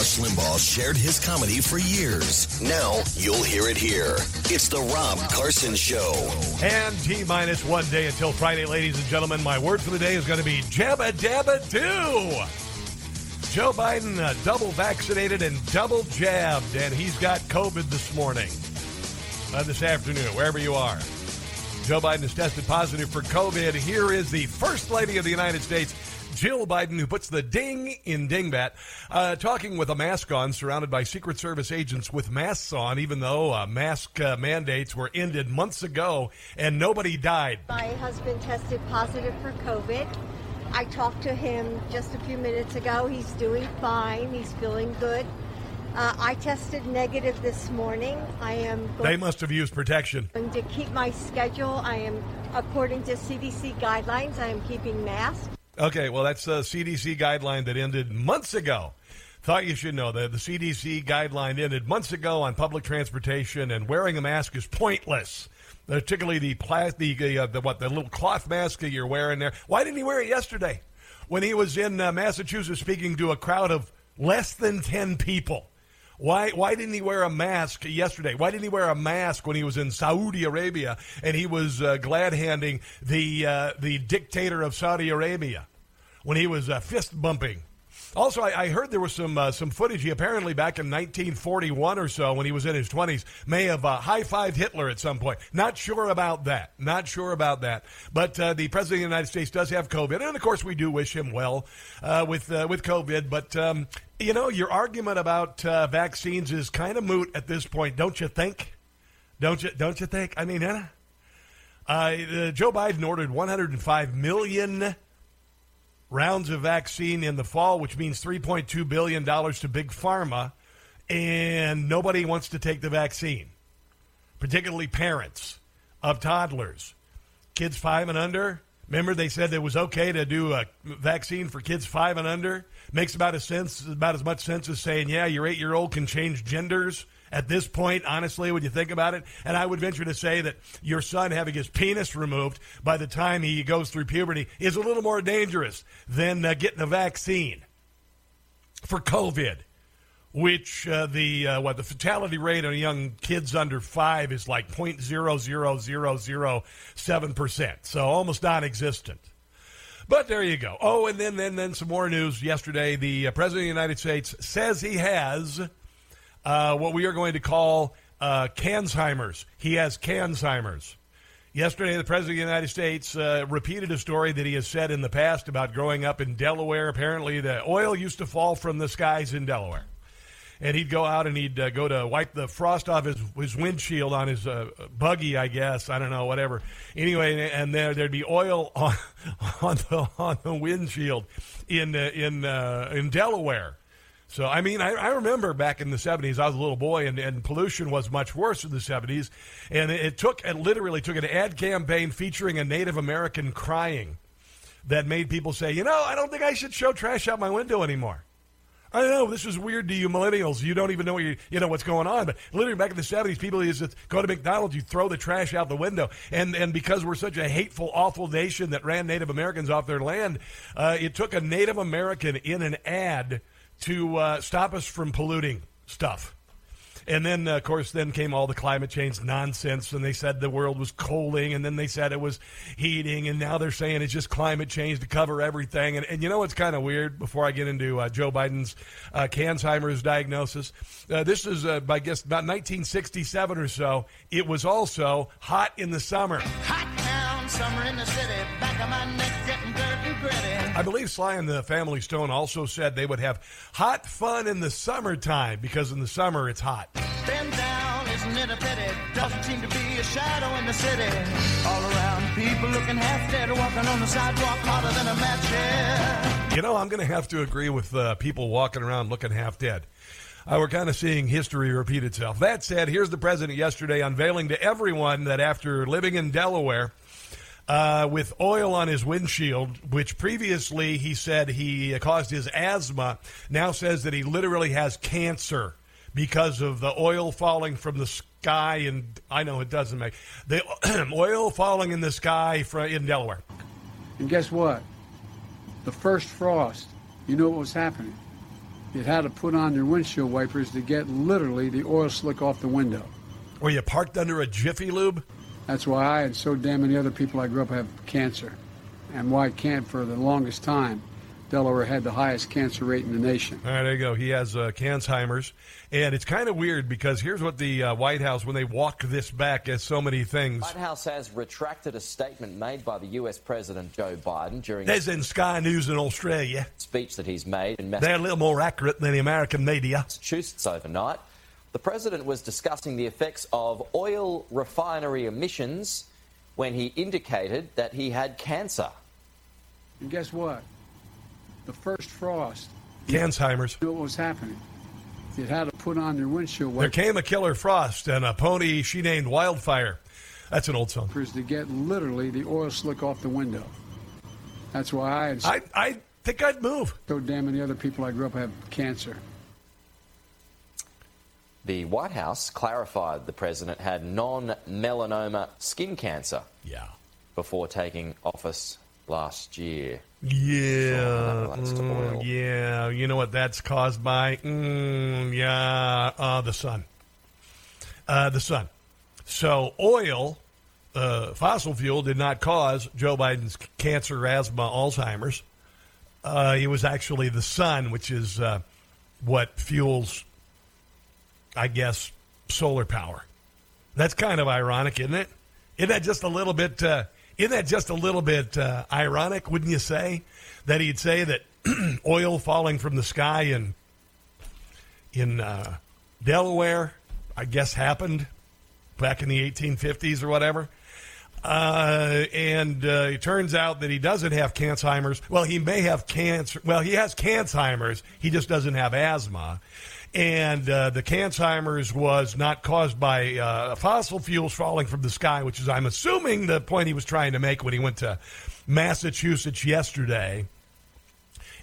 Rush Limbaugh shared his comedy for years. Now you'll hear it here. It's the Rob Carson Show. And T minus one day until Friday, ladies and gentlemen. My word for the day is going to be Jabba Dabba Doo. Joe Biden uh, double vaccinated and double jabbed, and he's got COVID this morning, uh, this afternoon, wherever you are. Joe Biden has tested positive for COVID. Here is the First Lady of the United States, Jill Biden, who puts the ding in dingbat, uh, talking with a mask on, surrounded by Secret Service agents with masks on, even though uh, mask uh, mandates were ended months ago and nobody died. My husband tested positive for COVID. I talked to him just a few minutes ago. He's doing fine. He's feeling good. Uh, I tested negative this morning. I am They must have used protection. going to keep my schedule. I am, according to CDC guidelines, I am keeping masks. Okay, well, that's a CDC guideline that ended months ago. Thought you should know that the CDC guideline ended months ago on public transportation, and wearing a mask is pointless. Particularly the plastic, the, uh, the what, the little cloth mask that you're wearing there. Why didn't he wear it yesterday when he was in uh, Massachusetts speaking to a crowd of less than ten people? Why, why didn't he wear a mask yesterday? Why didn't he wear a mask when he was in Saudi Arabia and he was uh, glad handing the, uh, the dictator of Saudi Arabia when he was uh, fist bumping? Also, I, I heard there was some uh, some footage. He apparently back in 1941 or so, when he was in his 20s, may have uh, high fived Hitler at some point. Not sure about that. Not sure about that. But uh, the president of the United States does have COVID, and of course, we do wish him well uh, with uh, with COVID. But um, you know, your argument about uh, vaccines is kind of moot at this point, don't you think? Don't you? Don't you think? I mean, uh, Joe Biden ordered 105 million rounds of vaccine in the fall, which means $3.2 billion to Big Pharma, and nobody wants to take the vaccine, particularly parents of toddlers. Kids five and under. Remember, they said it was okay to do a vaccine for kids five and under. Makes about a sense, about as much sense as saying, "Yeah, your eight-year-old can change genders." At this point, honestly, when you think about it, and I would venture to say that your son having his penis removed by the time he goes through puberty is a little more dangerous than uh, getting a vaccine for COVID, which uh, the uh, what the fatality rate on young kids under five is like point zero zero zero zero seven percent, so almost non-existent. But there you go. Oh, and then then then some more news. Yesterday, the uh, president of the United States says he has uh, what we are going to call uh, Cansheimer's. He has Cansheimer's. Yesterday, the President of the United States uh, repeated a story that he has said in the past about growing up in Delaware. Apparently, the oil used to fall from the skies in Delaware. And he'd go out and he'd uh, go to wipe the frost off his, his windshield on his uh, buggy, I guess. I don't know, whatever. Anyway, and there, there'd be oil on, on, the, on the windshield in, uh, in, uh, in Delaware. So, I mean, I, I, remember back in the 70s, I was a little boy, and, and pollution was much worse in the 70s. And it, it took, it literally took an ad campaign featuring a Native American crying that made people say, you know, I don't think I should show trash out my window anymore. I know this is weird to you millennials. You don't even know what you, you know what's going on. But literally back in the seventies, people used to go to McDonald's, you throw the trash out the window, and and because we're such a hateful, awful nation that ran Native Americans off their land, uh, it took a Native American in an ad to uh, stop us from polluting stuff. And then, uh, of course, then came all the climate change nonsense, and they said the world was cooling, and then they said it was heating, and now they're saying it's just climate change to cover everything. And, and you know what's kind of weird? Before I get into uh, Joe Biden's uh, Alzheimer's diagnosis, uh, this is, uh, I guess, about 1967 or so. It was also hot in the summer. Hot town, summer in the city, back of my neck I believe Sly and the Family Stone also said they would have hot fun in the summertime because in the summer it's hot. Been down, isn't it a pity? Doesn't seem to be a shadow in the city. All around, people looking half dead, walking on the sidewalk harder than a match. You know, I'm going to have to agree with uh, people walking around looking half dead. Uh, we're kind of seeing history repeat itself. That said, here's the president yesterday unveiling to everyone that after living in Delaware, uh, with oil on his windshield, which previously he said he caused his asthma, now says that he literally has cancer because of the oil falling from the sky. And I know it doesn't make the oil falling in the sky in Delaware. And guess what? The first frost, you know what was happening? you had to put on your windshield wipers to get literally the oil slick off the window. Were you parked under a Jiffy Lube? That's why I and so damn many other people I grew up have cancer. And why can't for the longest time. Delaware had the highest cancer rate in the nation. All right, there you go. He has uh, Alzheimer's. And it's kind of weird because here's what the uh, White House, when they walk this back as so many things. White House has retracted a statement made by the U.S. President Joe Biden during There's in Sky News in Australia. speech that he's made in They're a little more accurate than the American media. Massachusetts overnight. The president was discussing the effects of oil refinery emissions when he indicated that he had cancer. And guess what? The first frost, Alzheimer's. you knew what was happening. You had to put on your windshield wiper. There came a killer frost and a pony she named Wildfire. That's an old song. to get literally the oil slick off the window. That's why I and I, I think I'd move. so damn many other people I grew up have cancer. The White House clarified the president had non melanoma skin cancer Yeah. before taking office last year. Yeah. to mm, yeah. You know what that's caused by? Mm, yeah. Uh, the sun. Uh, the sun. So oil, uh, fossil fuel, did not cause Joe Biden's cancer, asthma, Alzheimer's. Uh, it was actually the sun, which is uh, what fuels, I guess, solar power. That's kind of ironic, isn't it? Isn't that just a little bit? Uh, isn't that just a little bit uh, ironic? Wouldn't you say that he'd say that oil falling from the sky in in uh, Delaware, I guess, happened back in the 1850s or whatever. Uh, and uh, it turns out that he doesn't have Alzheimer's. Well, he may have cancer. Well, he has Alzheimer's. He just doesn't have asthma. And uh, the Alzheimer's was not caused by uh, fossil fuels falling from the sky, which is, I'm assuming, the point he was trying to make when he went to Massachusetts yesterday.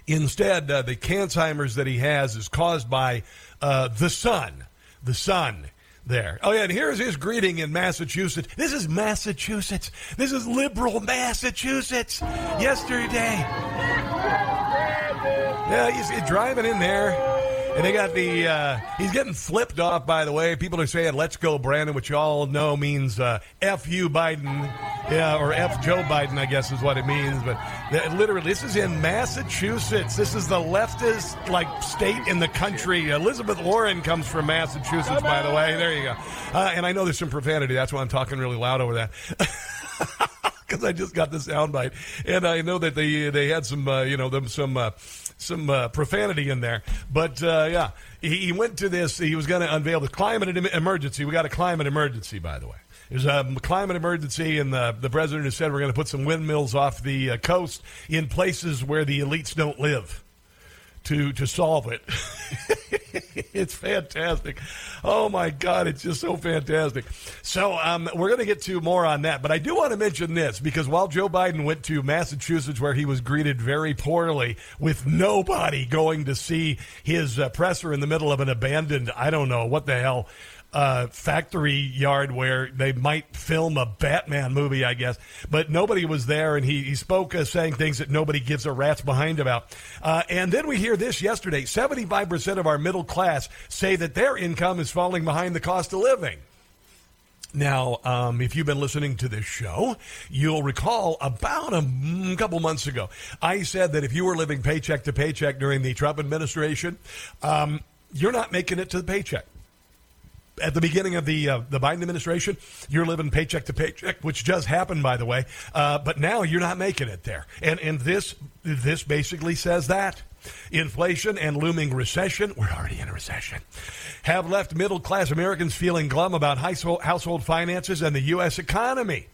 Instead, uh, the Alzheimer's that he has is caused by uh, the sun. The sun there. Oh, yeah, and here's his greeting in Massachusetts. This is Massachusetts. This is liberal Massachusetts. Yesterday. Yeah, he's driving in there. And they got the, uh, he's getting flipped off, by the way. People are saying, let's go, Brandon, which you all know means uh, F you, Biden. Yeah, or F Joe Biden, I guess is what it means. But literally, this is in Massachusetts. This is the leftist, like, state in the country. Elizabeth Warren comes from Massachusetts, by the way. There you go. Uh, and I know there's some profanity. That's why I'm talking really loud over that. because I just got the soundbite, and I know that they they had some uh, you know them some uh, some uh, profanity in there. But uh, yeah, he, he went to this. He was going to unveil the climate emergency. We got a climate emergency, by the way. There's a climate emergency, and the, the president has said we're going to put some windmills off the uh, coast in places where the elites don't live to to solve it. it's fantastic. Oh my God, it's just so fantastic. So um, we're going to get to more on that, but I do want to mention this because while Joe Biden went to Massachusetts, where he was greeted very poorly with nobody going to see his uh, presser in the middle of an abandoned, I don't know what the hell uh, factory yard where they might film a Batman movie, I guess. But nobody was there, and he, he spoke uh, saying things that nobody gives a rat's behind about. Uh, and then we hear this yesterday 75% of our middle class say that their income is falling behind the cost of living. Now, um, if you've been listening to this show, you'll recall about a mm, couple months ago, I said that if you were living paycheck to paycheck during the Trump administration, um, you're not making it to the paycheck at the beginning of the uh, the Biden administration, you're living paycheck to paycheck, which just happened, by the way. Uh, but now you're not making it there, and and this this basically says that inflation and looming recession. We're already in a recession. Have left middle class Americans feeling glum about household finances and the U.S. economy.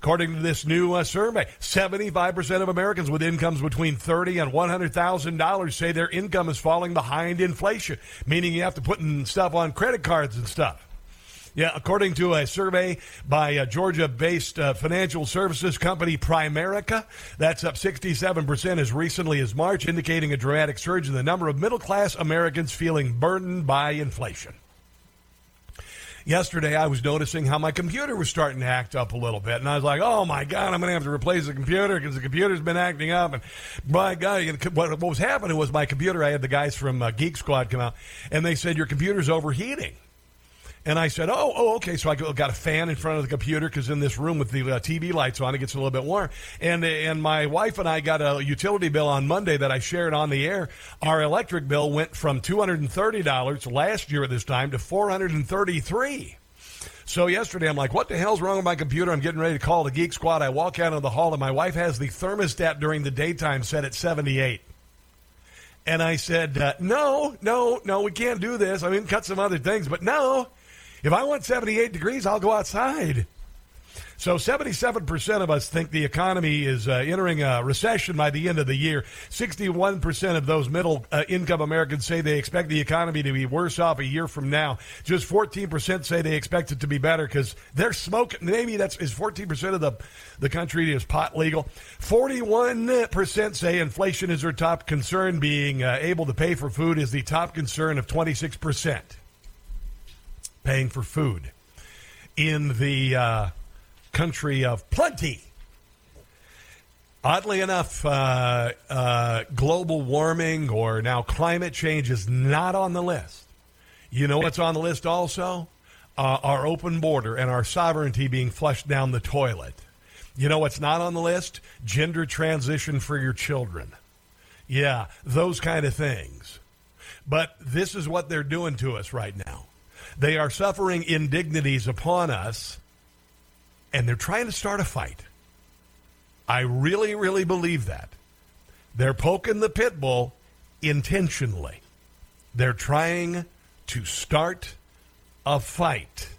According to this new uh, survey, 75% of Americans with incomes between 30 and $100,000 say their income is falling behind inflation, meaning you have to put stuff on credit cards and stuff. Yeah, according to a survey by a Georgia-based uh, financial services company Primerica, that's up 67% as recently as March, indicating a dramatic surge in the number of middle-class Americans feeling burdened by inflation. Yesterday I was noticing how my computer was starting to act up a little bit, and I was like, "Oh my god, I'm going to have to replace the computer because the computer's been acting up." And my god, what, what was happening was my computer. I had the guys from uh, Geek Squad come out, and they said your computer's overheating. And I said, "Oh, oh, okay." So I got a fan in front of the computer because in this room with the uh, TV lights on, it gets a little bit warm. And and my wife and I got a utility bill on Monday that I shared on the air. Our electric bill went from two hundred and thirty dollars last year at this time to four hundred and thirty-three. So yesterday, I'm like, "What the hell's wrong with my computer?" I'm getting ready to call the Geek Squad. I walk out of the hall, and my wife has the thermostat during the daytime set at seventy-eight. And I said, uh, "No, no, no, we can't do this. I mean, cut some other things, but no." If I want 78 degrees, I'll go outside. So 77% of us think the economy is uh, entering a recession by the end of the year. 61% of those middle uh, income Americans say they expect the economy to be worse off a year from now. Just 14% say they expect it to be better because they're smoking. Maybe that's is 14% of the, the country is pot legal. 41% say inflation is their top concern. Being uh, able to pay for food is the top concern of 26% paying for food in the uh, country of plenty. Oddly enough, uh, uh, global warming or now climate change is not on the list. You know what's on the list also? Uh, our open border and our sovereignty being flushed down the toilet. You know what's not on the list? Gender transition for your children. Yeah, those kind of things. But this is what they're doing to us right now. They are suffering indignities upon us, and they're trying to start a fight. I really, really believe that. They're poking the pit bull intentionally. They're trying to start a fight.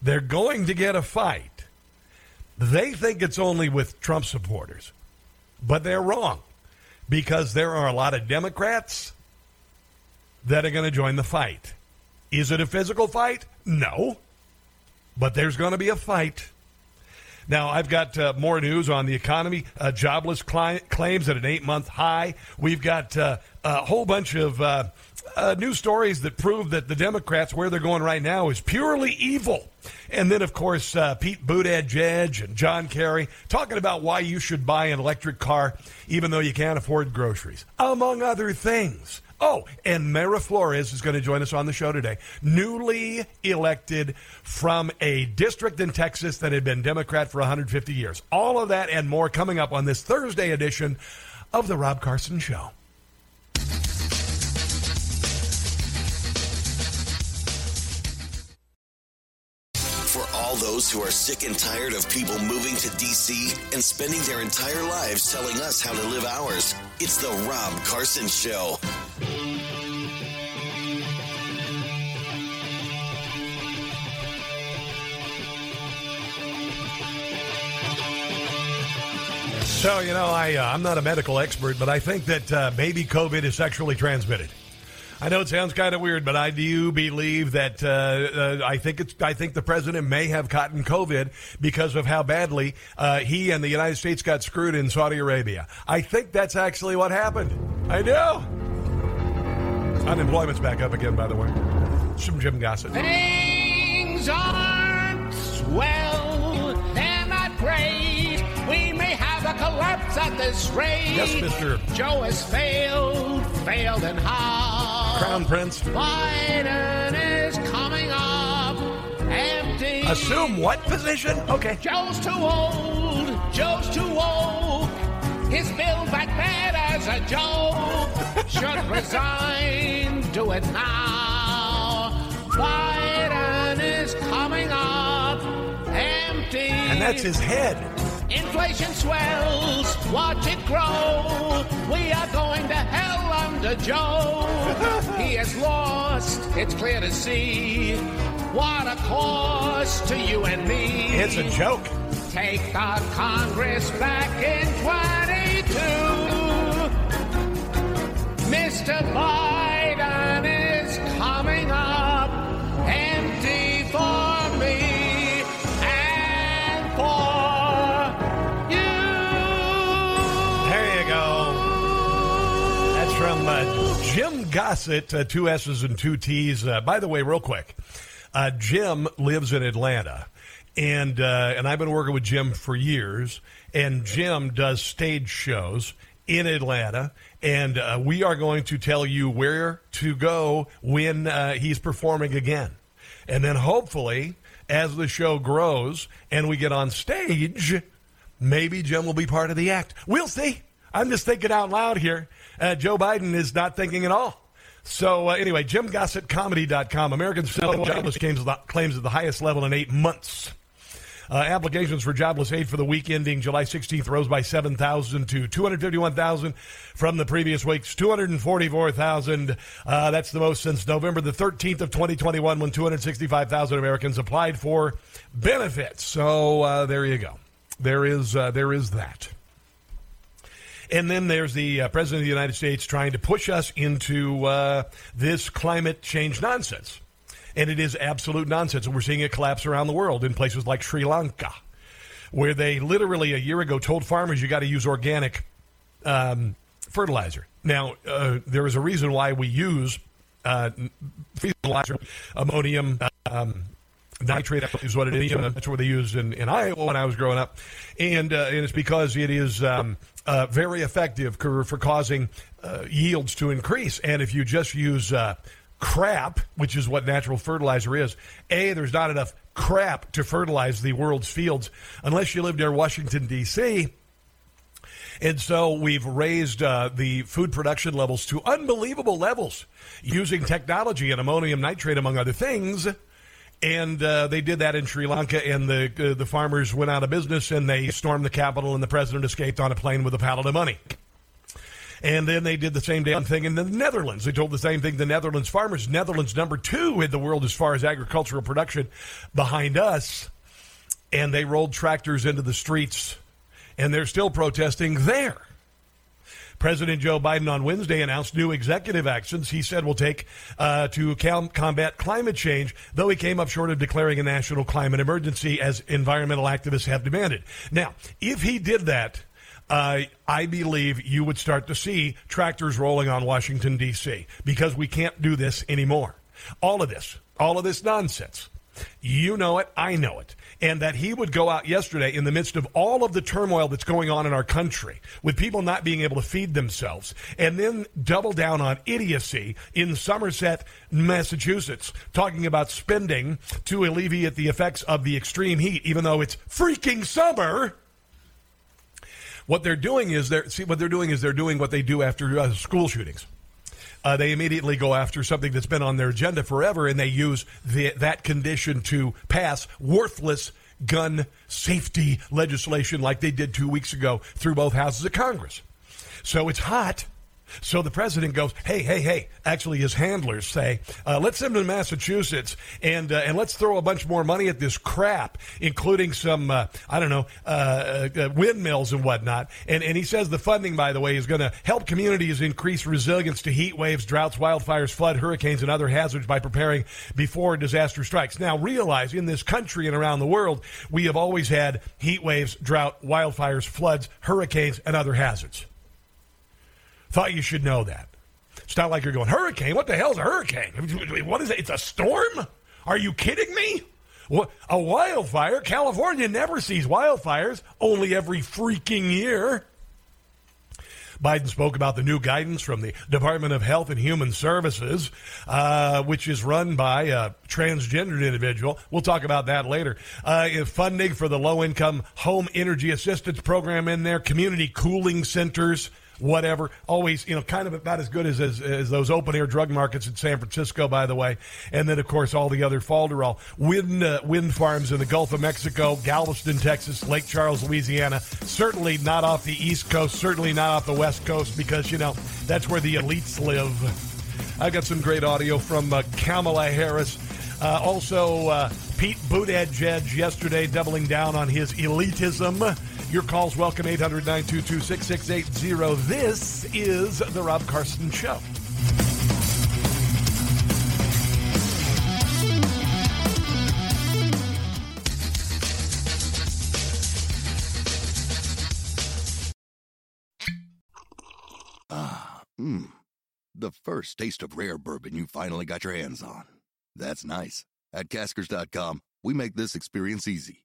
They're going to get a fight. They think it's only with Trump supporters, but they're wrong because there are a lot of Democrats that are going to join the fight. Is it a physical fight? No. But there's going to be a fight. Now, I've got uh, more news on the economy. Uh, jobless cli- claims at an eight month high. We've got uh, a whole bunch of uh, uh, news stories that prove that the Democrats, where they're going right now, is purely evil. And then, of course, uh, Pete Buttigieg and John Kerry talking about why you should buy an electric car even though you can't afford groceries, among other things. Oh, and Mayra Flores is going to join us on the show today. Newly elected from a district in Texas that had been Democrat for 150 years. All of that and more coming up on this Thursday edition of The Rob Carson Show. Those who are sick and tired of people moving to D.C. and spending their entire lives telling us how to live ours, it's The Rob Carson Show. So, you know, I, uh, I'm not a medical expert, but I think that uh, maybe COVID is sexually transmitted. I know it sounds kind of weird, but I do believe that uh, uh, I think it's. I think the president may have gotten COVID because of how badly uh, he and the United States got screwed in Saudi Arabia. I think that's actually what happened. I do. Unemployment's back up again, by the way. Some Jim Gossett. Things aren't swell, we may have a collapse at this rate. Yes, Mr. Joe has failed, failed and how? Crown Prince. Biden is coming up empty. Assume what position? Okay. Joe's too old, Joe's too old. His build back bad as a joke. Should resign, do it now. Biden is coming up empty. And that's his head. Inflation swells, watch it grow. We are going to hell under Joe. he has lost, it's clear to see. What a cost to you and me. It's a joke. Take the Congress back in 22. Mr. Biden Gossett, uh, two S's and two T's. Uh, by the way, real quick. Uh, Jim lives in Atlanta, and uh, and I've been working with Jim for years. And Jim does stage shows in Atlanta, and uh, we are going to tell you where to go when uh, he's performing again, and then hopefully as the show grows and we get on stage, maybe Jim will be part of the act. We'll see. I'm just thinking out loud here. Uh, Joe Biden is not thinking at all. So uh, anyway, JimGossettComedy.com. American Jobless claims claims at the highest level in eight months. Uh, applications for jobless aid for the week ending July 16th rose by 7,000 to 251,000 from the previous week's 244,000. Uh, that's the most since November the 13th of 2021 when 265,000 Americans applied for benefits. So uh, there you go. There is uh, there is that. And then there's the uh, President of the United States trying to push us into uh, this climate change nonsense. And it is absolute nonsense. And we're seeing it collapse around the world in places like Sri Lanka, where they literally a year ago told farmers you got to use organic um, fertilizer. Now, uh, there is a reason why we use uh, fertilizer, ammonium. Um, nitrate is what it is. That's what they used in, in Iowa when I was growing up, and uh, and it's because it is um, uh, very effective for, causing uh, yields to increase. And if you just use uh, crap, which is what natural fertilizer is, a there's not enough crap to fertilize the world's fields unless you live near Washington D.C. And so we've raised uh, the food production levels to unbelievable levels using technology and ammonium nitrate, among other things. And uh, they did that in Sri Lanka, and the uh, the farmers went out of business, and they stormed the capital, and the president escaped on a plane with a pallet of money. And then they did the same damn thing in the Netherlands. They told the same thing the Netherlands farmers. Netherlands number two in the world as far as agricultural production, behind us, and they rolled tractors into the streets, and they're still protesting there. President Joe Biden on Wednesday announced new executive actions he said will take uh, to com- combat climate change, though he came up short of declaring a national climate emergency as environmental activists have demanded. Now, if he did that, uh, I believe you would start to see tractors rolling on Washington, D.C., because we can't do this anymore. All of this, all of this nonsense. You know it, I know it. And that he would go out yesterday in the midst of all of the turmoil that's going on in our country, with people not being able to feed themselves, and then double down on idiocy in Somerset, Massachusetts, talking about spending to alleviate the effects of the extreme heat, even though it's freaking summer. What they're doing is they're see what they're doing is they're doing what they do after uh, school shootings. Uh, they immediately go after something that's been on their agenda forever, and they use the, that condition to pass worthless gun safety legislation like they did two weeks ago through both houses of Congress. So it's hot. So the president goes, "Hey, hey, hey!" Actually, his handlers say, uh, "Let's send him to Massachusetts and uh, and let's throw a bunch more money at this crap, including some uh, I don't know uh, uh, windmills and whatnot." And and he says the funding, by the way, is going to help communities increase resilience to heat waves, droughts, wildfires, flood, hurricanes, and other hazards by preparing before disaster strikes. Now, realize in this country and around the world, we have always had heat waves, drought, wildfires, floods, hurricanes, and other hazards. Thought you should know that. It's not like you're going, hurricane? What the hell's a hurricane? What is it? It's a storm? Are you kidding me? What, a wildfire? California never sees wildfires, only every freaking year. Biden spoke about the new guidance from the Department of Health and Human Services, uh, which is run by a transgendered individual. We'll talk about that later. Uh, funding for the low income home energy assistance program in there, community cooling centers whatever. Always, you know, kind of about as good as, as, as, those open air drug markets in San Francisco, by the way. And then, of course, all the other falderall. Wind, uh, wind farms in the Gulf of Mexico, Galveston, Texas, Lake Charles, Louisiana. Certainly not off the East Coast, certainly not off the West Coast, because, you know, that's where the elites live. I got some great audio from uh, Kamala Harris. Uh, also, uh, Pete Buttigieg yesterday doubling down on his elitism. Your calls welcome 800 922 6680. This is The Rob Carson Show. Ah, mmm. The first taste of rare bourbon you finally got your hands on. That's nice. At Caskers.com, we make this experience easy.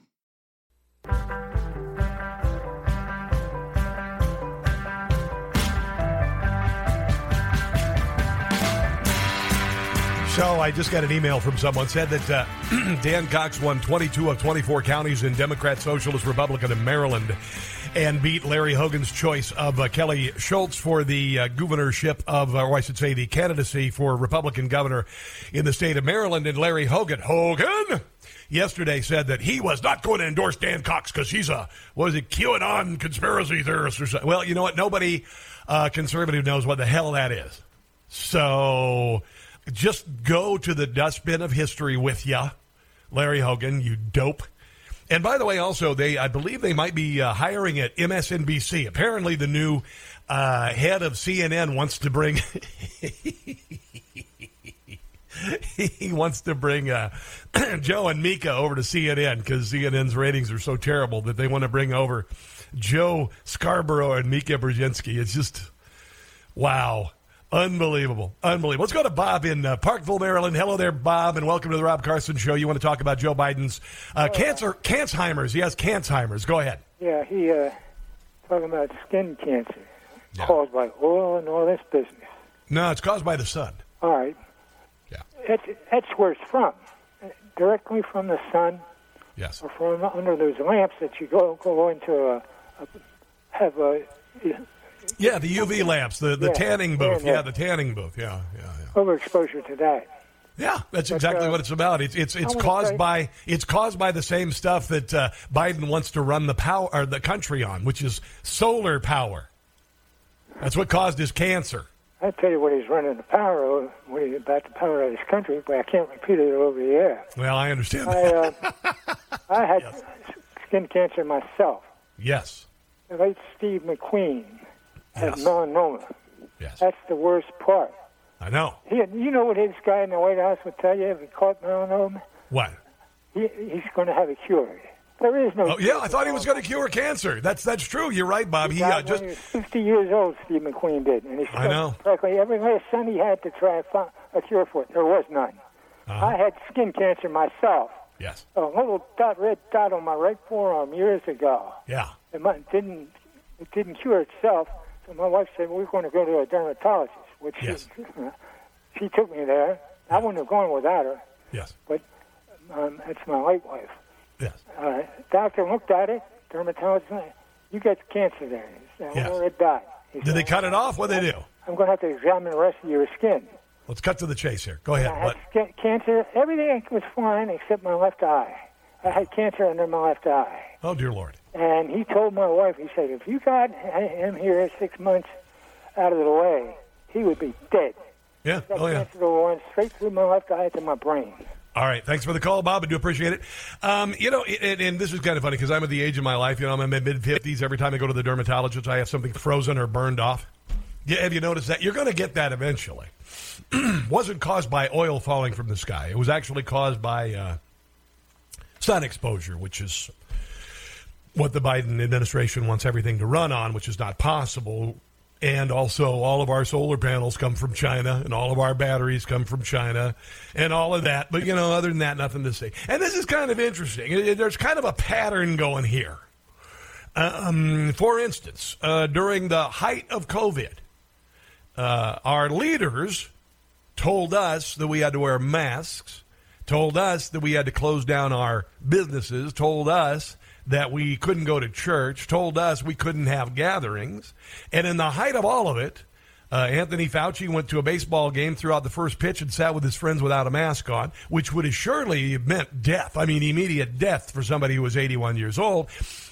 So I just got an email from someone said that uh, Dan Cox won 22 of 24 counties in Democrat, Socialist, Republican in Maryland, and beat Larry Hogan's choice of uh, Kelly Schulz for the uh, governorship of, or I should say, the candidacy for Republican governor in the state of Maryland. And Larry Hogan, Hogan, yesterday said that he was not going to endorse Dan Cox because he's a was it QAnon conspiracy theorist or something. Well, you know what? Nobody uh, conservative knows what the hell that is. So just go to the dustbin of history with ya, Larry Hogan, you dope. And by the way, also they, I believe they might be uh, hiring at MSNBC. Apparently, the new uh, head of CNN wants to bring. he wants to bring uh, Joe and Mika over to CNN because CNN's ratings are so terrible that they want to bring over Joe Scarborough and Mika Brzezinski. It's just wow. Unbelievable. Unbelievable. Let's go to Bob in uh, Parkville, Maryland. Hello there, Bob, and welcome to the Rob Carson Show. You want to talk about Joe Biden's uh, cancer, Cansheimer's. He has Cansheimer's. Go ahead. Yeah, he uh, talking about skin cancer caused by oil and all this business. No, it's caused by the sun. All right. Yeah. That's, that's where it's from. Directly from the sun Yes. or from under those lamps that you go go into a, a have a Yeah, the UV lamps, the, the Yeah. tanning booth. Yeah, Yeah, the tanning booth. Yeah, yeah, yeah. overexposure to that. Yeah, that's But, exactly uh, what it's about. It's it's it's caused say- by it's caused by the same stuff that uh, Biden wants to run the power or the country on, which is solar power. That's what caused his cancer. I tell you what he's running the power over, what he's about the power of this country, but I can't repeat it over the air. Well, I understand I uh, I had skin cancer myself. yes. The late Steve McQueen had Yes. melanoma. Yes. That's the worst part. I know. He, you know what his guy in the White House would tell you if he caught melanoma? What? He, he's going to have a cure. There is no. Oh yeah, I thought he was going to cure cancer. That's that's true. You're right, Bob. He died uh, just he was 50 years old, Steve McQueen did, and he I know. practically every last son he had to try a cure for it. There was none. Uh-huh. I had skin cancer myself. yes. A little dot, red dot on my right forearm years ago. Yeah. It didn't it didn't cure itself. So my wife said we're going to go to a dermatologist, which Yes. she, she took me there. I wouldn't have gone without her, Yes. but um, that's my late wife. Yes. Uh, doctor looked at it. Dermatologist, you got cancer there. He said, Yes. well, it died. He Did said, they cut it off? What they do? I'm going to have to examine the rest of your skin. Let's cut to the chase here. Go I ahead. had What? skin, cancer. Everything was fine except my left eye. I had cancer under my left eye. Oh dear Lord. And he told my wife, he said, if you got him here six months out of the way, he would be dead. Yeah. That Oh yeah. cancer went straight through my left eye to my brain. All right. Thanks for the call, Bob. I do appreciate it. Um, you know, and, and this is kind of funny because I'm at the age of my life. You know, I'm in my mid 50s. Every time I go to the dermatologist, I have something frozen or burned off. Yeah, have you noticed that? You're going to get that eventually. Wasn't caused by oil falling from the sky. It was actually caused by uh, sun exposure, which is what the Biden administration wants everything to run on, which is not possible. And also, all of our solar panels come from China, and all of our batteries come from China, and all of that. But, you know, other than that, nothing to say. And this is kind of interesting. There's kind of a pattern going here. Um, for instance, uh, during the height of COVID, uh, our leaders told us that we had to wear masks, told us that we had to close down our businesses, told us that we couldn't go to church, told us we couldn't have gatherings. And in the height of all of it, uh, Anthony Fauci went to a baseball game throughout the first pitch and sat with his friends without a mask on, which would have meant death. I mean, immediate death for somebody who was 81 years old.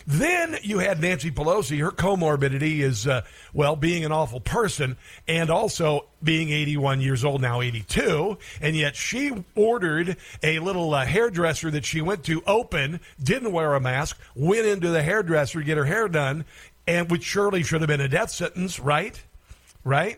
Then you had Nancy Pelosi. Her comorbidity is, uh, well, being an awful person and also being 81 years old, now 82. And yet she ordered a little uh, hairdresser that she went to open, didn't wear a mask, went into the hairdresser to get her hair done, and which surely should have been a death sentence, right? Right?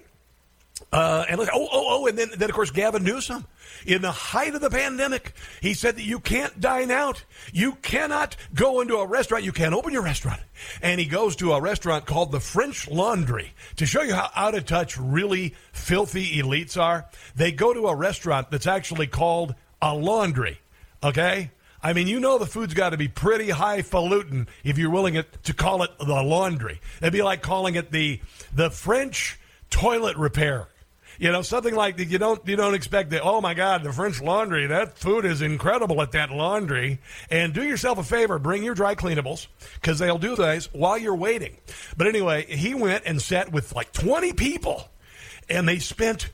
Uh, and look, oh, oh, oh, and then, then of course Gavin Newsom, in the height of the pandemic, he said that you can't dine out, you cannot go into a restaurant, you can't open your restaurant, and he goes to a restaurant called the French Laundry to show you how out of touch really filthy elites are. They go to a restaurant that's actually called a laundry. Okay, I mean, you know the food's got to be pretty highfalutin if you're willing it, to call it the laundry. It'd be like calling it the the French toilet repair. You know, something like that. You don't you don't expect that. Oh my God, the French Laundry. That food is incredible at that laundry. And do yourself a favor, bring your dry cleanables because they'll do those while you're waiting. But anyway, he went and sat with like 20 people, and they spent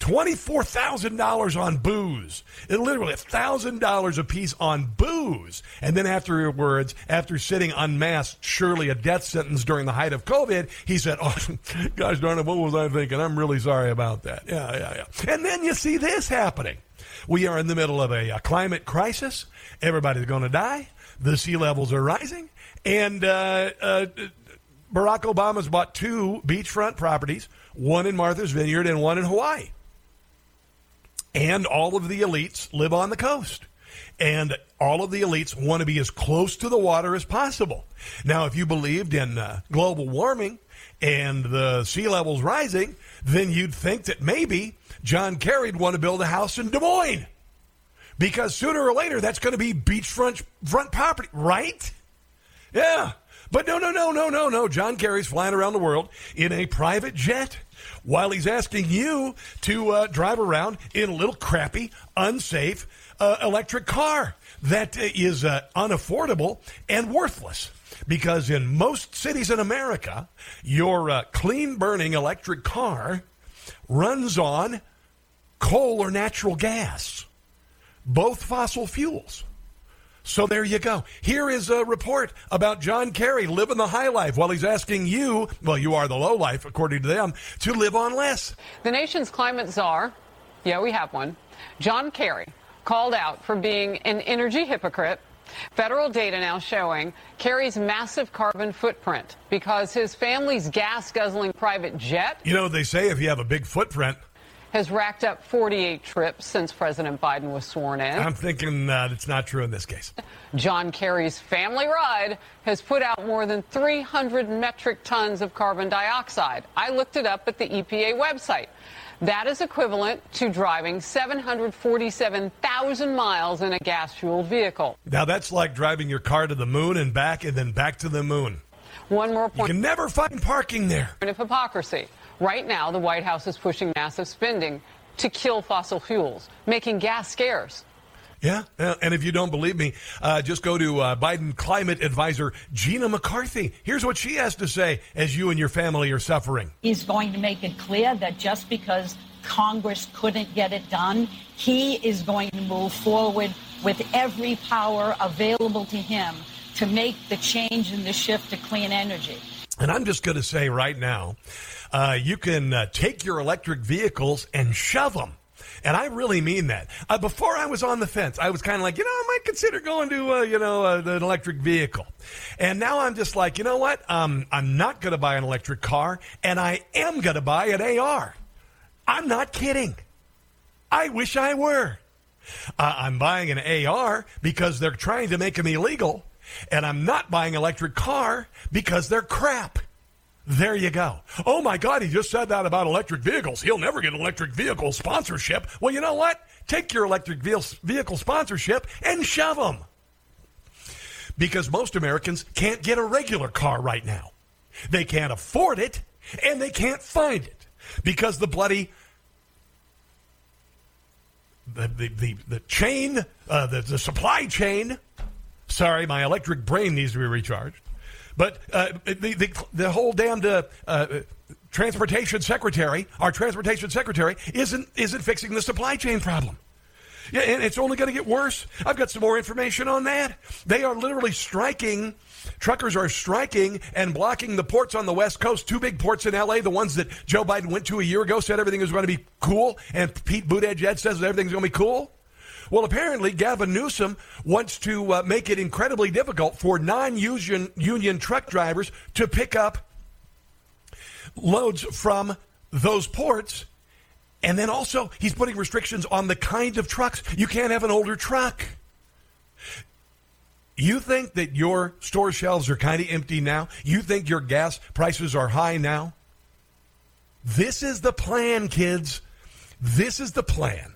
$24,000 on booze. It literally $1,000 a piece on booze. And then afterwards, after sitting unmasked, surely a death sentence during the height of COVID, he said, Oh, gosh darn it, what was I thinking? I'm really sorry about that. Yeah, yeah, yeah. And then you see this happening. We are in the middle of a, a climate crisis. Everybody's going to die. The sea levels are rising. And uh, uh, Barack Obama's bought two beachfront properties, one in Martha's Vineyard and one in Hawaii and all of the elites live on the coast. And all of the elites want to be as close to the water as possible. Now, if you believed in uh, global warming and the sea levels rising, then you'd think that maybe John Kerry'd want to build a house in Des Moines. Because sooner or later, that's going to be beachfront front property, right? Yeah. But no, no, no, no, no, no. John Kerry's flying around the world in a private jet while he's asking you to uh, drive around in a little crappy, unsafe uh, electric car that is uh, unaffordable and worthless. Because in most cities in America, your uh, clean burning electric car runs on coal or natural gas, both fossil fuels. So there you go. Here is a report about John Kerry living the high life while he's asking you, well, you are the low life, according to them, to live on less. The nation's climate czar, yeah, we have one, John Kerry, called out for being an energy hypocrite. Federal data now showing Kerry's massive carbon footprint because his family's gas guzzling private jet. You know, they say if you have a big footprint, has racked up 48 trips since President Biden was sworn in. I'm thinking that it's not true in this case. John Kerry's family ride has put out more than 300 metric tons of carbon dioxide. I looked it up at the EPA website. That is equivalent to driving 747,000 miles in a gas fueled vehicle. Now, that's like driving your car to the moon and back and then back to the moon. One more point. You can never find parking there. Of hypocrisy. Right now, the White House is pushing massive spending to kill fossil fuels, making gas scarce. Yeah, and if you don't believe me, uh, just go to uh, Biden climate advisor Gina McCarthy. Here's what she has to say as you and your family are suffering. He's going to make it clear that just because Congress couldn't get it done, he is going to move forward with every power available to him to make the change and the shift to clean energy. And I'm just going to say right now, uh, you can uh, take your electric vehicles and shove them. And I really mean that. Uh, before I was on the fence, I was kind of like, you know, I might consider going to, uh, you know, uh, an electric vehicle. And now I'm just like, you know what? Um, I'm not going to buy an electric car, and I am going to buy an AR. I'm not kidding. I wish I were. Uh, I'm buying an AR because they're trying to make them illegal, and I'm not buying electric car because they're crap. There you go. Oh my God, he just said that about electric vehicles. He'll never get electric vehicle sponsorship. Well, you know what? Take your electric vehicle sponsorship and shove them. Because most Americans can't get a regular car right now. They can't afford it and they can't find it because the bloody the the the, the chain uh, the, the supply chain sorry my electric brain needs to be recharged but uh, the, the, the whole damned uh, uh, transportation secretary, our transportation secretary, isn't isn't fixing the supply chain problem. Yeah, and it's only going to get worse. I've got some more information on that. They are literally striking. Truckers are striking and blocking the ports on the West Coast. Two big ports in LA, the ones that Joe Biden went to a year ago, said everything was going to be cool, and Pete Buttigieg says everything's going to be cool. Well, apparently, Gavin Newsom wants to uh, make it incredibly difficult for non union truck drivers to pick up loads from those ports And then also, he's putting restrictions on the kind of trucks. You can't have an older truck. You think that your store shelves are kind of empty now? You think your gas prices are high now? This is the plan, kids. This is the plan.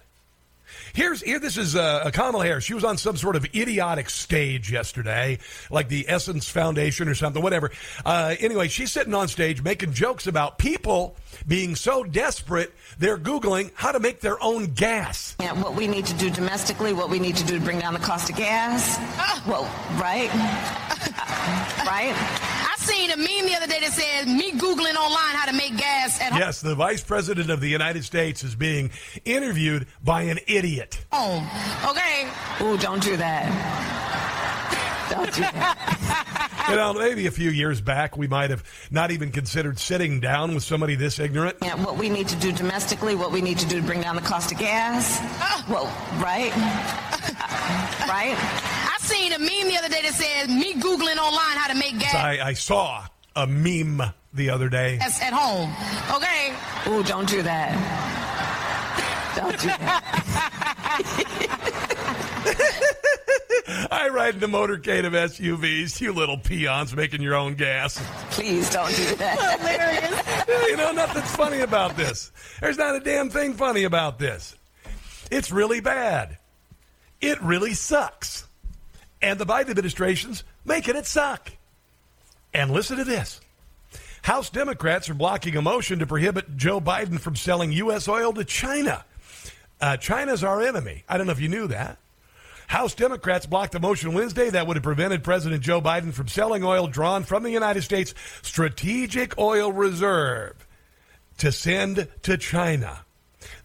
Here's here. This is uh, Kamala Harris. She was on some sort of idiotic stage yesterday, like the Essence Foundation or something, whatever. Uh, anyway, she's sitting on stage making jokes about people being so desperate they're googling how to make their own gas. Yeah, what we need to do domestically, what we need to do to bring down the cost of gas. Well, right, right. I seen a meme the other day that said me googling online how to make gas at home. Yes, the vice president of the United States is being interviewed by an idiot. home. Okay. Ooh, don't do that. Don't do that. You know, maybe a few years back, we might have not even considered sitting down with somebody this ignorant. Yeah, what we need to do domestically, what we need to do to bring down the cost of gas. Ah. Well, right, right. I've seen a meme the other day that said me googling online how to make gas I, I saw a meme the other day. at home. Okay. Ooh, don't do that. Don't do that. I ride in the motorcade of SUVs, you little peons making your own gas. Please don't do that. Hilarious. you know, nothing's funny about this. There's not a damn thing funny about this. It's really bad. It really sucks. And the Biden administration's making it suck. And listen to this House Democrats are blocking a motion to prohibit Joe Biden from selling U.S. oil to China. Uh, China's our enemy. I don't know if you knew that. House Democrats blocked a motion Wednesday that would have prevented President Joe Biden from selling oil drawn from the United States Strategic Oil Reserve to send to China.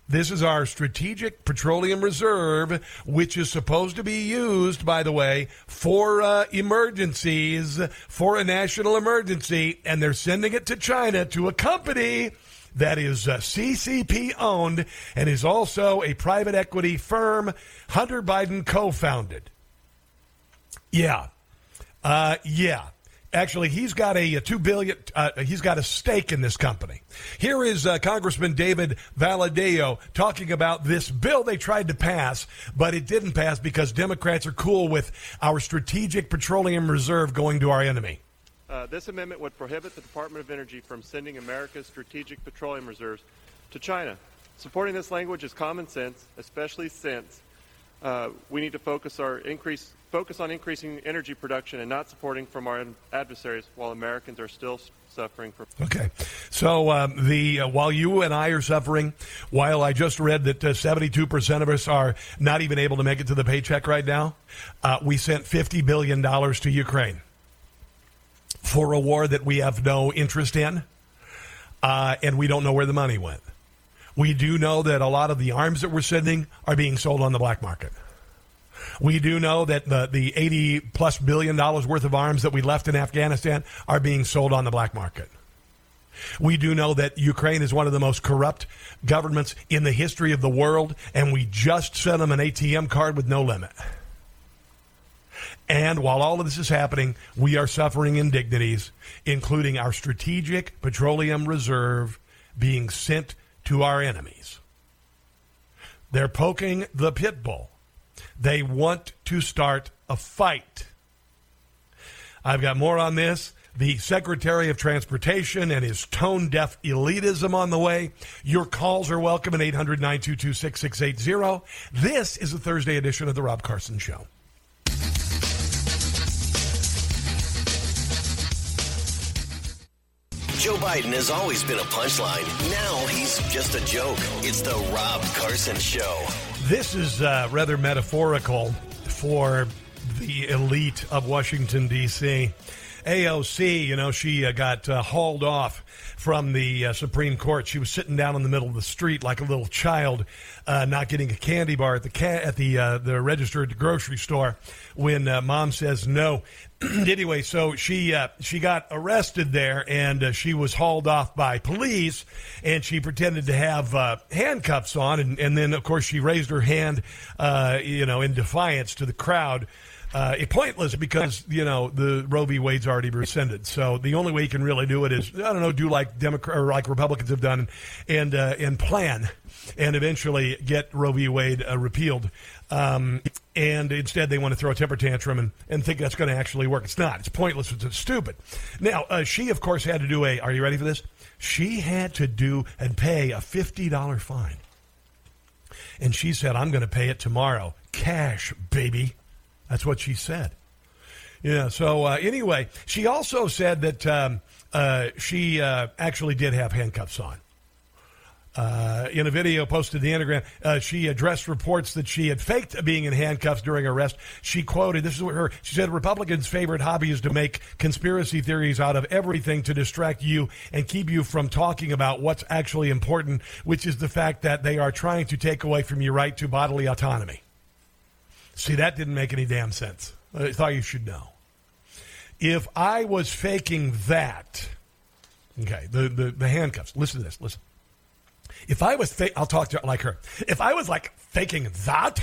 This is our strategic petroleum reserve, which is supposed to be used, by the way, for uh, emergencies, for a national emergency, and they're sending it to China to a company that is uh, CCP owned and is also a private equity firm Hunter Biden co founded. Yeah. Uh, yeah. Actually, he's got a, a two billion. Uh, he's got a stake in this company. Here is uh, Congressman David Valadao talking about this bill they tried to pass, but it didn't pass because Democrats are cool with our strategic petroleum reserve going to our enemy. Uh, this amendment would prohibit the Department of Energy from sending America's strategic petroleum reserves to China. Supporting this language is common sense, especially since uh, we need to focus our increase focus on increasing energy production and not supporting from our adversaries while Americans are still suffering from. Okay, so um, the uh, while you and I are suffering, while I just read that seventy-two percent of us are not even able to make it to the paycheck right now, uh, we sent fifty billion dollars to Ukraine for a war that we have no interest in, uh, and we don't know where the money went. We do know that a lot of the arms that we're sending are being sold on the black market. We do know that the, the 80 plus billion dollars worth of arms that we left in Afghanistan are being sold on the black market. We do know that Ukraine is one of the most corrupt governments in the history of the world, and we just sent them an ATM card with no limit. And while all of this is happening, we are suffering indignities, including our strategic petroleum reserve being sent to our enemies. They're poking the pit bull. They want to start a fight. I've got more on this. The Secretary of Transportation and his tone deaf elitism on the way. Your calls are welcome at 800 922 6680. This is the Thursday edition of The Rob Carson Show. Joe Biden has always been a punchline. Now he's just a joke. It's the Rob Carson Show. This is uh, rather metaphorical for the elite of Washington, D.C. AOC, you know, she uh, got uh, hauled off from the uh, Supreme Court. She was sitting down in the middle of the street like a little child, uh, not getting a candy bar at the ca- at the uh, the register at the grocery store when uh, mom says no. anyway, so she she got arrested there, and she was hauled off by police, and she pretended to have handcuffs on, and, and then of course she raised her hand, you know, in defiance to the crowd uh, pointless because you know the Roe v. Wade's already rescinded. So the only way you can really do it is I don't know, do like Democrat or like Republicans have done and uh, and plan and eventually get Roe v. Wade uh, repealed. Um, and instead, they want to throw a temper tantrum and, and think that's going to actually work. It's not. It's pointless. It's, it's stupid. Now, uh, she, of course, had to do a. Are you ready for this? She had to do and pay a fifty dollar fine. And she said, "I'm going to pay it tomorrow, cash, baby." That's what she said. Yeah. So uh, anyway, she also said that um, uh, she uh, actually did have handcuffs on. Uh, in a video posted the Instagram, uh, she addressed reports that she had faked being in handcuffs during arrest. She quoted, "This is what her." She said, "Republicans' favorite hobby is to make conspiracy theories out of everything to distract you and keep you from talking about what's actually important, which is the fact that they are trying to take away from your right to bodily autonomy." See, that didn't make any damn sense. I thought you should know. If I was faking that, okay, the, the, the handcuffs, listen to this, listen. If I was, fa- I'll talk to her like her. If I was like faking that,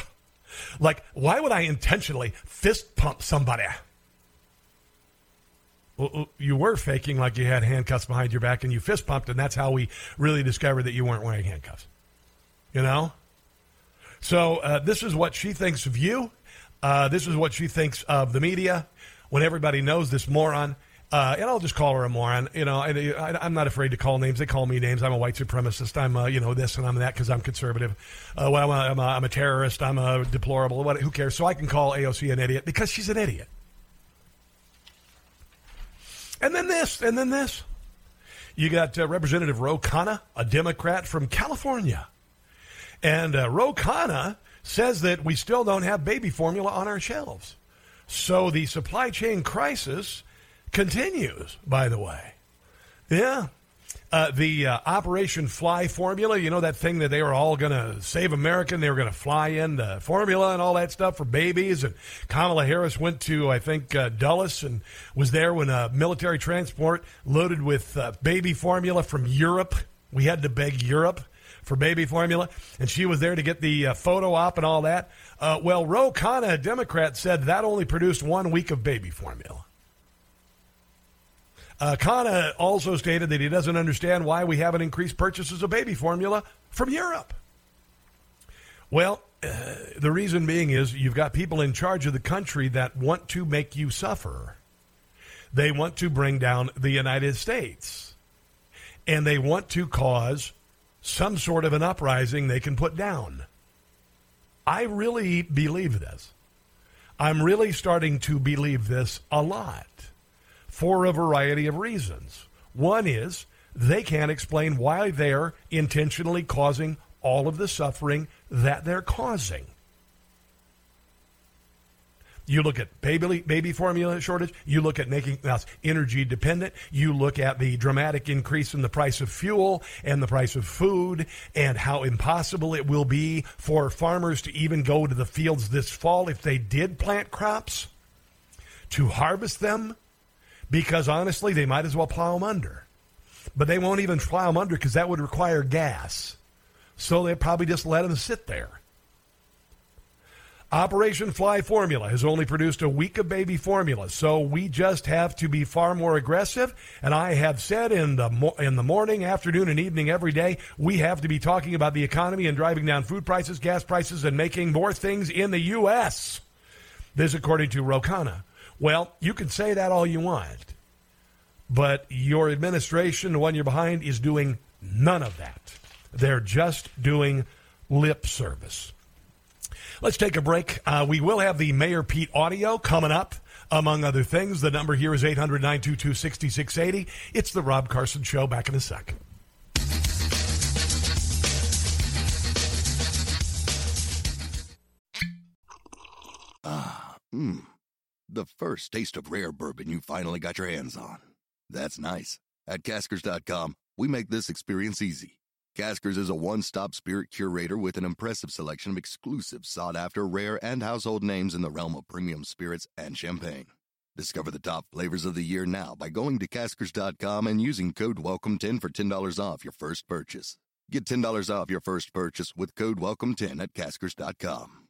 like, why would I intentionally fist pump somebody? Well, uh, you were faking like you had handcuffs behind your back and you fist pumped, and that's how we really discovered that you weren't wearing handcuffs. You know? So, uh, this is what she thinks of you. Uh, this is what she thinks of the media when everybody knows this moron. Uh, and I'll just call her a moron. You know, I, am not afraid to call names. They call me names. I'm a white supremacist. I'm, uh, you know, this and I'm that because I'm conservative. Uh, well, I'm a, I'm, a, I'm a terrorist. I'm a deplorable. What, who cares? So I can call AOC an idiot because she's an idiot. And then this, and then this. You got uh, Representative Ro Khanna, a Democrat from California. And uh, Ro Khanna says that we still don't have baby formula on our shelves. So the supply chain crisis continues, by the way. Yeah. Uh, the uh, Operation Fly formula, you know, that thing that they were all going to save America and they were going to fly in the formula and all that stuff for babies. And Kamala Harris went to, I think, uh, Dulles and was there when a military transport loaded with uh, baby formula from Europe. We had to beg Europe for baby formula, and she was there to get the uh, photo op and all that. Uh, well, Ro Khanna, a Democrat, said that only produced one week of baby formula. Uh, Khanna also stated that he doesn't understand why we haven't increased purchases of baby formula from Europe. Well, uh, the reason being is you've got people in charge of the country that want to make you suffer. They want to bring down the United States. And they want to cause some sort of an uprising they can put down. I really believe this. I'm really starting to believe this a lot for a variety of reasons. One is they can't explain why they're intentionally causing all of the suffering that they're causing. You look at baby, baby formula shortage. You look at making us energy dependent. You look at the dramatic increase in the price of fuel and the price of food and how impossible it will be for farmers to even go to the fields this fall if they did plant crops to harvest them because honestly, they might as well plow them under. But they won't even plow them under because that would require gas. So they probably just let them sit there. Operation Fly Formula has only produced a week of baby formula, so we just have to be far more aggressive. And I have said in the mo- in the morning, afternoon, and evening every day, we have to be talking about the economy and driving down food prices, gas prices, and making more things in the U.S. This, according to Ro Khanna. Well, you can say that all you want, but your administration, the one you're behind, is doing none of that. They're just doing lip service. Let's take a break. Uh, we will have the Mayor Pete audio coming up, among other things. The number here is 800 922 6680. It's the Rob Carson Show. Back in a sec. Ah, mmm the first taste of rare bourbon you finally got your hands on. That's nice. At caskers.com, we make this experience easy. Caskers is a one stop spirit curator with an impressive selection of exclusive, sought after, rare, and household names in the realm of premium spirits and champagne. Discover the top flavors of the year now by going to caskers.com and using code WELCOME10 for $10 off your first purchase. Get $10 off your first purchase with code WELCOME10 at caskers.com.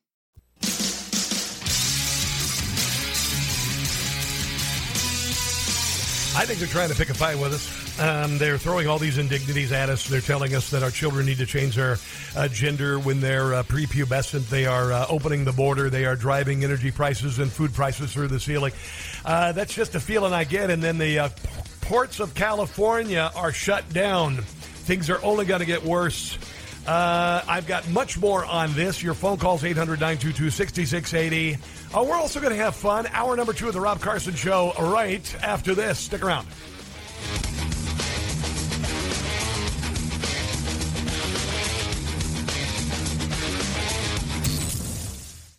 I think they're trying to pick a fight with us. Um, they're throwing all these indignities at us. They're telling us that our children need to change their uh, gender when they're uh, prepubescent. They are uh, opening the border. They are driving energy prices and food prices through the ceiling. Uh, that's just a feeling I get. And then the uh, ports of California are shut down. Things are only going to get worse. Uh, I've got much more on this. Your phone calls 800 922 6680. Uh, we're also going to have fun. Hour number two of the Rob Carson Show right after this. Stick around.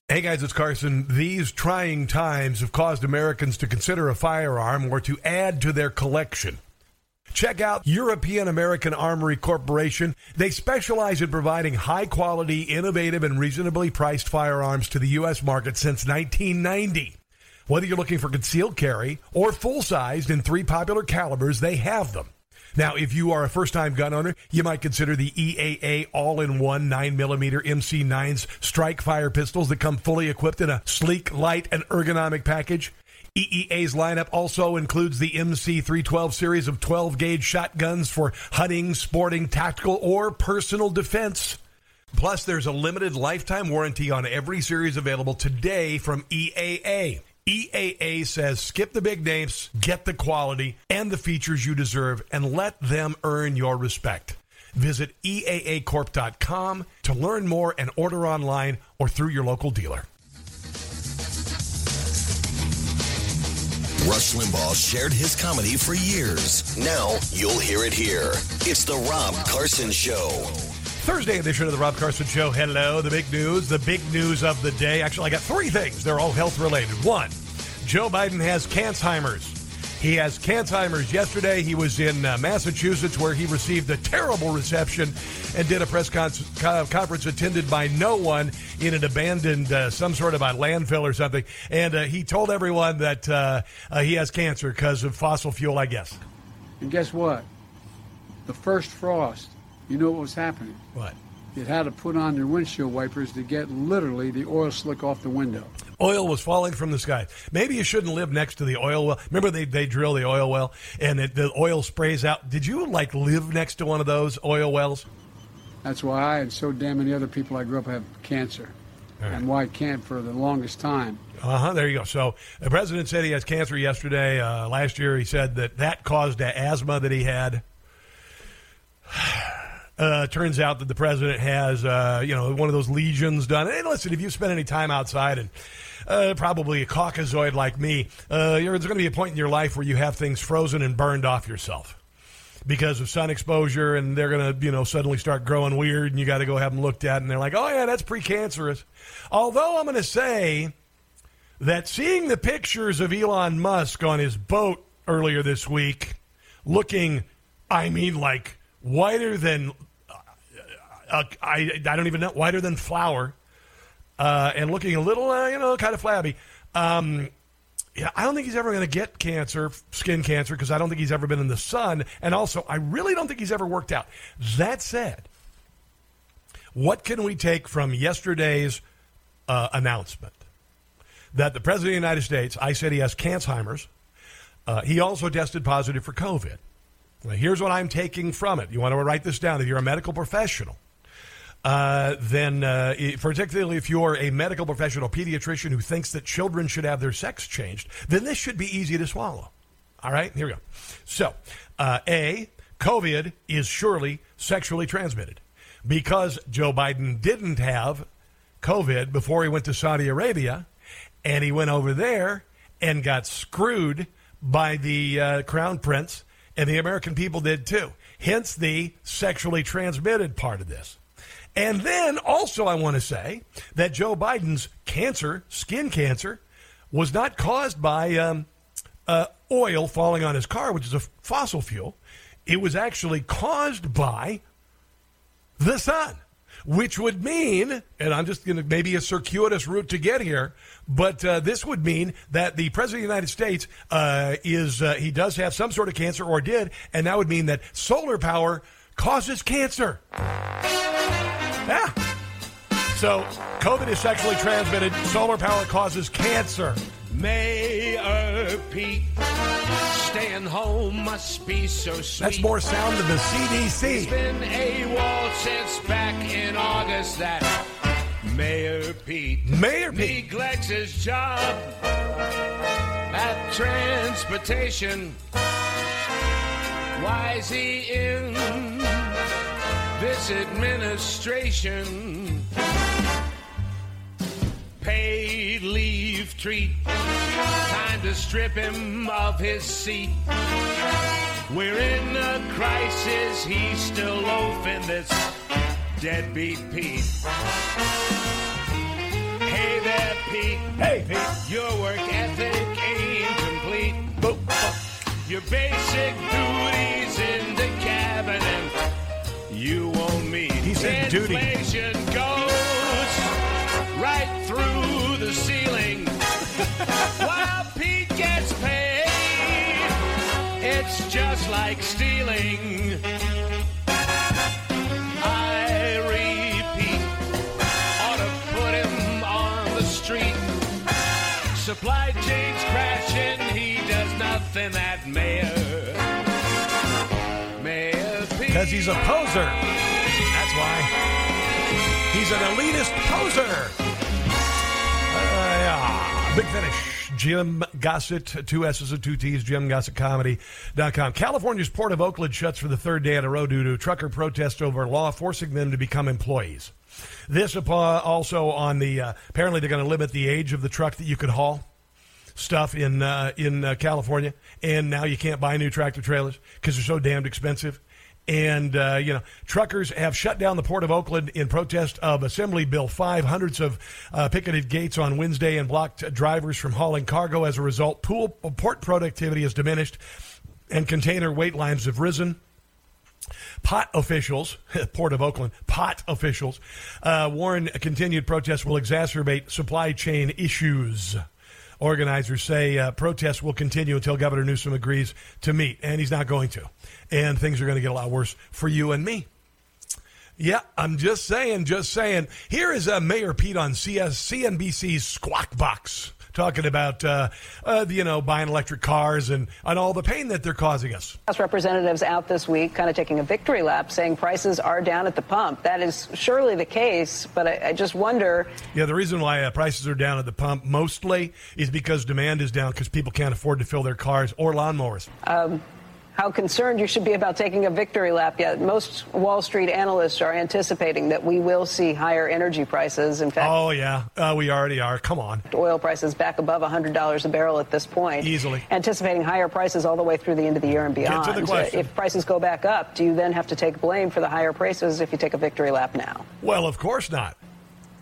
Hey guys, it's Carson. These trying times have caused Americans to consider a firearm or to add to their collection. Check out European American Armory Corporation. They specialize in providing high quality, innovative, and reasonably priced firearms to the U.S. market since 1990. Whether you're looking for concealed carry or full sized in three popular calibers, they have them. Now, if you are a first time gun owner, you might consider the EAA all in one 9mm MC9s strike fire pistols that come fully equipped in a sleek, light, and ergonomic package. EAA's lineup also includes the MC312 series of 12 gauge shotguns for hunting, sporting, tactical, or personal defense. Plus, there's a limited lifetime warranty on every series available today from EAA. EAA says skip the big names, get the quality and the features you deserve, and let them earn your respect. Visit EAAcorp.com to learn more and order online or through your local dealer. Rush Limbaugh shared his comedy for years. Now you'll hear it here. It's the Rob Carson Show. Thursday edition of the Rob Carson Show. Hello, the big news, the big news of the day. Actually, I got three things. They're all health related. One, Joe Biden has Cansheimer's. He has Cansheimer's. Yesterday, he was in uh, Massachusetts where he received a terrible reception and did a press con- co- conference attended by no one in an abandoned, uh, some sort of a landfill or something. And uh, he told everyone that uh, uh, he has cancer because of fossil fuel, I guess. And guess what? The first frost, you know what was happening? What? It had to put on their windshield wipers to get literally the oil slick off the window. Oil was falling from the sky. Maybe you shouldn't live next to the oil well. Remember they, they drill the oil well and it, the oil sprays out. Did you like live next to one of those oil wells? That's why I and so damn many other people I grew up have cancer. Right. And why I can't for the longest time. Uh huh. There you go. So the president said he has cancer yesterday. Uh, last year he said that that caused the asthma that he had. Uh, turns out that the president has, uh, you know, one of those lesions done. And listen, if you spend any time outside and uh, probably a Caucasoid like me, uh, there's going to be a point in your life where you have things frozen and burned off yourself because of sun exposure, and they're going to, you know, suddenly start growing weird, and you got to go have them looked at, and they're like, oh yeah, that's precancerous. Although I'm going to say that seeing the pictures of Elon Musk on his boat earlier this week, looking, I mean, like whiter than uh, I, I don't even know whiter than flour, uh, and looking a little, uh, you know, kind of flabby. Um, yeah, I don't think he's ever going to get cancer, skin cancer, because I don't think he's ever been in the sun, and also I really don't think he's ever worked out. That said, what can we take from yesterday's uh, announcement that the president of the United States? I said he has Cansheimer's. Uh, he also tested positive for COVID. Now, here's what I'm taking from it. You want to write this down if you're a medical professional. Uh, then, uh, particularly if you're a medical professional pediatrician who thinks that children should have their sex changed, then this should be easy to swallow. All right, here we go. So, uh, A, COVID is surely sexually transmitted because Joe Biden didn't have COVID before he went to Saudi Arabia, and he went over there and got screwed by the uh, crown prince, and the American people did too. Hence the sexually transmitted part of this. And then also, I want to say that Joe Biden's cancer, skin cancer, was not caused by um, uh, oil falling on his car, which is a fossil fuel. It was actually caused by the sun, which would mean, and I'm just going to maybe a circuitous route to get here, but uh, this would mean that the president of the United States uh, is uh, he does have some sort of cancer or did, and that would mean that solar power causes cancer. Yeah. So, COVID is sexually transmitted. Solar power causes cancer. Mayor Pete, staying home must be so sweet. That's more sound than the CDC. been a AWOL since back in August that Mayor Pete Mayor Pete. neglects his job at transportation. Why is he in this administration? Paid leave treat. Time to strip him of his seat. We're in a crisis. He's still loafing this deadbeat Pete. Hey there, Pete. Hey, Pete. Your work ethic ain't complete. Your basic duties duty. Inflation goes right through the ceiling while Pete gets paid. It's just like stealing. I repeat, ought to put him on the street. Supply chains crashing, he does nothing mayor. Mayor Because he's a poser. Why. He's an elitist poser. Uh, yeah. Big finish. Jim Gossett, two S's and two T's, JimGossettComedy.com. California's Port of Oakland shuts for the third day in a row due to trucker protest over a law forcing them to become employees. This also on the, uh, apparently they're going to limit the age of the truck that you could haul stuff in uh, in uh, California, and now you can't buy new tractor trailers because they're so damned expensive. And uh, you know, truckers have shut down the port of Oakland in protest of Assembly Bill 5. Hundreds of uh, picketed gates on Wednesday and blocked drivers from hauling cargo. As a result, pool port productivity has diminished, and container wait lines have risen. Pot officials, Port of Oakland, pot officials, uh, warn continued protests will exacerbate supply chain issues. Organizers say uh, protests will continue until Governor Newsom agrees to meet, and he's not going to. And things are going to get a lot worse for you and me. Yeah, I'm just saying, just saying. Here is uh, Mayor Pete on CS, CNBC's Squawk Box talking about, uh, uh, you know, buying electric cars and, and all the pain that they're causing us. House representatives out this week kind of taking a victory lap saying prices are down at the pump. That is surely the case, but I, I just wonder. Yeah, the reason why uh, prices are down at the pump mostly is because demand is down because people can't afford to fill their cars or lawnmowers. Um, how concerned you should be about taking a victory lap yet. Most Wall Street analysts are anticipating that we will see higher energy prices. In fact, Oh, yeah, uh, we already are. Come on. oil prices back above $100 a barrel at this point. Easily. Anticipating higher prices all the way through the end of the year and beyond. Get to the question. If prices go back up, do you then have to take blame for the higher prices if you take a victory lap now? Well, of course not.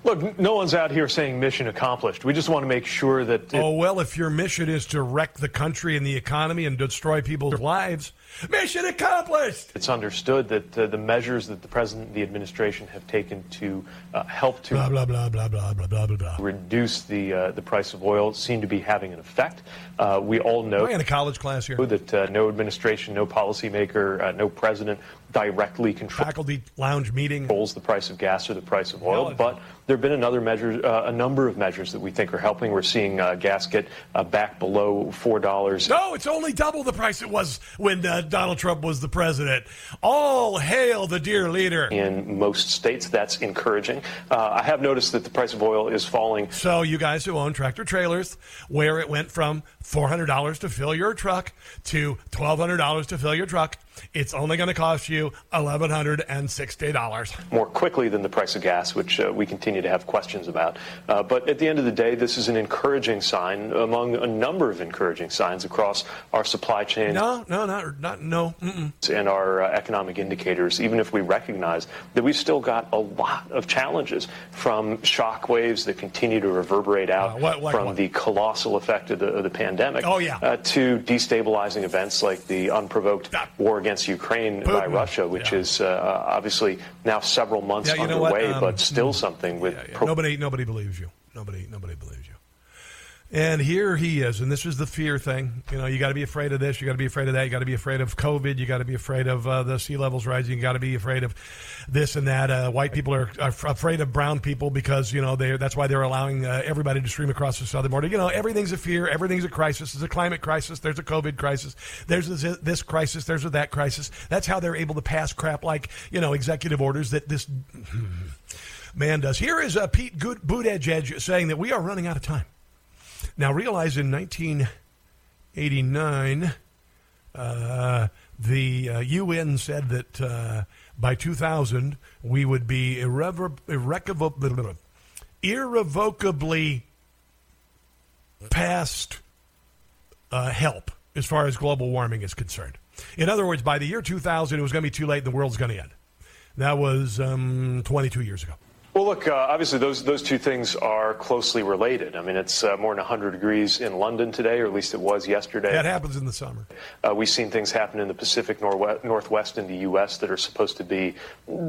Look, no one's out here saying mission accomplished. We just want to make sure that. It- oh, well, if your mission is to wreck the country and the economy and destroy people's lives, mission accomplished! It's understood that uh, the measures that the president and the administration have taken to uh, help to. Blah, blah, blah, blah, blah, blah, blah, blah. Reduce the, uh, the price of oil seem to be having an effect. Uh, we all know. Am I in a college class here? That uh, no administration, no policymaker, uh, no president directly control Faculty lounge meeting. the price of gas or the price of oil. But there have been another measure, uh, a number of measures that we think are helping. We're seeing uh, gas get uh, back below four dollars. No, it's only double the price it was when uh, Donald Trump was the president. All hail the dear leader. In most states, that's encouraging. Uh, I have noticed that the price of oil is falling. So, you guys who own tractor trailers, where it went from $400 to fill your truck to $1,200 to fill your truck, it's only going to cost you $1,160. more quickly than the price of gas, which uh, we continue to have questions about. Uh, but at the end of the day, this is an encouraging sign among a number of encouraging signs across our supply chain No, no, not, not no. Mm-mm. and our uh, economic indicators, even if we recognize that we've still got a lot of challenges from shock waves that continue to reverberate out Uh, what- like from what? the colossal effect of the, of the pandemic Oh, yeah. uh, to destabilizing events like the unprovoked war against Ukraine by Russia, which is uh, obviously now several months Yeah, you know what? underway, Um, but still something with pro- Nobody, nobody believes you. Nobody, nobody believes you. And here he is, and this is the fear thing. You know, you got to be afraid of this, you got to be afraid of that, you got to be afraid of COVID, you got to be afraid of uh, the sea levels rising, you got to be afraid of this and that. Uh, white people are, are afraid of brown people because you know they that's why they're allowing uh, everybody to stream across the southern border. You know, everything's a fear, everything's a crisis. There's a climate crisis, there's a COVID crisis, there's this, this crisis, there's a that crisis. That's how they're able to pass crap like you know executive orders that this man does. Here is uh, Pete Good Buttigieg saying that we are running out of time. Now, realize in 1989, uh, the uh, UN said that uh, by 2000 we would be irrevocably, irrevocably past uh, help as far as global warming is concerned. In other words, by the year 2000, it was going to be too late and the world's going to end. That was um, 22 years ago. Well, look, uh, obviously those those two things are closely related. I mean, it's uh, more than 100 degrees in London today, or at least it was yesterday. That happens in the summer. Uh, we've seen things happen in the Pacific Northwest, Northwest in the U.S. that are supposed to be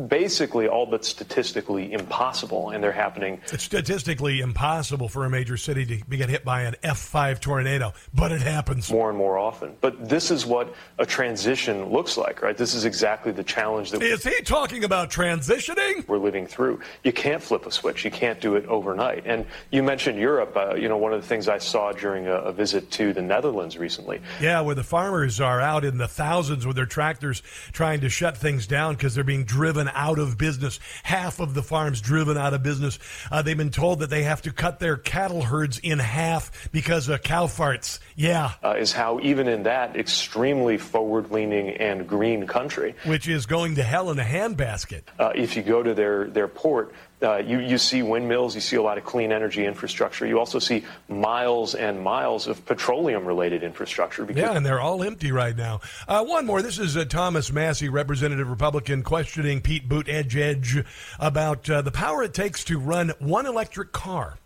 basically all but statistically impossible, and they're happening. It's statistically impossible for a major city to get hit by an F5 tornado, but it happens more and more often. But this is what a transition looks like, right? This is exactly the challenge that is he talking about transitioning? We're living through. You can't flip a switch. You can't do it overnight. And you mentioned Europe. Uh, you know, one of the things I saw during a, a, visit to the Netherlands recently. Yeah, where the farmers are out in the thousands with their tractors trying to shut things down because they're being driven out of business. Half of the farms driven out of business. Uh, they've been told that they have to cut their cattle herds in half because of cow farts. Yeah. Uh, is how even in that extremely forward leaning and green country, which is going to hell in a handbasket. Uh, if you go to their, their port, uh, you, you see windmills, you see a lot of clean energy infrastructure. You also see miles and miles of petroleum related infrastructure. yeah, and they're all empty right now. Uh, one more. This is uh, Thomas Massie, Representative Republican, questioning Pete Buttigieg about uh, the power it takes to run one electric car.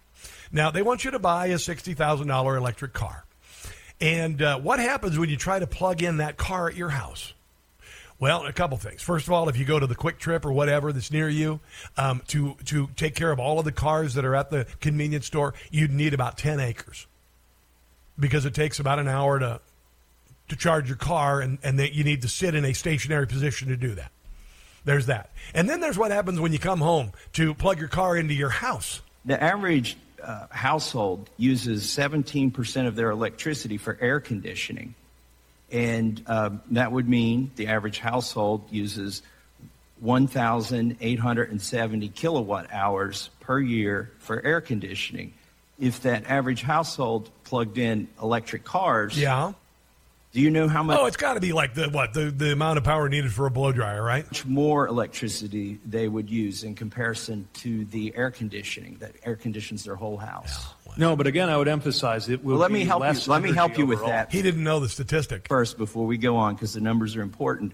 Now, they want you to buy a $60,000 electric car. And uh, what happens when you try to plug in that car at your house? Well, a couple things. First of all, if you go to the QuikTrip or whatever that's near you um, to to take care of all of the cars that are at the convenience store, you'd need about ten acres because it takes about an hour to to charge your car, and and that you need to sit in a stationary position to do that. There's that, and then there's what happens when you come home to plug your car into your house. The average uh, household uses 17% of their electricity for air conditioning. And uh, that would mean the average household uses 1,870 kilowatt hours per year for air conditioning. If that average household plugged in electric cars, yeah. Do you know how much? Oh, it's got to be like the what the, the amount of power needed for a blow dryer, right? Much more electricity they would use in comparison to the air conditioning that air conditions their whole house. No, but again, I would emphasize it will. Well, let me help you. Let me help you with that. He didn't know the statistic first before we go on because the numbers are important.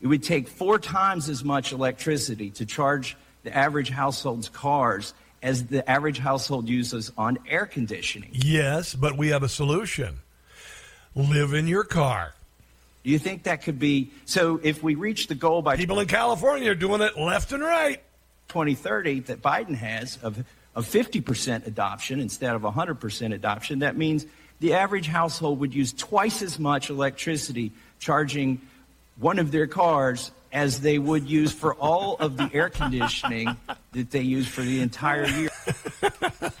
It would take four times as much electricity to charge the average household's cars as the average household uses on air conditioning. Yes, but we have a solution live in your car. Do you think that could be so? If we reach the goal by people 20, in California are doing it left and right, 2030 that Biden has of of 50% adoption instead of 100% adoption, that means the average household would use twice as much electricity charging one of their cars as they would use for all of the air conditioning that they use for the entire year.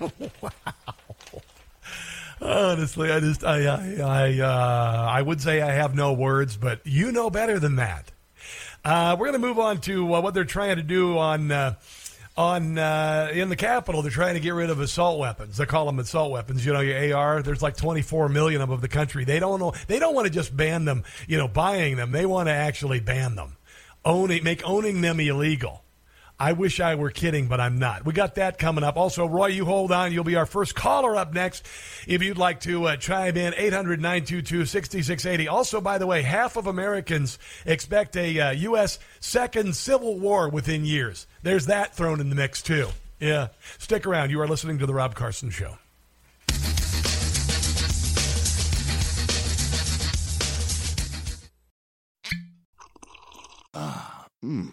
wow. Honestly, I just I I I, uh, I would say I have no words, but you know better than that. Uh, we're going to move on to uh, what they're trying to do on uh, on uh, in the Capitol. They're trying to get rid of assault weapons. They call them assault weapons. You know, your AR. There's like 24 million of them of the country. They don't know. They don't want to just ban them. You know, buying them. They want to actually ban them. Owning, make owning them illegal. I wish I were kidding, but I'm not. We got that coming up. Also, Roy, you hold on. You'll be our first caller up next. If you'd like to uh, chime in, 800 922 6680. Also, by the way, half of Americans expect a uh, U.S. second civil war within years. There's that thrown in the mix, too. Yeah. Stick around. You are listening to The Rob Carson Show. Ah, mmm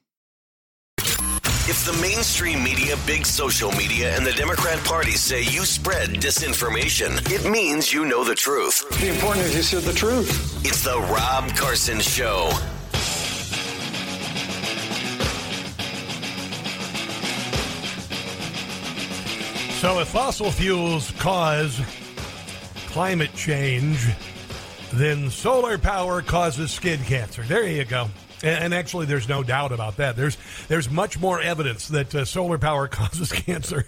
If the mainstream media, big social media, and the Democrat Party say you spread disinformation, it means you know the truth. The important is you said the truth. It's the Rob Carson Show. So, if fossil fuels cause climate change, then solar power causes skin cancer. There you go. And, actually, there's no doubt about that. There's there's much more evidence that uh, solar power causes cancer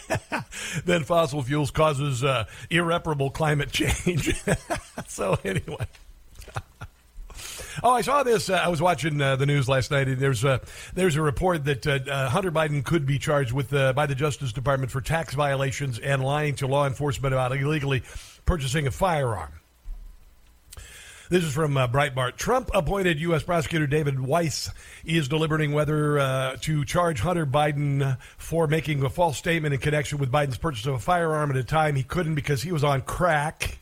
than fossil fuels causes uh, irreparable climate change. so anyway. Oh, I saw this. Uh, I was watching uh, the news last night. And there's a there's a report that uh, uh, Hunter Biden could be charged with uh, by the Justice Department for tax violations and lying to law enforcement about illegally purchasing a firearm. This is from uh, Breitbart. Trump appointed U.S. Prosecutor David Weiss is deliberating whether uh, to charge Hunter Biden for making a false statement in connection with Biden's purchase of a firearm at a time he couldn't because he was on crack.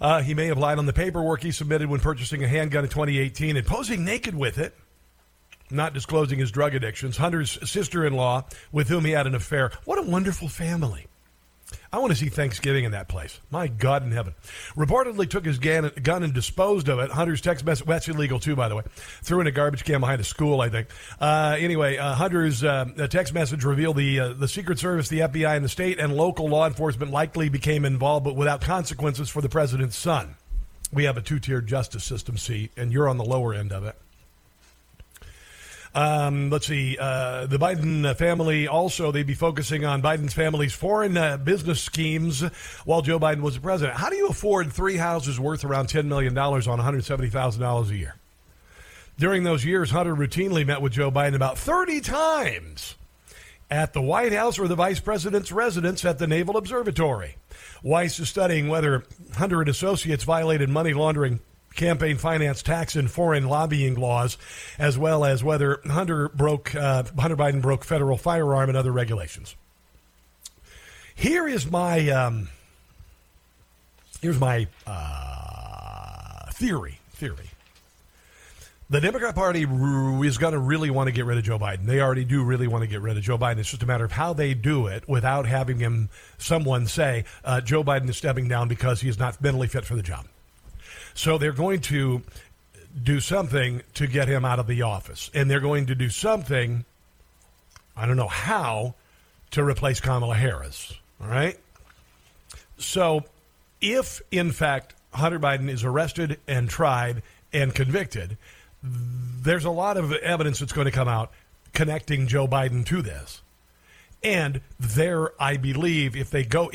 Uh, he may have lied on the paperwork he submitted when purchasing a handgun in 2018 and posing naked with it, not disclosing his drug addictions. Hunter's sister in law, with whom he had an affair. What a wonderful family. I want to see Thanksgiving in that place. My God in heaven. Reportedly took his gun, and disposed of it. Hunter's text message, that's illegal too, by the way. Threw in a garbage can behind a school, I think. Uh, anyway, uh, Hunter's uh, text message revealed the, uh, the Secret Service, the FBI, and the state and local law enforcement likely became involved, but without consequences for the president's son. We have a two tiered justice system, see, and you're on the lower end of it. Um, let's see. Uh, the Biden family also they'd be focusing on Biden's family's foreign uh, business schemes while Joe Biden was the president. How do you afford three houses worth around ten million dollars on one hundred seventy thousand dollars a year? During those years, Hunter routinely met with Joe Biden about thirty times at the White House or the vice president's residence at the Naval Observatory. Weiss is studying whether Hunter and associates violated money laundering campaign finance tax and foreign lobbying laws, as well as whether Hunter broke uh, Hunter Biden broke federal firearm and other regulations. Here is my um, here's my uh, theory. Theory. The Democrat Party is going to really want to get rid of Joe Biden. They already do really want to get rid of Joe Biden. It's just a matter of how they do it without having him, someone say, uh, Joe Biden is stepping down because he is not mentally fit for the job. So they're going to do something to get him out of the office. And they're going to do something, I don't know how, to replace Kamala Harris. All right? So if, in fact, Hunter Biden is arrested and tried and convicted, there's a lot of evidence that's going to come out connecting Joe Biden to this. And there, I believe, if they go,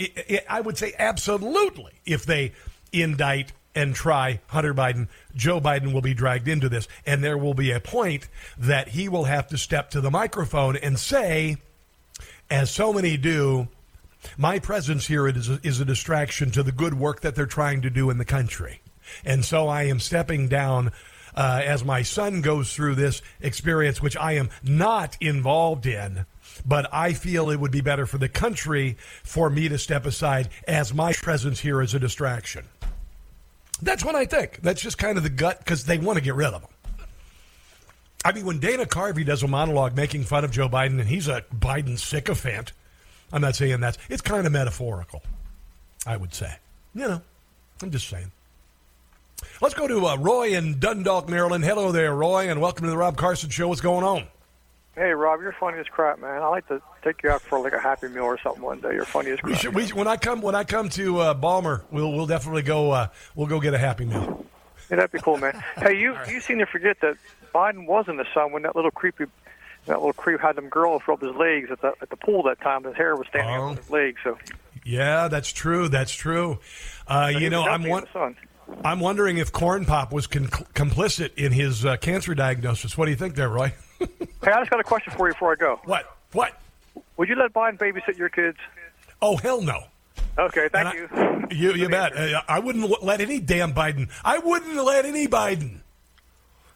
I would say absolutely, if they indict and try Hunter Biden, Joe Biden will be dragged into this. And there will be a point that he will have to step to the microphone and say, as so many do, my presence here is a, is a distraction to the good work that they're trying to do in the country. And so I am stepping down uh, as my son goes through this experience, which I am not involved in. But I feel it would be better for the country for me to step aside as my presence here is a distraction. That's what I think. That's just kind of the gut because they want to get rid of him. I mean, when Dana Carvey does a monologue making fun of Joe Biden and he's a Biden sycophant, I'm not saying that's, it's kind of metaphorical, I would say. You know, I'm just saying. Let's go to uh, Roy in Dundalk, Maryland. Hello there, Roy, and welcome to the Rob Carson Show. What's going on? Hey, Rob, you're funny as crap, man. I like to take you out for like a Happy Meal or something one day. You're funny as crap. We should, we, when I come when I come to uh, Balmer, we'll we'll definitely go. Uh, we'll go get a Happy Meal. Yeah, that'd be cool, man. hey, you right. you seem to forget that Biden was in the sun when that little creepy that little creep had them girls rub his legs at the at the pool that time. His hair was standing oh. on his legs. So. Yeah, that's true. That's true. Uh, you know, I'm one. I'm wondering if Corn Pop was con- complicit in his uh, cancer diagnosis. What do you think there, Roy? Hey, I just got a question for you before I go. What? What? Would you let Biden babysit your kids? Oh hell no! Okay, thank you. I, you you bet. Uh, I wouldn't let any damn Biden. I wouldn't let any Biden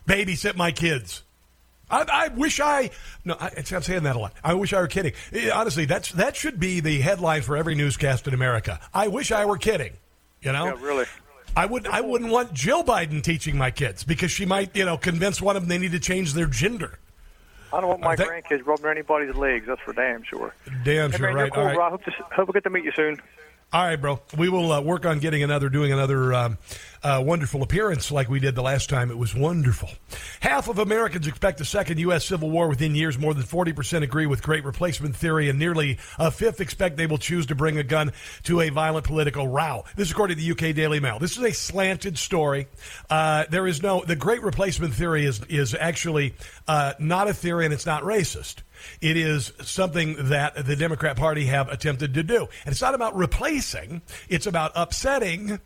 babysit my kids. I, I wish I no. I, I'm saying that a lot. I wish I were kidding. Eh, Honestly, that's that should be the headline for every newscast in America. I wish I were kidding. You know, Yeah, really. I would. I wouldn't want Jill Biden teaching my kids because she might, you know, convince one of them they need to change their gender. I don't want my think- grandkids rubbing anybody's legs. That's for damn sure. Damn Hey, sure, man, right? Cool, All right. bro. I hope, to, hope we get to meet you soon. All right, bro. We will uh, work on getting another, doing another um, uh, wonderful appearance like we did the last time. It was wonderful. Half of Americans expect a second U.S. Civil War within years. More than 40% agree with great replacement theory, and nearly a fifth expect they will choose to bring a gun to a violent political row. This is according to the UK Daily Mail. This is a slanted story. Uh, there is no, the great replacement theory is, is actually uh, not a theory and it's not racist. It is something that the Democrat Party have attempted to do. And it's not about replacing, it's about upsetting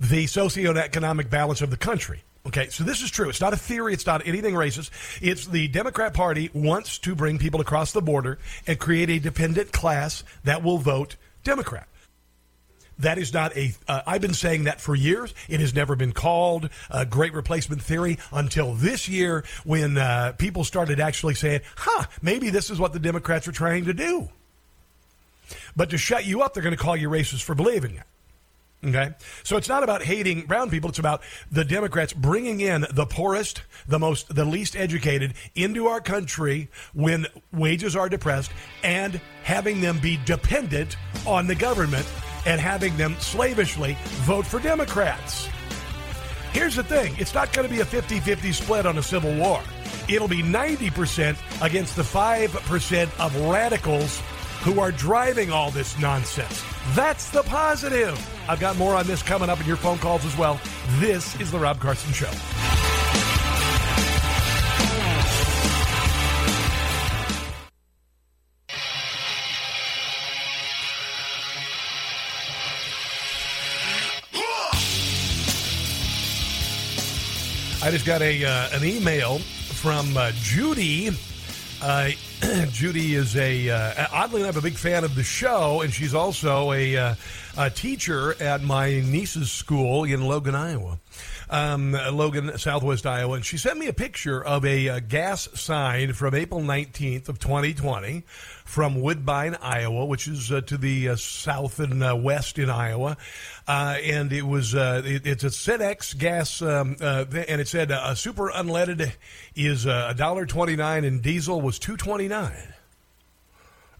the socioeconomic balance of the country. Okay, so this is true. It's not a theory. It's not anything racist. It's the Democrat Party wants to bring people across the border and create a dependent class that will vote Democrat. That is not a. Uh, I've been saying that for years. It has never been called a great replacement theory until this year when uh, people started actually saying, huh, maybe this is what the Democrats are trying to do. But to shut you up, they're going to call you racist for believing it. Okay? So it's not about hating brown people. It's about the Democrats bringing in the poorest, the most, the least educated into our country when wages are depressed and having them be dependent on the government and having them slavishly vote for Democrats. Here's the thing it's not going to be a 50 50 split on a civil war. It'll be 90% against the 5% of radicals who are driving all this nonsense. That's the positive. I've got more on this coming up in your phone calls as well. This is The Rob Carson Show. I just got a uh, an email from uh, Judy. Uh, Judy is a uh, oddly enough a big fan of the show, and she's also a, uh, a teacher at my niece's school in Logan, Iowa. Um, Logan, Southwest Iowa, and she sent me a picture of a, uh gas sign from April 19th of 2020 from Woodbine, Iowa, which is uh, to the uh, south and uh, west in Iowa. Uh, and it was uh, it, it's a Cenex gas, um, uh, and it said a super unleaded is a dollar twenty nine, and diesel was two twenty nine.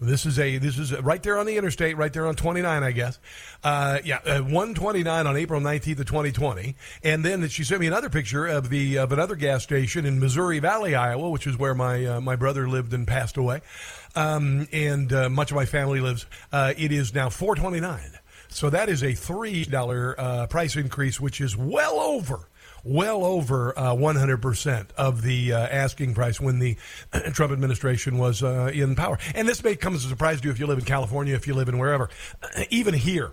This is a this is right there on the interstate, right there on 29, I guess. Uh, yeah, uh, 129 on April 19th of 2020, and then she sent me another picture of the of another gas station in Missouri Valley, Iowa, which is where my uh, my brother lived and passed away, um, and uh, much of my family lives. Uh, it is now 429, so that is a three dollar uh, price increase, which is well over well over uh, 100% of the uh, asking price when the Trump administration was uh, in power. And this may come as a surprise to you if you live in California, if you live in wherever. Even here,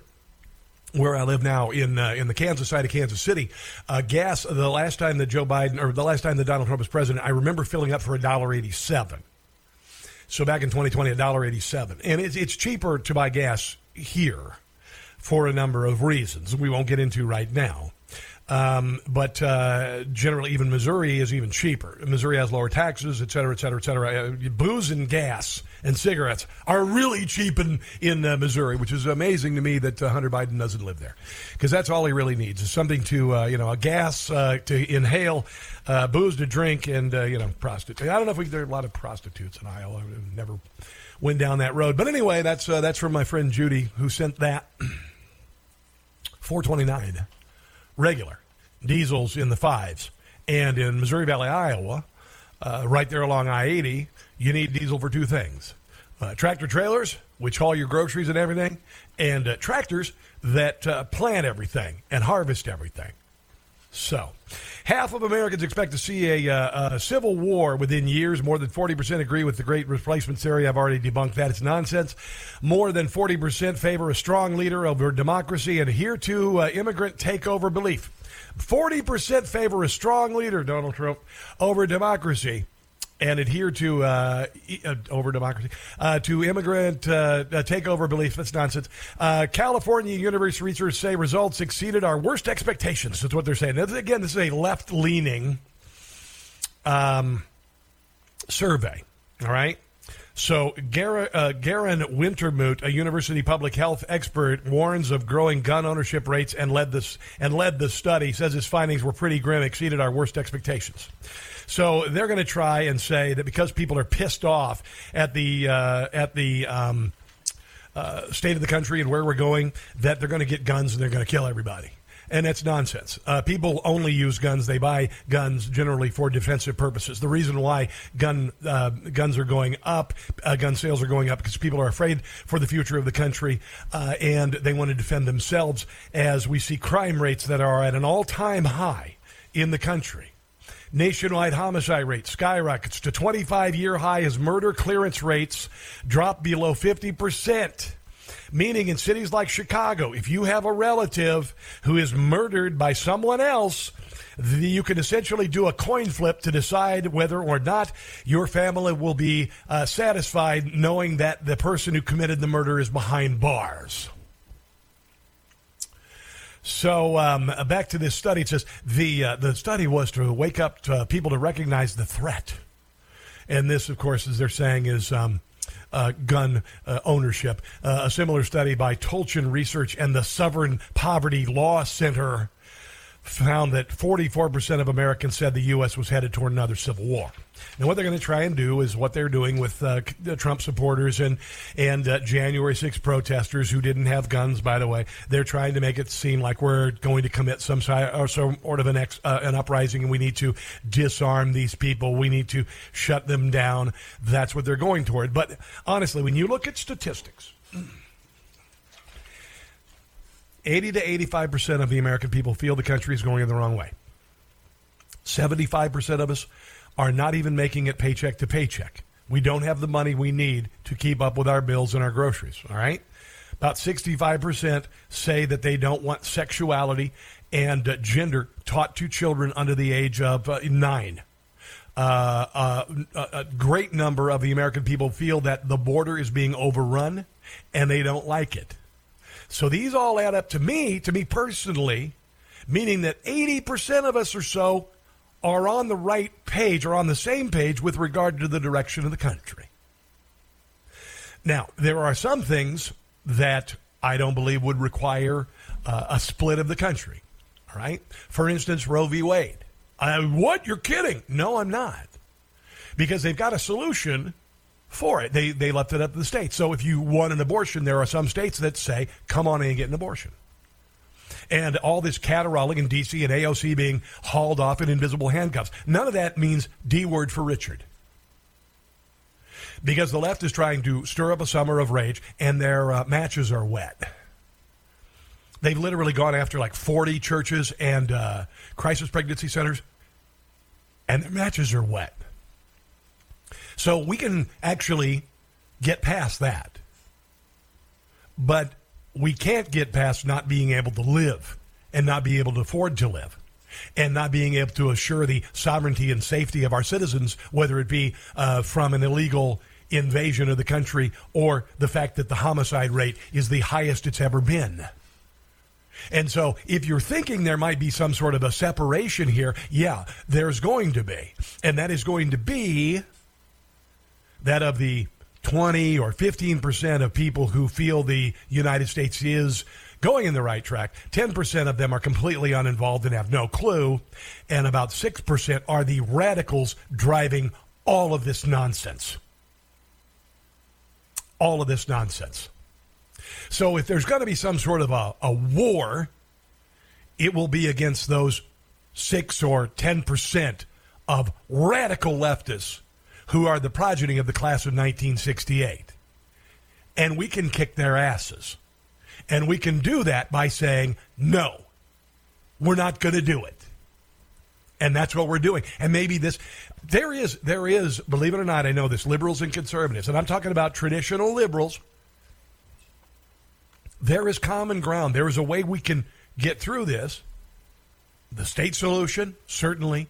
where I live now in uh, in the Kansas side of Kansas City, uh, gas. The last time that Joe Biden or the last time that Donald Trump was president, I remember filling up for a dollar eighty seven. So back in 2020, a dollar eighty seven, and it's it's cheaper to buy gas here for a number of reasons we won't get into right now. Um, but uh, generally, even Missouri is even cheaper. Missouri has lower taxes, et cetera, et cetera, et cetera. Uh, booze and gas and cigarettes are really cheap in, in uh, Missouri, which is amazing to me that uh, Hunter Biden doesn't live there. Because that's all he really needs is something to, uh, you know, a gas uh, to inhale, uh, booze to drink, and, you know, prostitutes. I don't know if we, there are a lot of prostitutes in Iowa. I never went down that road. But anyway, that's, that's from my friend Judy who sent that. 429 regular diesels in the fives. And in Missouri Valley, Iowa, uh, right there along I 80, you need diesel for two things uh, tractor trailers, which haul your groceries and everything, and uh, tractors that uh, plant everything and harvest everything. So, half of Americans expect to see a, uh, a, civil war within years. More than 40% agree with the great replacement theory. I've already debunked that. It's nonsense. More than 40% favor a strong leader over democracy and adhere to uh, immigrant takeover belief. 40% favor a strong leader, Donald Trump, over democracy and adhere to uh, uh, over democracy uh, to immigrant uh, uh, takeover beliefs. That's nonsense. Uh, California University researchers say results exceeded our worst expectations. That's what they're saying. Again, this is a left leaning um, survey. All right. So, Gar- uh, Garen Wintemute, a university public health expert, warns of growing gun ownership rates and led this and led the study. Says his findings were pretty grim, exceeded our worst expectations. So they're going to try and say that because people are pissed off at the uh, at the um, uh, state of the country and where we're going, that they're going to get guns and they're going to kill everybody. And that's nonsense. Uh, people only use guns. They buy guns generally for defensive purposes. The reason why gun uh, guns are going up, uh, gun sales are going up, because people are afraid for the future of the country, uh, and they want to defend themselves. As we see crime rates that are at an all-time high in the country. Nationwide homicide rate skyrockets to 25 year high as murder clearance rates drop below 50%. Meaning in cities like Chicago, if you have a relative who is murdered by someone else, you can essentially do a coin flip to decide whether or not your family will be uh, satisfied knowing that the person who committed the murder is behind bars. So um, back to this study. It says the uh, the study was to wake up to people to recognize the threat, and this, of course, as they're saying, is um, uh, gun uh, ownership. Uh, a similar study by Tulchin Research and the Southern Poverty Law Center found that 44% of Americans said the U.S. was headed toward another civil war. Now, what they're going to try and do is what they're doing with uh, the Trump supporters and and uh, January 6 protesters who didn't have guns. By the way, they're trying to make it seem like we're going to commit or some sort of an ex, uh, an uprising, and we need to disarm these people. We need to shut them down. That's what they're going toward. But honestly, when you look at statistics. 80 to 85% of the American people feel the country is going in the wrong way. 75% of us are not even making it paycheck to paycheck. We don't have the money we need to keep up with our bills and our groceries, all right? About 65% say that they don't want sexuality and uh, gender taught to children under the age of uh, nine. Uh, uh, a, a great number of the American people feel that the border is being overrun and they don't like it. So these all add up to me, to me personally, meaning that 80% of us or so are on the right page or on the same page with regard to the direction of the country. Now, there are some things that I don't believe would require uh, a split of the country. All right? For instance, Roe v. Wade. I, what? You're kidding. No, I'm not. Because they've got a solution for it. They, they left it up to the states. So if you want an abortion, there are some states that say, come on in and get an abortion. And all this caterwauling in D.C. and AOC being hauled off in invisible handcuffs. None of that means D word for Richard. Because the left is trying to stir up a summer of rage and their uh, matches are wet. They've literally gone after like 40 churches and uh, crisis pregnancy centers, and their matches are wet. So we can actually get past that. But we can't get past not being able to live and not be able to afford to live and not being able to assure the sovereignty and safety of our citizens, whether it be uh, from an illegal invasion of the country or the fact that the homicide rate is the highest it's ever been. And so, if you're thinking there might be some sort of a separation here, yeah, there's going to be. And that is going to be that of the 20 or 15 percent of people who feel the United States is going in the right track, 10 percent of them are completely uninvolved and have no clue, and about 6 percent are the radicals driving all of this nonsense. All of this nonsense. So if there's going to be some sort of a, a war, it will be against those 6 or 10 percent of radical leftists who are the progeny of the class of 1968. And we can kick their asses. And we can do that by saying, no, we're not going to do it. And that's what we're doing. And maybe this, there is, there is, believe it or not, I know this, liberals and conservatives, and I'm talking about traditional liberals. There is common ground. There is a way we can get through this. The state solution, certainly.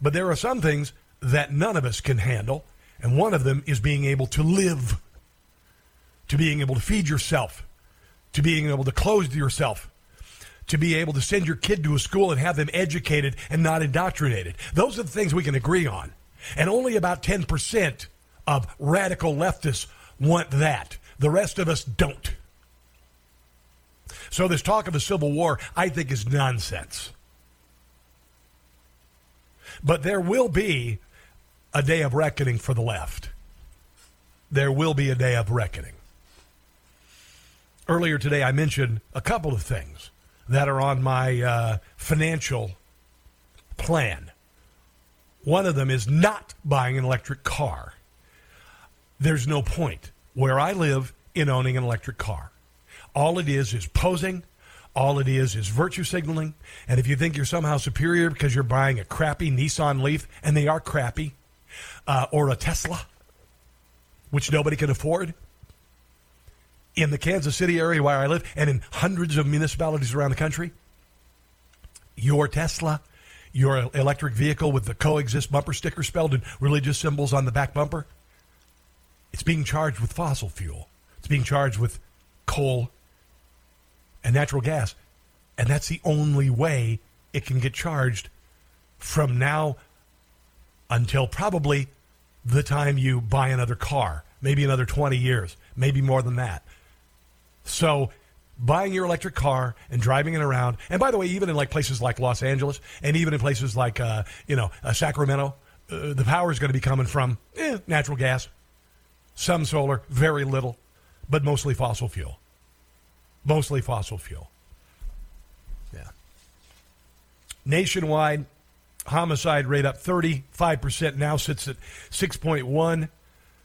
But there are some things that none of us can handle, and one of them is being able to live, to being able to feed yourself, to being able to clothe yourself, to be able to send your kid to a school and have them educated and not indoctrinated. Those are the things we can agree on. And only about 10% of radical leftists want that. The rest of us don't. So, this talk of a civil war, I think, is nonsense. But there will be a day of reckoning for the left. There will be a day of reckoning. Earlier today, I mentioned a couple of things that are on my uh, financial plan. One of them is not buying an electric car. There's no point where I live in owning an electric car. All it is is posing. All it is is virtue signaling. And if you think you're somehow superior because you're buying a crappy Nissan Leaf, and they are crappy, uh, or a Tesla, which nobody can afford, in the Kansas City area where I live and in hundreds of municipalities around the country, your Tesla, your electric vehicle with the coexist bumper sticker spelled in religious symbols on the back bumper, it's being charged with fossil fuel. It's being charged with coal and natural gas. And that's the only way it can get charged from now until probably the time you buy another car, maybe another 20 years, maybe more than that. So buying your electric car and driving it around, and by the way, even in like places like Los Angeles and even in places like, uh, you know, uh, Sacramento, uh, the power is going to be coming from eh, natural gas, some solar, very little, but mostly fossil fuel. Mostly fossil fuel. Yeah. Nationwide, homicide rate up 35%, now sits at 6.1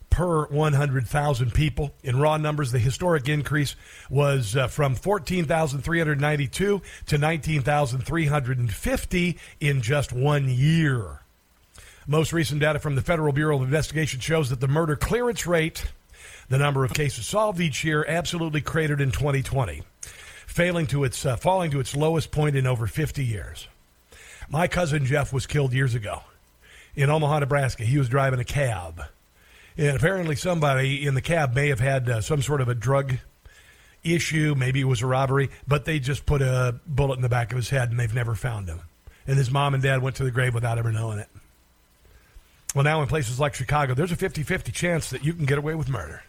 per 100,000 people. In raw numbers, the historic increase was uh, from 14,392 to 19,350 in just one year. Most recent data from the Federal Bureau of Investigation shows that the murder clearance rate, the number of cases solved each year, absolutely cratered in 2020, failing to its uh, falling to its lowest point in over 50 years. My cousin Jeff was killed years ago in Omaha, Nebraska. He was driving a cab. And apparently, somebody in the cab may have had uh, some sort of a drug issue. Maybe it was a robbery, but they just put a bullet in the back of his head and they've never found him. And his mom and dad went to the grave without ever knowing it. Well, now in places like Chicago, there's a 50 50 chance that you can get away with murder.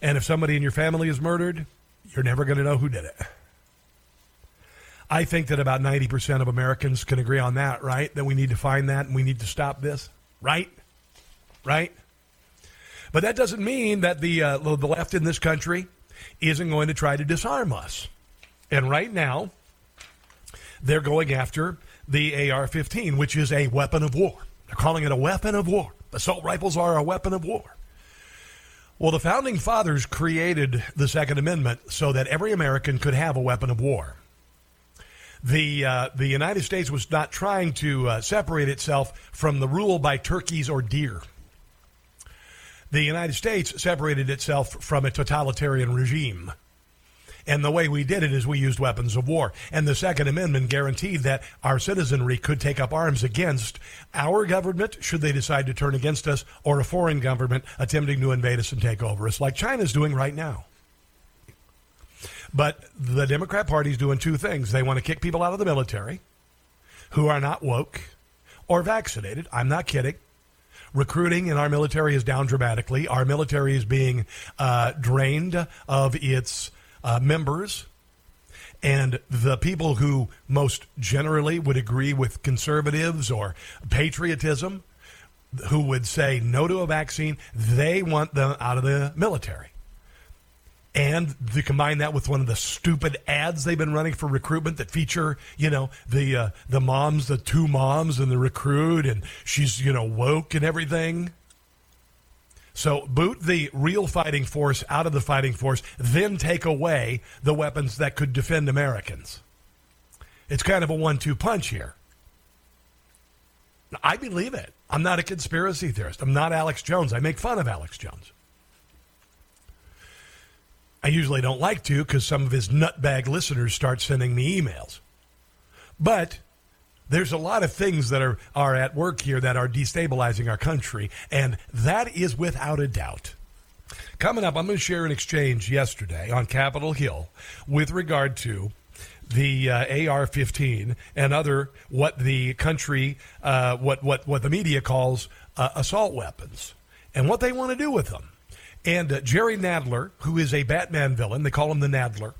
And if somebody in your family is murdered, you're never going to know who did it. I think that about 90% of Americans can agree on that, right? That we need to find that and we need to stop this, right? Right? But that doesn't mean that the, uh, the left in this country isn't going to try to disarm us. And right now, they're going after the AR 15, which is a weapon of war. They're calling it a weapon of war. Assault rifles are a weapon of war. Well, the founding fathers created the Second Amendment so that every American could have a weapon of war. The, uh, the United States was not trying to uh, separate itself from the rule by turkeys or deer. The United States separated itself from a totalitarian regime. And the way we did it is we used weapons of war. And the Second Amendment guaranteed that our citizenry could take up arms against our government should they decide to turn against us or a foreign government attempting to invade us and take over us, like China's doing right now. But the Democrat Party is doing two things. They want to kick people out of the military who are not woke or vaccinated. I'm not kidding. Recruiting in our military is down dramatically. Our military is being uh, drained of its uh, members. And the people who most generally would agree with conservatives or patriotism, who would say no to a vaccine, they want them out of the military. And to combine that with one of the stupid ads they've been running for recruitment that feature, you know, the uh, the moms, the two moms, and the recruit, and she's you know woke and everything. So boot the real fighting force out of the fighting force, then take away the weapons that could defend Americans. It's kind of a one two punch here. I believe it. I'm not a conspiracy theorist. I'm not Alex Jones. I make fun of Alex Jones. I usually don't like to because some of his nutbag listeners start sending me emails. But there's a lot of things that are, are at work here that are destabilizing our country, and that is without a doubt. Coming up, I'm going to share an exchange yesterday on Capitol Hill with regard to the uh, AR-15 and other what the country, uh, what what what the media calls uh, assault weapons, and what they want to do with them. And uh, Jerry Nadler, who is a Batman villain, they call him the Nadler.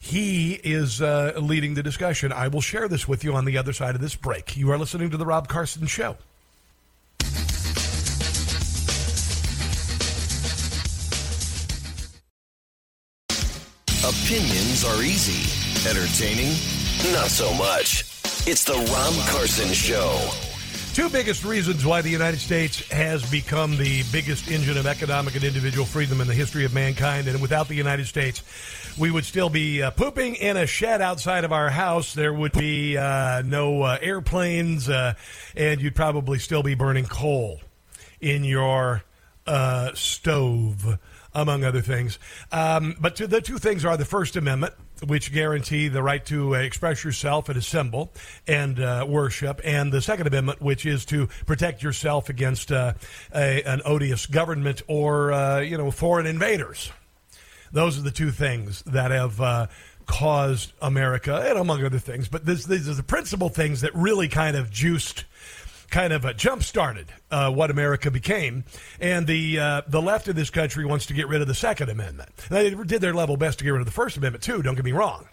He is uh, leading the discussion. I will share this with you on the other side of this break. You are listening to the Rob Carson Show. Opinions are easy. Entertaining? Not so much. It's the Rob Carson Show. Two biggest reasons why the United States has become the biggest engine of economic and individual freedom in the history of mankind. And without the United States, we would still be uh, pooping in a shed outside of our house. There would be uh, no uh, airplanes, uh, and you'd probably still be burning coal in your uh, stove among other things. Um, but the two things are the First Amendment, which guarantee the right to uh, express yourself and assemble and uh, worship, and the Second Amendment, which is to protect yourself against uh, a, an odious government or uh, you know foreign invaders. Those are the two things that have uh, caused America, and among other things, but this, these are the principal things that really kind of juiced kind of jump started uh, what America became. And the uh, the left of this country wants to get rid of the Second Amendment. They did their level best to get rid of the First Amendment too. Don't get me wrong.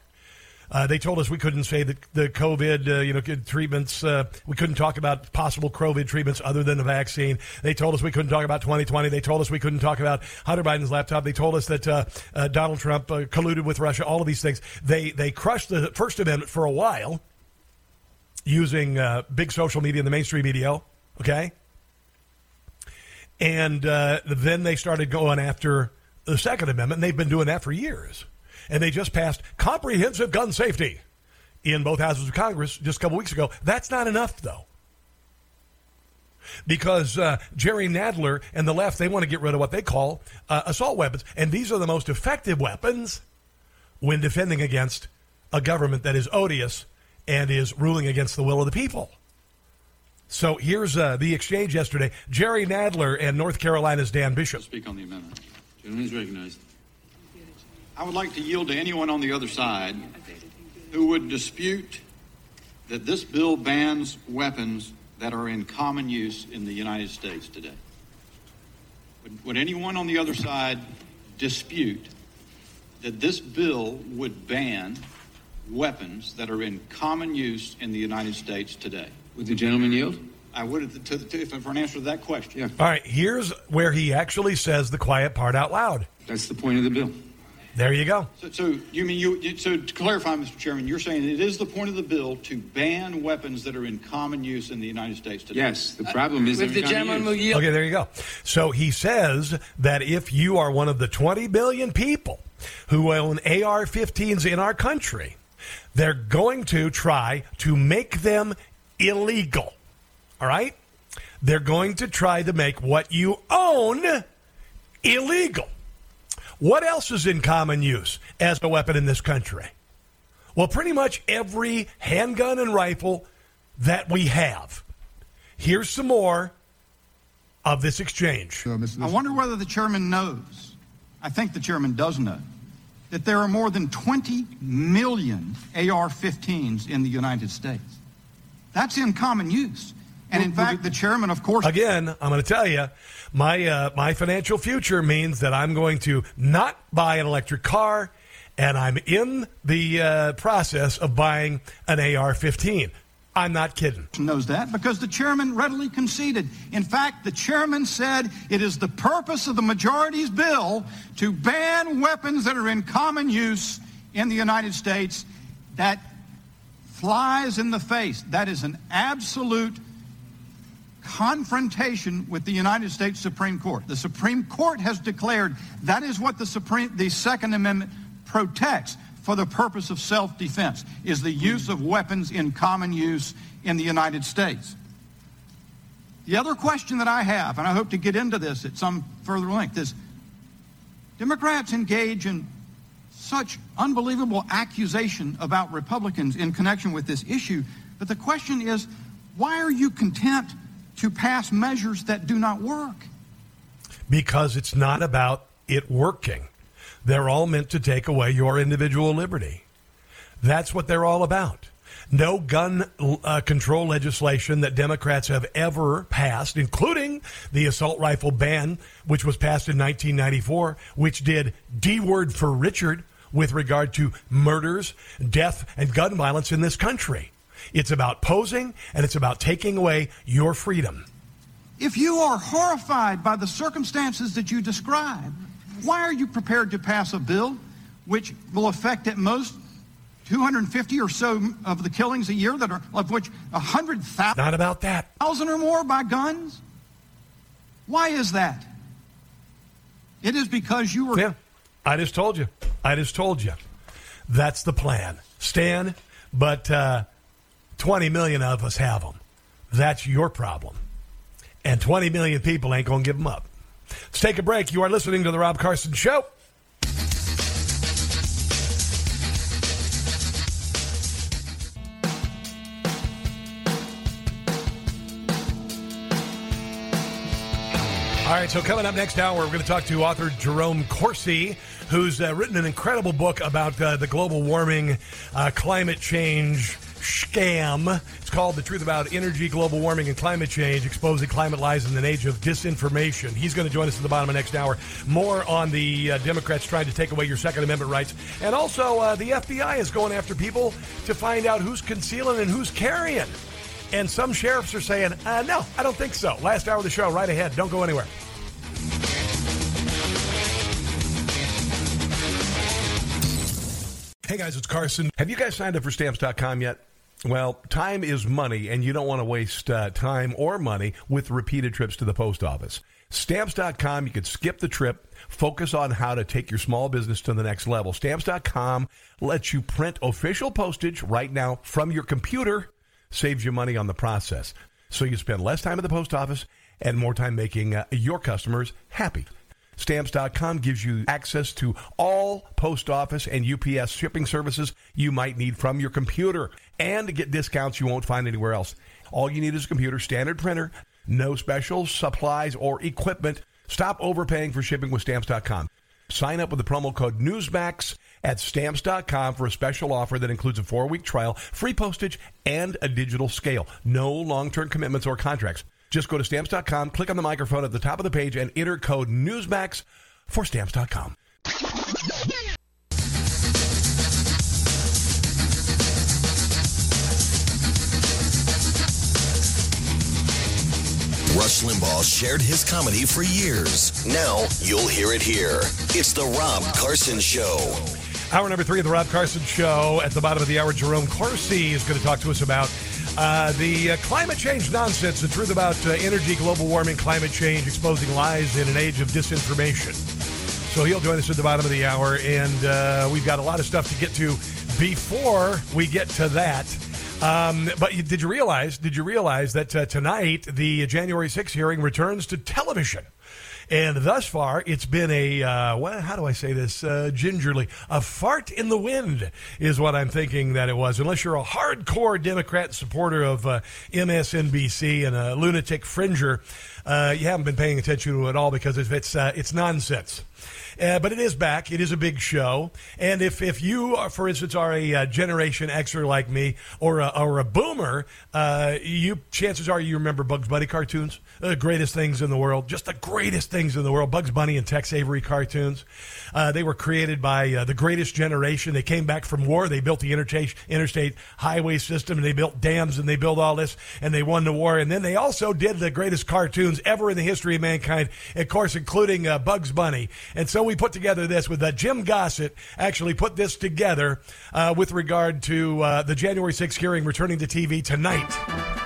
Uh, they told us we couldn't say that the COVID, uh, you know, treatments. Uh, we couldn't talk about possible COVID treatments other than the vaccine. They told us we couldn't talk about 2020. They told us we couldn't talk about Hunter Biden's laptop. They told us that Donald Trump colluded with Russia. All of these things. They they crushed the First Amendment for a while using uh, big social media and the mainstream media, okay? And uh, then they started going after the Second Amendment, and they've been doing that for years. And they just passed comprehensive gun safety in both houses of Congress just a couple weeks ago. That's not enough, though. Because uh, Jerry Nadler and the left, they want to get rid of what they call uh, assault weapons. And these are the most effective weapons when defending against a government that is odious and is ruling against the will of the people. So here's uh, the exchange yesterday. Jerry Nadler and North Carolina's Dan Bishop. Speak on the amendment. Gentleman is recognized. I would like to yield to anyone on the other side who would dispute that this bill bans weapons that are in common use in the United States today. Would, would anyone on the other side dispute that this bill would ban weapons that are in common use in the United States today. Would the gentleman yield? I would, to, to, for an answer to that question. Yeah. All right, here's where he actually says the quiet part out loud. That's the point of the bill. There you go. So, so you mean you? So to clarify, Mr. Chairman, you're saying it is the point of the bill to ban weapons that are in common use in the United States today? Yes. The problem is uh, the gentleman will yield. Okay, there you go. So he says that if you are one of the 20 billion people who own AR-15s in our country, they're going to try to make them illegal. All right? They're going to try to make what you own illegal. What else is in common use as a weapon in this country? Well, pretty much every handgun and rifle that we have. Here's some more of this exchange. I wonder whether the chairman knows. I think the chairman does know that there are more than 20 million AR 15s in the United States. That's in common use. And in fact, the chairman, of course. Again, I'm going to tell you, my, uh, my financial future means that I'm going to not buy an electric car, and I'm in the uh, process of buying an AR 15. I'm not kidding. Knows that because the chairman readily conceded. In fact, the chairman said it is the purpose of the majority's bill to ban weapons that are in common use in the United States. That flies in the face. That is an absolute confrontation with the United States Supreme Court. The Supreme Court has declared that is what the Supreme the Second Amendment protects for the purpose of self-defense is the use of weapons in common use in the United States. The other question that I have, and I hope to get into this at some further length, is Democrats engage in such unbelievable accusation about Republicans in connection with this issue. But the question is, why are you content to pass measures that do not work? Because it's not about it working. They're all meant to take away your individual liberty. That's what they're all about. No gun uh, control legislation that Democrats have ever passed, including the assault rifle ban, which was passed in 1994, which did D word for Richard with regard to murders, death, and gun violence in this country. It's about posing and it's about taking away your freedom. If you are horrified by the circumstances that you describe, why are you prepared to pass a bill which will affect at most 250 or so of the killings a year that are of which 100,000 Not about that. thousand or more by guns? Why is that? It is because you were Yeah. I just told you. I just told you. That's the plan. Stan, but uh, 20 million of us have them. That's your problem. And 20 million people ain't going to give them up. Let's take a break. You are listening to The Rob Carson Show. All right, so coming up next hour, we're going to talk to author Jerome Corsi, who's uh, written an incredible book about uh, the global warming, uh, climate change scam. It's called The Truth About Energy, Global Warming, and Climate Change, Exposing Climate Lies in an Age of Disinformation. He's going to join us at the bottom of next hour. More on the uh, Democrats trying to take away your Second Amendment rights. And also, uh, the FBI is going after people to find out who's concealing and who's carrying. And some sheriffs are saying, uh, no, I don't think so. Last hour of the show, right ahead. Don't go anywhere. Hey guys, it's Carson. Have you guys signed up for stamps.com yet? Well, time is money, and you don't want to waste uh, time or money with repeated trips to the post office. Stamps.com, you could skip the trip, focus on how to take your small business to the next level. Stamps.com lets you print official postage right now from your computer, saves you money on the process. So you spend less time at the post office and more time making uh, your customers happy. Stamps.com gives you access to all post office and UPS shipping services you might need from your computer and get discounts you won't find anywhere else. All you need is a computer, standard printer, no special supplies or equipment. Stop overpaying for shipping with Stamps.com. Sign up with the promo code Newsmax at Stamps.com for a special offer that includes a four week trial, free postage, and a digital scale. No long term commitments or contracts. Just go to Stamps.com, click on the microphone at the top of the page, and enter code Newsmax for Stamps.com. Rush Limbaugh shared his comedy for years. Now you'll hear it here. It's the Rob Carson Show. Hour number three of the Rob Carson Show. At the bottom of the hour, Jerome Corsi is going to talk to us about uh, the uh, climate change nonsense, the truth about uh, energy, global warming, climate change, exposing lies in an age of disinformation. So he'll join us at the bottom of the hour, and uh, we've got a lot of stuff to get to before we get to that. Um, but you, did you realize? Did you realize that uh, tonight the January 6th hearing returns to television? And thus far, it's been a, uh, well, how do I say this uh, gingerly? A fart in the wind is what I'm thinking that it was. Unless you're a hardcore Democrat supporter of uh, MSNBC and a lunatic fringer, uh, you haven't been paying attention to it at all because it's, it's, uh, it's nonsense. Uh, but it is back. It is a big show. And if, if you, are, for instance, are a uh, Generation Xer like me or a, or a boomer, uh, you chances are you remember Bugs Bunny cartoons, the greatest things in the world, just the greatest things in the world. Bugs Bunny and Tex Avery cartoons. Uh, they were created by uh, the greatest generation. They came back from war. They built the interstate, interstate highway system, and they built dams, and they built all this, and they won the war. And then they also did the greatest cartoons ever in the history of mankind, of course, including uh, Bugs Bunny. And so we put together this with uh, Jim Gossett actually put this together uh, with regard to uh, the January 6th hearing returning to TV tonight.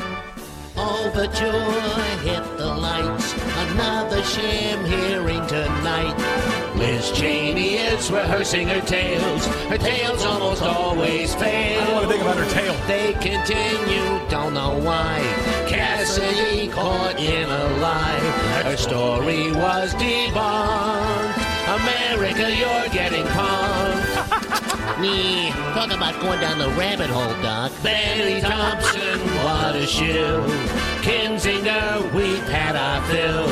The joy hit the lights. Another sham hearing tonight. Liz Cheney is rehearsing her tales. Her tales almost always fail. I don't want to think about her tail. They continue, don't know why. Cassidy caught in a lie. Her story was debunked. America, you're getting punked. Me, talk about going down the rabbit hole, Doc. Barry Thompson, what a shill. Kinzinger, we've had our fill.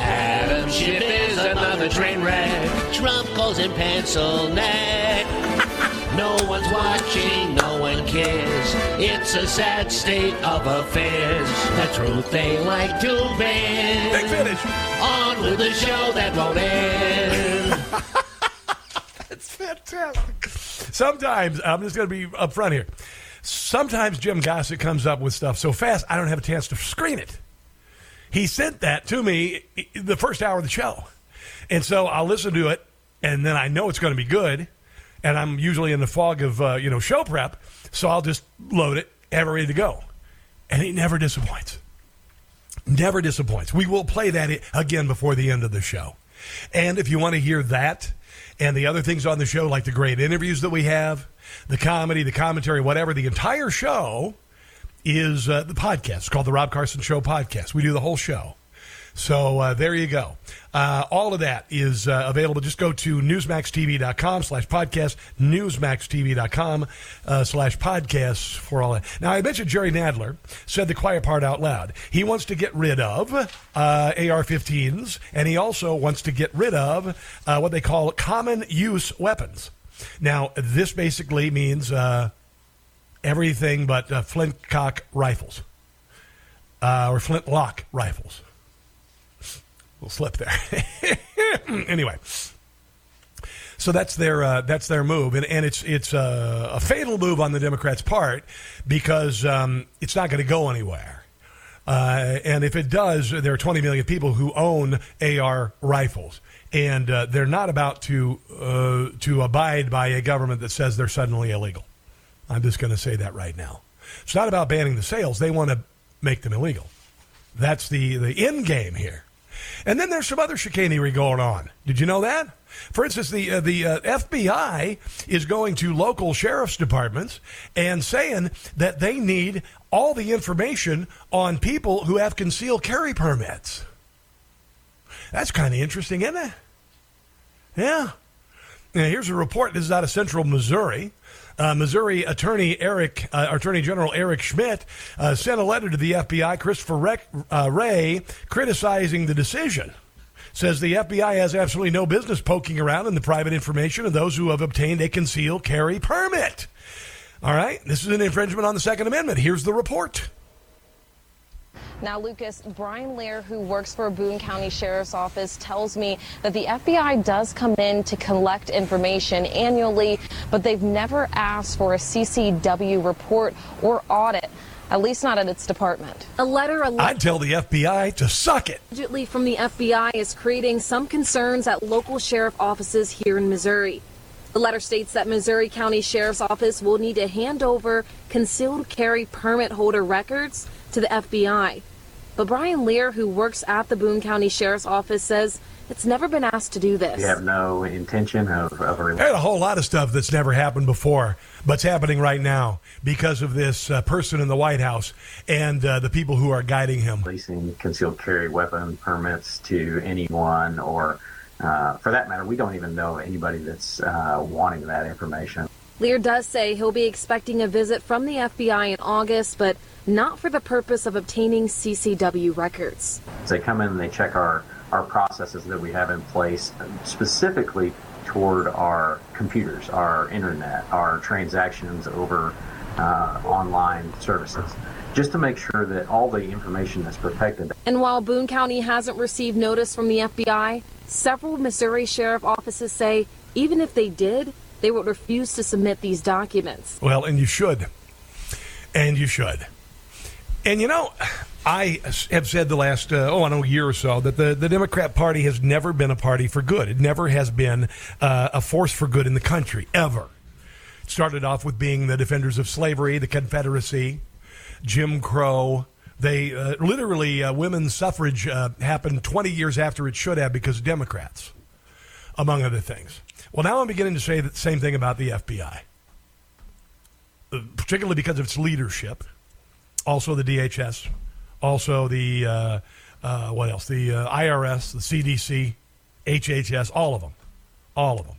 Adam Schiff is another train wreck. Trump calls him pencil neck. No one's watching, no one cares. It's a sad state of affairs. The truth they like to bend. Big finish. On with the show that won't end. That's fantastic. Sometimes, I'm just going to be upfront here. Sometimes Jim Gossett comes up with stuff so fast, I don't have a chance to screen it. He sent that to me the first hour of the show. And so I'll listen to it, and then I know it's going to be good. And I'm usually in the fog of, uh, you know, show prep. So I'll just load it, it ready to go. And he never disappoints. Never disappoints. We will play that again before the end of the show. And if you want to hear that and the other things on the show, like the great interviews that we have, the comedy, the commentary, whatever, the entire show is uh, the podcast. It's called the Rob Carson Show Podcast. We do the whole show. So uh, there you go. Uh, all of that is uh, available. Just go to newsmaxtv.com slash podcast, newsmaxtv.com uh, slash podcasts for all that. Now, I mentioned Jerry Nadler said the quiet part out loud. He wants to get rid of uh, AR-15s, and he also wants to get rid of uh, what they call common use weapons. Now, this basically means uh, everything but flintlock rifles or flintlock rifles. We'll slip there. anyway, so that's their uh, that's their move, and and it's it's a, a fatal move on the Democrats' part because um, it's not going to go anywhere. Uh, and if it does, there are 20 million people who own AR rifles, and uh, they're not about to uh, to abide by a government that says they're suddenly illegal. I'm just going to say that right now. It's not about banning the sales; they want to make them illegal. That's the the end game here. And then there's some other chicanery going on. Did you know that? For instance, the uh, the uh, FBI is going to local sheriff's departments and saying that they need all the information on people who have concealed carry permits. That's kind of interesting, isn't it? Yeah. Now, here's a report. This is out of Central Missouri. Uh, Missouri Attorney Eric, uh, Attorney General Eric Schmitt, uh, sent a letter to the FBI, Christopher Reck, uh, Wray, criticizing the decision. Says the FBI has absolutely no business poking around in the private information of those who have obtained a concealed carry permit. All right, this is an infringement on the Second Amendment. Here's the report. Now, Lucas, Brian Lear, who works for Boone County Sheriff's Office, tells me that the FBI does come in to collect information annually, but they've never asked for a CCW report or audit, at least not at its department. A letter I'd tell the FBI to suck it. allegedly from the FBI is creating some concerns at local sheriff offices here in Missouri. The letter states that Missouri County Sheriff's Office will need to hand over concealed carry permit holder records to the FBI. But Brian Lear, who works at the Boone County Sheriff's Office, says it's never been asked to do this. We have no intention of, of a There's a whole lot of stuff that's never happened before, but's happening right now because of this uh, person in the White House and uh, the people who are guiding him. releasing concealed carry weapon permits to anyone, or uh, for that matter, we don't even know anybody that's uh, wanting that information. Lear does say he'll be expecting a visit from the FBI in August, but not for the purpose of obtaining CCW records. They come in and they check our, our processes that we have in place, specifically toward our computers, our internet, our transactions over uh, online services, just to make sure that all the information is protected. And while Boone County hasn't received notice from the FBI, several Missouri sheriff offices say even if they did, they would refuse to submit these documents. Well, and you should. And you should. And you know, I have said the last, uh, oh, I know, year or so that the, the Democrat Party has never been a party for good. It never has been uh, a force for good in the country, ever. It started off with being the defenders of slavery, the Confederacy, Jim Crow. They uh, literally, uh, women's suffrage uh, happened 20 years after it should have because of Democrats, among other things. Well, now I'm beginning to say the same thing about the FBI, uh, particularly because of its leadership also the DHS, also the uh, uh, what else? The IRS, the CDC, HHS, all of them, all of them.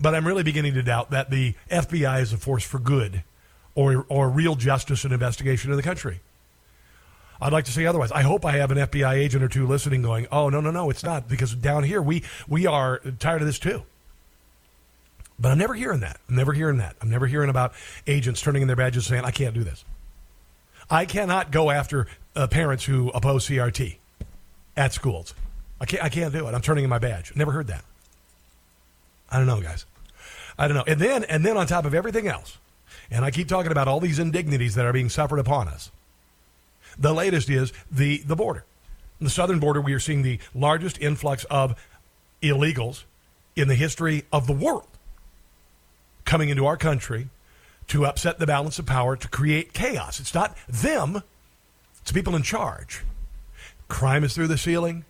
but I'm really beginning to doubt that the FBI is a force for good or, or real justice and investigation in the country. I'd like to say otherwise. I hope I have an FBI agent or two listening going, oh, no, no, no, it's not. Because down here, we, we are tired of this too. But I'm never hearing that. I'm never hearing that. I'm never hearing about agents turning in their badges saying, I can't do this. I cannot go after uh, parents who oppose CRT at schools. I can't, I can't do it. I'm turning in my badge. Never heard that. I don't know, guys. I don't know. And then, and then on top of everything else, and I keep talking about all these indignities that are being suffered upon us. The latest is the, the border. the southern border, we are seeing the largest influx of illegals in the history of the world coming into our country to upset the balance of power, to create chaos. It's not them, it's people in charge. Crime is through the ceiling.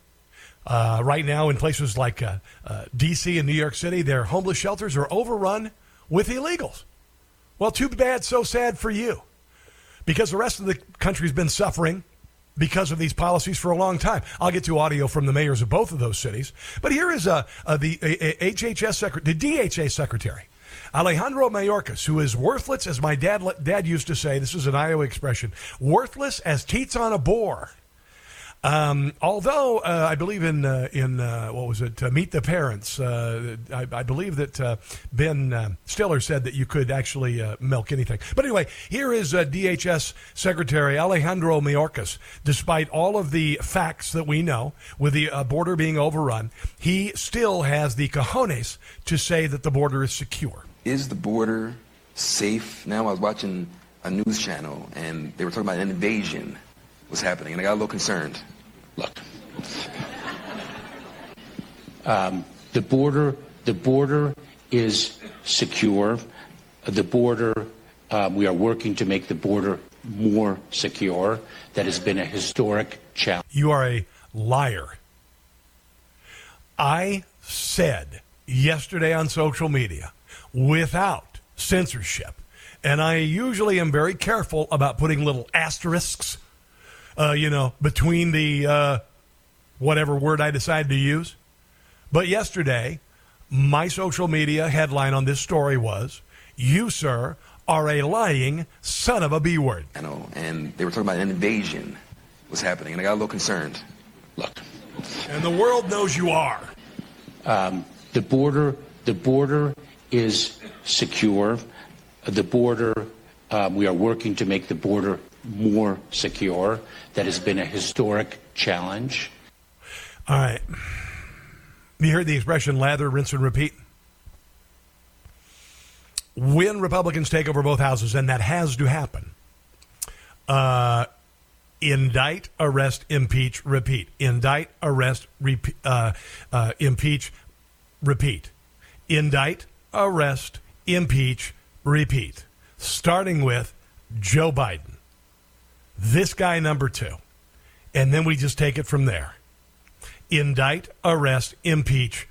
Uh, right now, in places like uh, uh, D.C. and New York City, their homeless shelters are overrun with illegals. Well, too bad, so sad for you. Because the rest of the country's been suffering because of these policies for a long time. I'll get to audio from the mayors of both of those cities. But here is uh, uh, the HHS secretary, the DHA secretary, Alejandro Mayorkas, who is worthless, as my dad dad used to say. This is an Iowa expression: worthless as teats on a boar. Um, although uh, I believe in uh, in uh, what was it? Uh, Meet the Parents. Uh, I, I, believe that uh, Ben Stiller said that you could actually milk anything. But anyway, here is DHS Secretary Alejandro Mayorkas. Despite all of the facts that we know, with the border being overrun, he still has the cojones to say that the border is secure. Is the border safe now? I was watching a news channel and they were talking about an invasion was happening, and I got a little concerned. Look, um, the border, the border is secure. The border, uh, we are working to make the border more secure. That has been a historic challenge. You are a liar. I said yesterday on social media, without censorship, and I usually am very careful about putting little asterisks uh, you know, between the uh, whatever word I decided to use. But yesterday, my social media headline on this story was You, sir, are a lying son of a B word. I know. And they were talking about an invasion was happening, and I got a little concerned. Look. And the world knows you are. Um, the border, the border is secure. The border, uh, we are working to make the border more secure. That has been a historic challenge. All right. You heard the expression lather, rinse, and repeat? When Republicans take over both houses, and that has to happen, uh, indict, arrest, impeach, repeat. Indict, arrest, repeat, uh, uh, impeach, repeat. Indict, arrest, impeach, repeat. Starting with Joe Biden this guy number two. And then we just take it from there. Indict, arrest, impeach,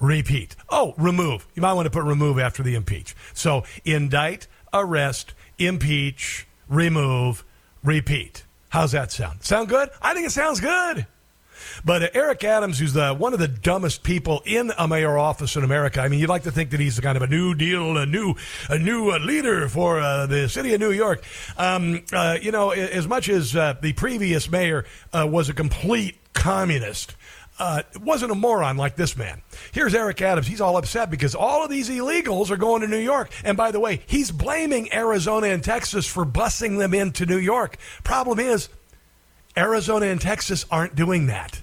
repeat. Oh, remove. You might want to put remove after the impeach. So indict, arrest, impeach, remove, repeat. How's that sound? Sound good? I think it sounds good. But uh, Eric Adams, who's the, one of the dumbest people in a mayor office in America, I mean, you'd like to think that he's kind of a new deal, a new, a new uh, leader for uh, the city of New York. Um, uh, you know, as much as uh, the previous mayor uh, was a complete communist. Uh, wasn't a moron like this man. Here's Eric Adams. He's all upset because all of these illegals are going to New York. And by the way, he's blaming Arizona and Texas for busing them into New York. Problem is, Arizona and Texas aren't doing that.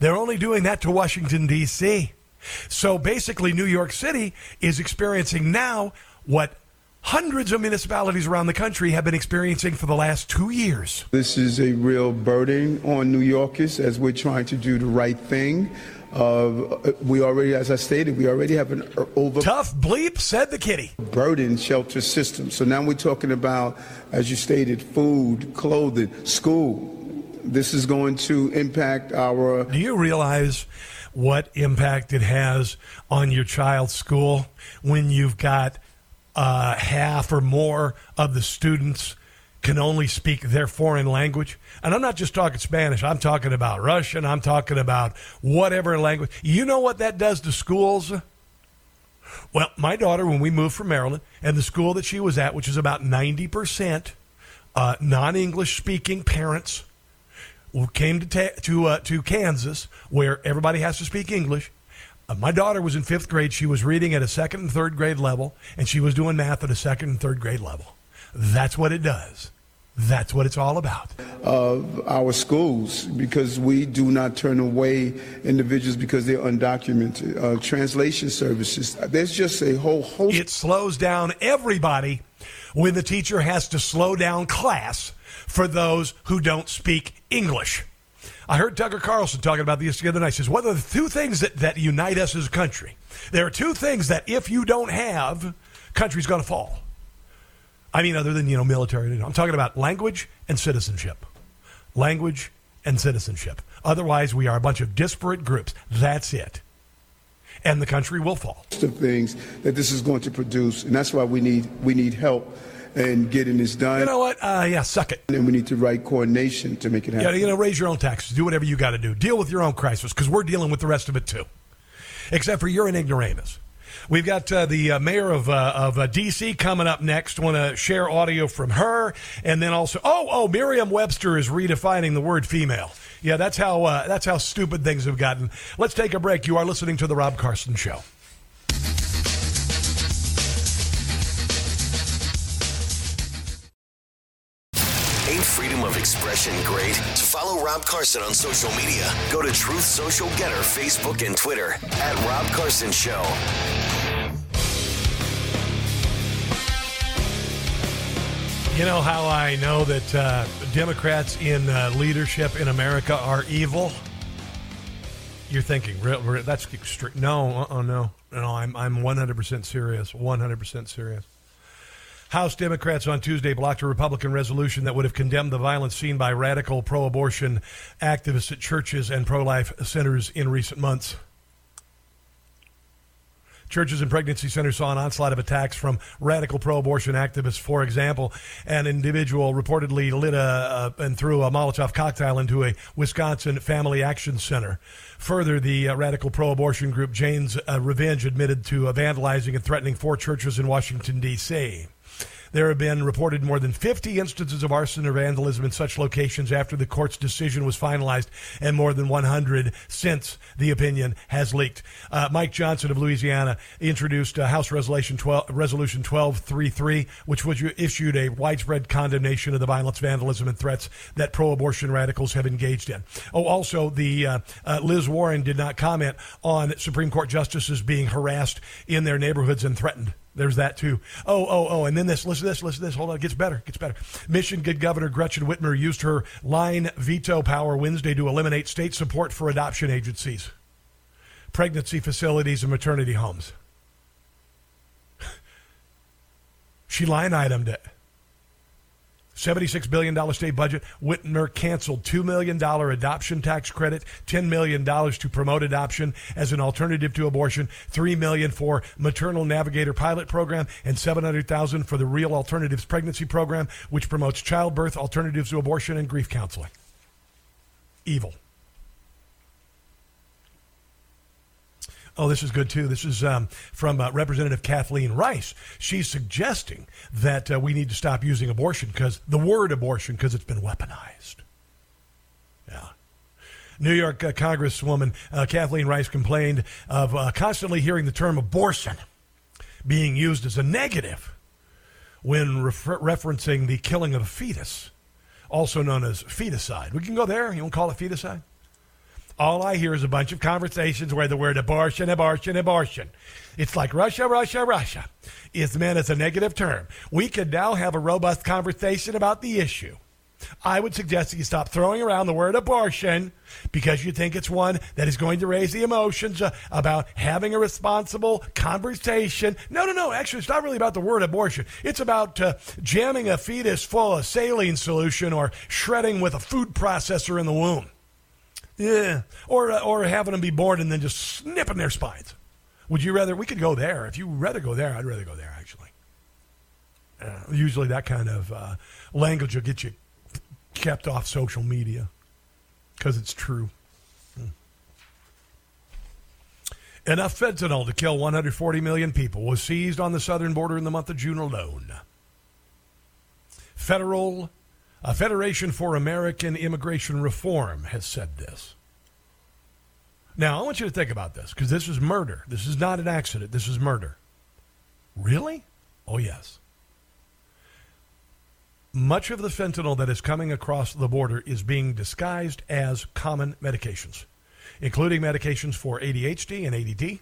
They're only doing that to Washington, D.C. So basically, New York City is experiencing now what hundreds of municipalities around the country have been experiencing for the last two years. This is a real burden on New Yorkers as we're trying to do the right thing. Uh, we already, as I stated, we already have an over tough bleep said the kitty burden shelter system. So now we're talking about, as you stated, food, clothing, school this is going to impact our. Do you realize what impact it has on your child's school when you've got uh, half or more of the students can only speak their foreign language? And I'm not just talking Spanish, I'm talking about Russian, I'm talking about whatever language. You know what that does to schools? Well, my daughter, when we moved from Maryland, and the school that she was at, which is about 90% uh, non English speaking parents, came to, ta- to, uh, to Kansas, where everybody has to speak English. Uh, my daughter was in fifth grade. She was reading at a second and third grade level, and she was doing math at a second and third grade level. That's what it does. That's what it's all about. Of our schools, because we do not turn away individuals because they're undocumented. Uh, translation services. There's just a whole host. It slows down everybody when the teacher has to slow down class for those who don't speak English. I heard Tucker Carlson talking about this the other night. He says, What are the two things that, that unite us as a country? There are two things that if you don't have, country's going to fall. I mean, other than, you know, military. I'm talking about language and citizenship. Language and citizenship. Otherwise, we are a bunch of disparate groups. That's it. And the country will fall. Of things that this is going to produce, and that's why we need we need help in getting this done. You know what? Uh, yeah, suck it. And we need to write coordination to make it happen. Yeah, you know, raise your own taxes. Do whatever you got to do. Deal with your own crisis because we're dealing with the rest of it too. Except for you're an ignoramus. We've got uh, the uh, mayor of uh, of uh, D.C. coming up next. Want to share audio from her, and then also, oh, oh, Merriam-Webster is redefining the word female. Yeah, that's how uh, that's how stupid things have gotten. Let's take a break. You are listening to the Rob Carson Show. Expression great? To follow Rob Carson on social media, go to Truth Social Gettr Facebook and Twitter at Rob Carson Show. You know how I know that uh, Democrats in uh, leadership in America are evil? You're thinking, real, real, that's extreme. No, uh-uh, no, no. I'm I'm 100% serious. 100% serious. House Democrats on Tuesday blocked a Republican resolution that would have condemned the violence seen by radical pro-abortion activists at churches and pro-life centers in recent months. Churches and pregnancy centers saw an onslaught of attacks from radical pro-abortion activists. For example, an individual reportedly lit a, and threw a Molotov cocktail into a Wisconsin Family Action Center. Further, the uh, radical pro-abortion group Jane's uh, Revenge admitted to uh, vandalizing and threatening four churches in Washington D.C. There have been reported more than 50 instances of arson or vandalism in such locations after the court's decision was finalized, and more than 100 since the opinion has leaked. Uh, Mike Johnson of Louisiana introduced uh, House Resolution 12, Resolution 1233, which was issued a widespread condemnation of the violence, vandalism, and threats that pro-abortion radicals have engaged in. Oh, also, the uh, uh Liz Warren did not comment on Supreme Court justices being harassed in their neighborhoods and threatened. There's that too. Oh, oh, oh, and then this. Listen to this. Listen to this. Hold on. It gets better. It gets better. Michigan Governor Gretchen Whitmer used her line veto power Wednesday to eliminate state support for adoption agencies, pregnancy facilities, and maternity homes. she line itemed it. $76 billion state budget. Whitmer canceled $2 million adoption tax credit, $10 million to promote adoption as an alternative to abortion, 3 million for maternal navigator pilot program, and 700,000 for the Real Alternatives Pregnancy Program, which promotes childbirth, alternatives to abortion, and grief counseling. Evil. Oh, this is good too. This is um, from uh, Representative Kathleen Rice. She's suggesting that uh, we need to stop using abortion because the word abortion because it's been weaponized. Yeah. New York uh, Congresswoman uh, Kathleen Rice complained of uh, constantly hearing the term abortion being used as a negative when refer- referencing the killing of a fetus, also known as feticide. We can go there. You want to call it feticide? All I hear is a bunch of conversations where the word abortion, abortion, abortion. It's like Russia, Russia, Russia is meant as a negative term. We could now have a robust conversation about the issue. I would suggest that you stop throwing around the word abortion because you think it's one that is going to raise the emotions uh, about having a responsible conversation. No, no, no. Actually, it's not really about the word abortion. It's about uh, jamming a fetus full of saline solution or shredding with a food processor in the womb. Yeah, or uh, or having them be born and then just snipping their spines. Would you rather? We could go there. If you rather go there, I'd rather go there. Actually, uh, usually that kind of uh, language will get you kept off social media because it's true. Hmm. Enough fentanyl to kill 140 million people was seized on the southern border in the month of June alone. Federal a Federation for American Immigration Reform has said this. Now, I want you to think about this because this is murder. This is not an accident. This is murder. Really? Oh, yes. Much of the fentanyl that is coming across the border is being disguised as common medications, including medications for ADHD and ADD.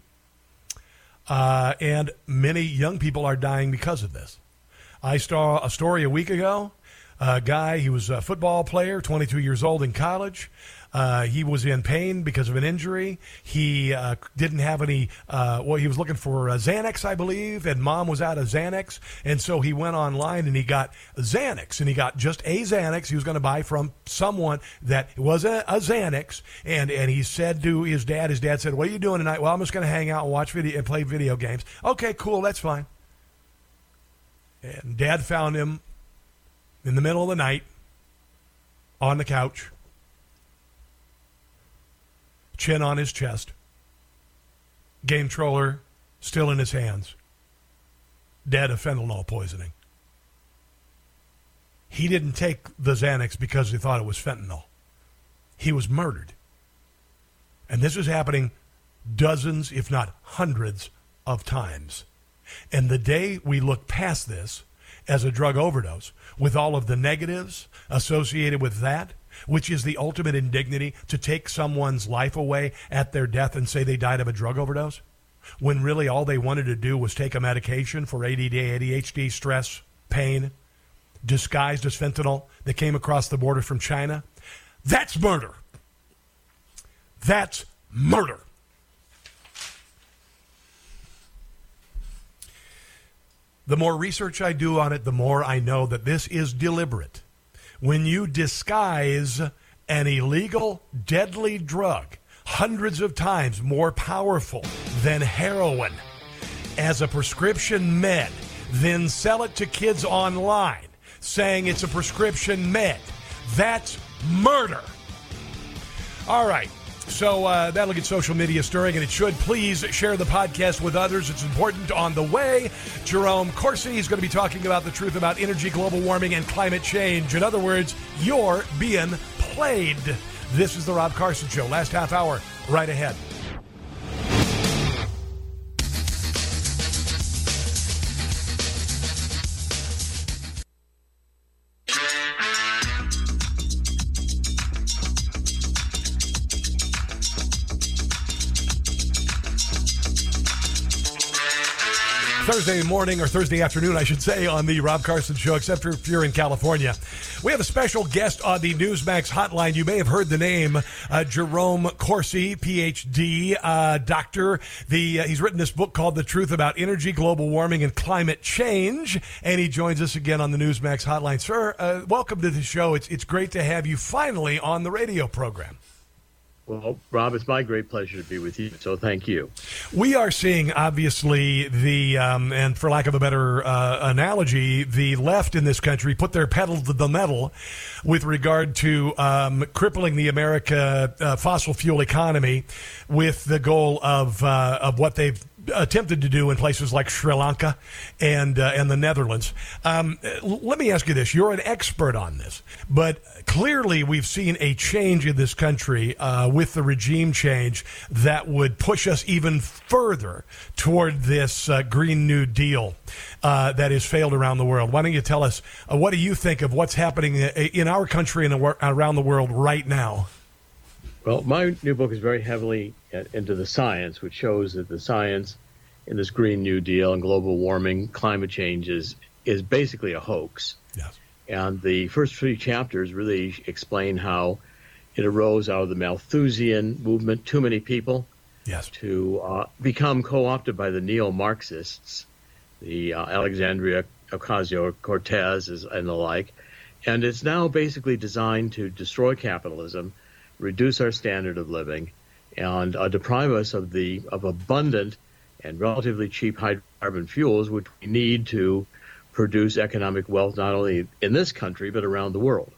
Uh, and many young people are dying because of this. I saw a story a week ago. A guy, he was a football player, 22 years old in college. Uh, he was in pain because of an injury. He uh, didn't have any, uh, well, he was looking for Xanax, I believe, and mom was out of Xanax. And so he went online and he got Xanax, and he got just a Xanax he was going to buy from someone that was a, a Xanax. And, and he said to his dad, his dad said, What are you doing tonight? Well, I'm just going to hang out and watch video and play video games. Okay, cool, that's fine. And dad found him in the middle of the night on the couch chin on his chest, game troller still in his hands, dead of fentanyl poisoning. He didn't take the Xanax because he thought it was fentanyl. He was murdered. And this is happening dozens, if not hundreds, of times. And the day we look past this as a drug overdose, with all of the negatives associated with that, which is the ultimate indignity to take someone's life away at their death and say they died of a drug overdose, when really all they wanted to do was take a medication for ADD, ADHD, stress, pain, disguised as fentanyl that came across the border from China. That's murder. That's murder. The more research I do on it, the more I know that this is deliberate when you disguise an illegal, deadly drug, hundreds of times more powerful than heroin, as a prescription med, then sell it to kids online saying it's a prescription med. That's murder. All right. So uh, that'll get social media stirring, and it should. Please share the podcast with others. It's important on the way. Jerome Corsi is going to be talking about the truth about energy, global warming, and climate change. In other words, you're being played. This is the Rob Carson Show. Last half hour, right ahead. Thursday morning or Thursday afternoon, I should say, on the Rob Carson Show, except if you're in California. We have a special guest on the Newsmax hotline. You may have heard the name uh, Jerome Corsi, PhD uh, doctor. The uh, he's written this book called "The Truth About Energy, Global Warming, and Climate Change," and he joins us again on the Newsmax hotline. Sir, uh, welcome to the show. It's it's great to have you finally on the radio program. Well, Rob, it's my great pleasure to be with you. So thank you. We are seeing, obviously, the, um, and for lack of a better uh, analogy, the left in this country put their pedal to the metal with regard to um, crippling the America uh, fossil fuel economy with the goal of, uh, of what they've attempted to do in places like Sri Lanka and uh, and the Netherlands. Um, let me ask you this: You're an expert on this, but clearly we've seen a change in this country uh, with the regime change that would push us even further toward this uh, Green New Deal uh, that has failed around the world. Why don't you tell us uh, what do you think of what's happening uh, in our country and around the world right now? Well, my new book is very heavily into the science, which shows that the science in this Green New Deal and global warming, climate change is, is basically a hoax. Yes. And the first three chapters really explain how it arose out of the Malthusian movement, too many people, yes. to uh, become co-opted by the neo-Marxists, the uh, Alexandria Ocasio-Cortez and the like. And it's now basically designed to destroy capitalism, reduce our standard of living, and uh, deprive us of the of abundant and relatively cheap hydrocarbon fuels, which we need to produce economic wealth not only in this country but around the world.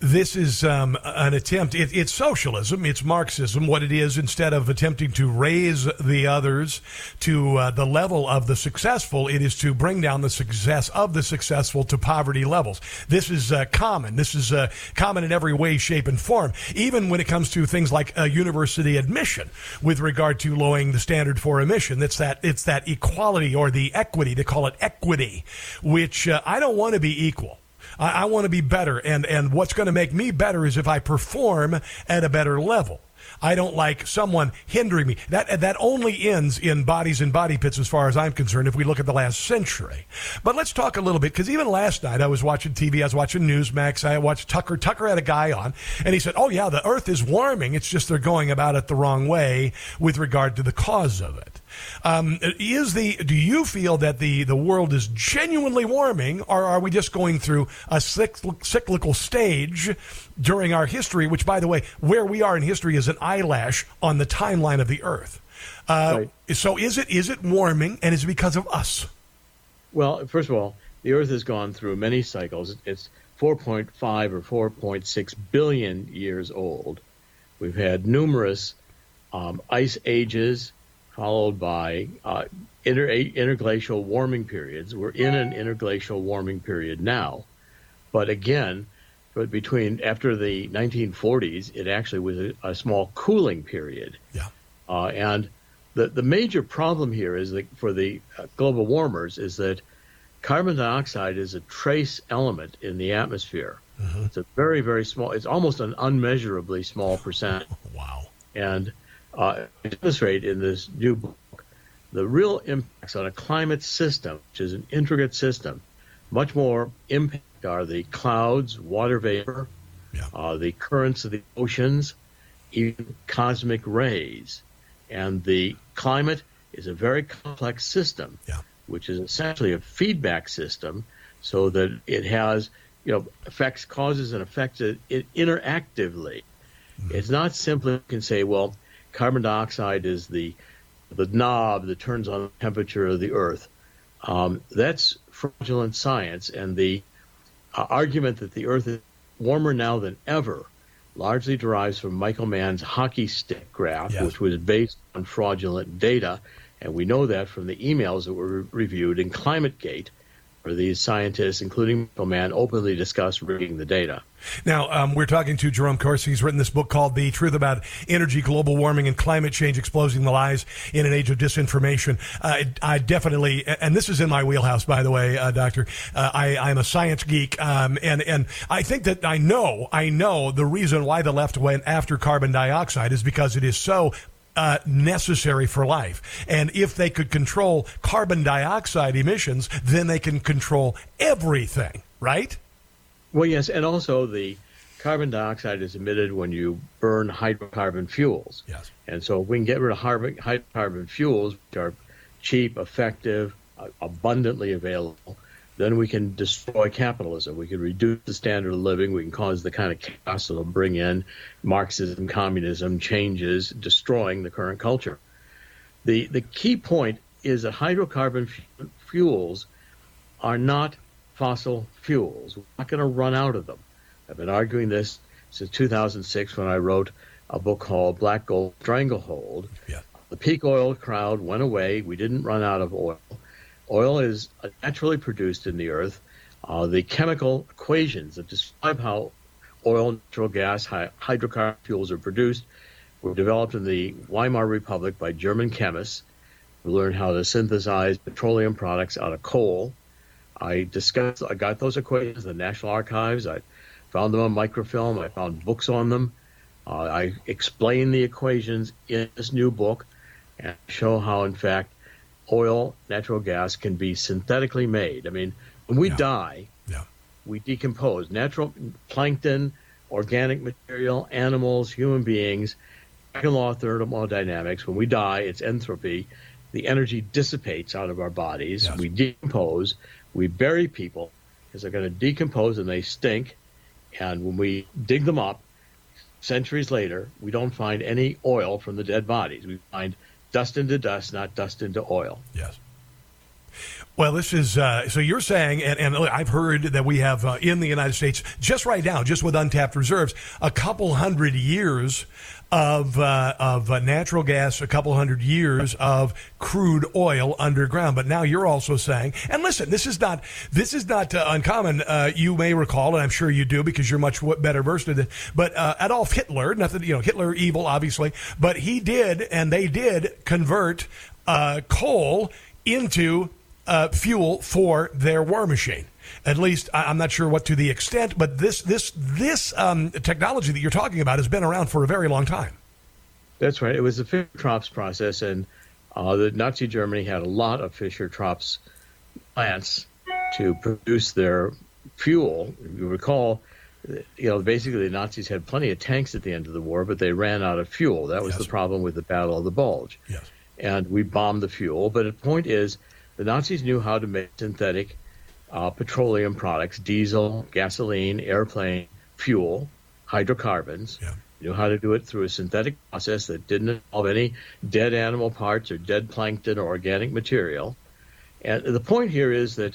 This is um, an attempt. It, it's socialism. It's Marxism. What it is, instead of attempting to raise the others to uh, the level of the successful, it is to bring down the success of the successful to poverty levels. This is uh, common. This is uh, common in every way, shape, and form. Even when it comes to things like university admission, with regard to lowering the standard for admission, it's that it's that equality or the equity. They call it equity, which uh, I don't want to be equal. I, I want to be better. And, and what's going to make me better is if I perform at a better level. I don't like someone hindering me. That that only ends in bodies and body pits, as far as I'm concerned. If we look at the last century, but let's talk a little bit because even last night I was watching TV. I was watching Newsmax. I watched Tucker. Tucker had a guy on, and he said, "Oh yeah, the Earth is warming. It's just they're going about it the wrong way with regard to the cause of it." Um, is the do you feel that the the world is genuinely warming, or are we just going through a cyclical stage during our history? Which, by the way, where we are in history is an eyelash on the timeline of the Earth. Uh, right. So, is it is it warming, and is it because of us? Well, first of all, the Earth has gone through many cycles. It's 4.5 or 4.6 billion years old. We've had numerous um, ice ages, followed by uh, inter- interglacial warming periods. We're in an interglacial warming period now. But again, but between after the 1940s, it actually was a, a small cooling period. Yeah. Uh, and the the major problem here is that for the uh, global warmers is that carbon dioxide is a trace element in the atmosphere. Mm-hmm. It's a very very small. It's almost an unmeasurably small percent. wow. And uh, demonstrate in this new book the real impacts on a climate system, which is an intricate system. Much more impact are the clouds, water vapor, yeah. uh, the currents of the oceans, even cosmic rays. And the climate is a very complex system, yeah. which is essentially a feedback system, so that it has you know effects, causes, and effects it, it interactively. Mm-hmm. It's not simply you can say, well, carbon dioxide is the the knob that turns on the temperature of the Earth. Um, that's fraudulent science, and the uh, argument that the Earth is warmer now than ever largely derives from Michael Mann's hockey stick graph, which was based on fraudulent data, and we know that from the emails that were re- reviewed in ClimateGate, where these scientists, including Michael Mann, openly discuss rigging the data. Now, um, we're talking to Jerome Corsi. He's written this book called The Truth About Energy, Global Warming, and Climate Change Exposing the Lies in an Age of Disinformation. Uh, I definitely, and this is in my wheelhouse, by the way, uh, Doctor. Uh, I, I'm a science geek, um, and, and I think that I know, I know the reason why the left went after carbon dioxide is because it is so uh, necessary for life. And if they could control carbon dioxide emissions, then they can control everything, right? Well, yes, and also the carbon dioxide is emitted when you burn hydrocarbon fuels. Yes. And so if we can get rid of hydrocarbon fuels, which are cheap, effective, uh, abundantly available, then we can destroy capitalism. We can reduce the standard of living. We can cause the kind of chaos that will bring in Marxism, communism, changes, destroying the current culture. The, the key point is that hydrocarbon f- fuels are not fossil fuels. We're not going to run out of them. I've been arguing this since 2006 when I wrote a book called Black Gold Stranglehold. Yeah. The peak oil crowd went away. We didn't run out of oil. Oil is naturally produced in the earth. Uh, the chemical equations that describe how oil, natural gas, hydrocarbon fuels are produced were developed in the Weimar Republic by German chemists who learned how to synthesize petroleum products out of coal. I discussed, I got those equations in the National Archives. I found them on microfilm. I found books on them. Uh, I explain the equations in this new book and show how, in fact, oil, natural gas can be synthetically made. I mean, when we yeah. die, yeah. we decompose. Natural plankton, organic material, animals, human beings, second law of thermodynamics. When we die, it's entropy. The energy dissipates out of our bodies. Yes. We decompose. We bury people because they're going to decompose and they stink. And when we dig them up, centuries later, we don't find any oil from the dead bodies. We find dust into dust, not dust into oil. Yes. Well, this is uh, so you're saying, and, and I've heard that we have uh, in the United States, just right now, just with untapped reserves, a couple hundred years of uh, of uh, natural gas, a couple hundred years of crude oil underground. But now you're also saying, and listen, this is not this is not uh, uncommon. Uh, you may recall, and I'm sure you do because you're much better versed in it. But uh, Adolf Hitler, nothing, you know, Hitler evil, obviously, but he did, and they did convert uh, coal into uh, fuel for their war machine. At least I'm not sure what to the extent, but this this this um, technology that you're talking about has been around for a very long time. That's right. It was the Fischer-Tropsch process, and uh, the Nazi Germany had a lot of Fischer-Tropsch plants to produce their fuel. If you recall, you know, basically the Nazis had plenty of tanks at the end of the war, but they ran out of fuel. That was yes. the problem with the Battle of the Bulge. Yes. And we bombed the fuel. But the point is, the Nazis knew how to make synthetic uh, petroleum products, diesel, gasoline, airplane fuel, hydrocarbons. Yeah. Knew how to do it through a synthetic process that didn't involve any dead animal parts or dead plankton or organic material. And the point here is that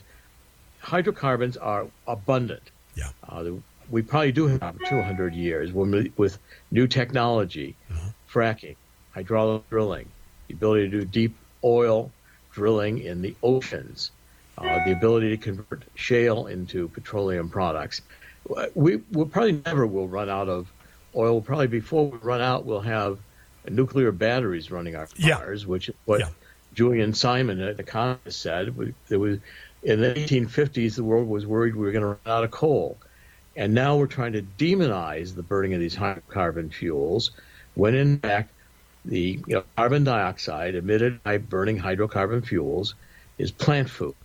hydrocarbons are abundant. Yeah. Uh, we probably do have 200 years we, with new technology, uh-huh. fracking, hydraulic drilling, the ability to do deep oil drilling in the oceans, uh, the ability to convert shale into petroleum products. We will probably never will run out of oil. Probably before we run out, we'll have nuclear batteries running our cars, yeah. which is what yeah. Julian Simon, an economist, said. There was in the 1850s, the world was worried we were going to run out of coal, and now we're trying to demonize the burning of these hydrocarbon fuels, when in fact the you know, carbon dioxide emitted by burning hydrocarbon fuels is plant food.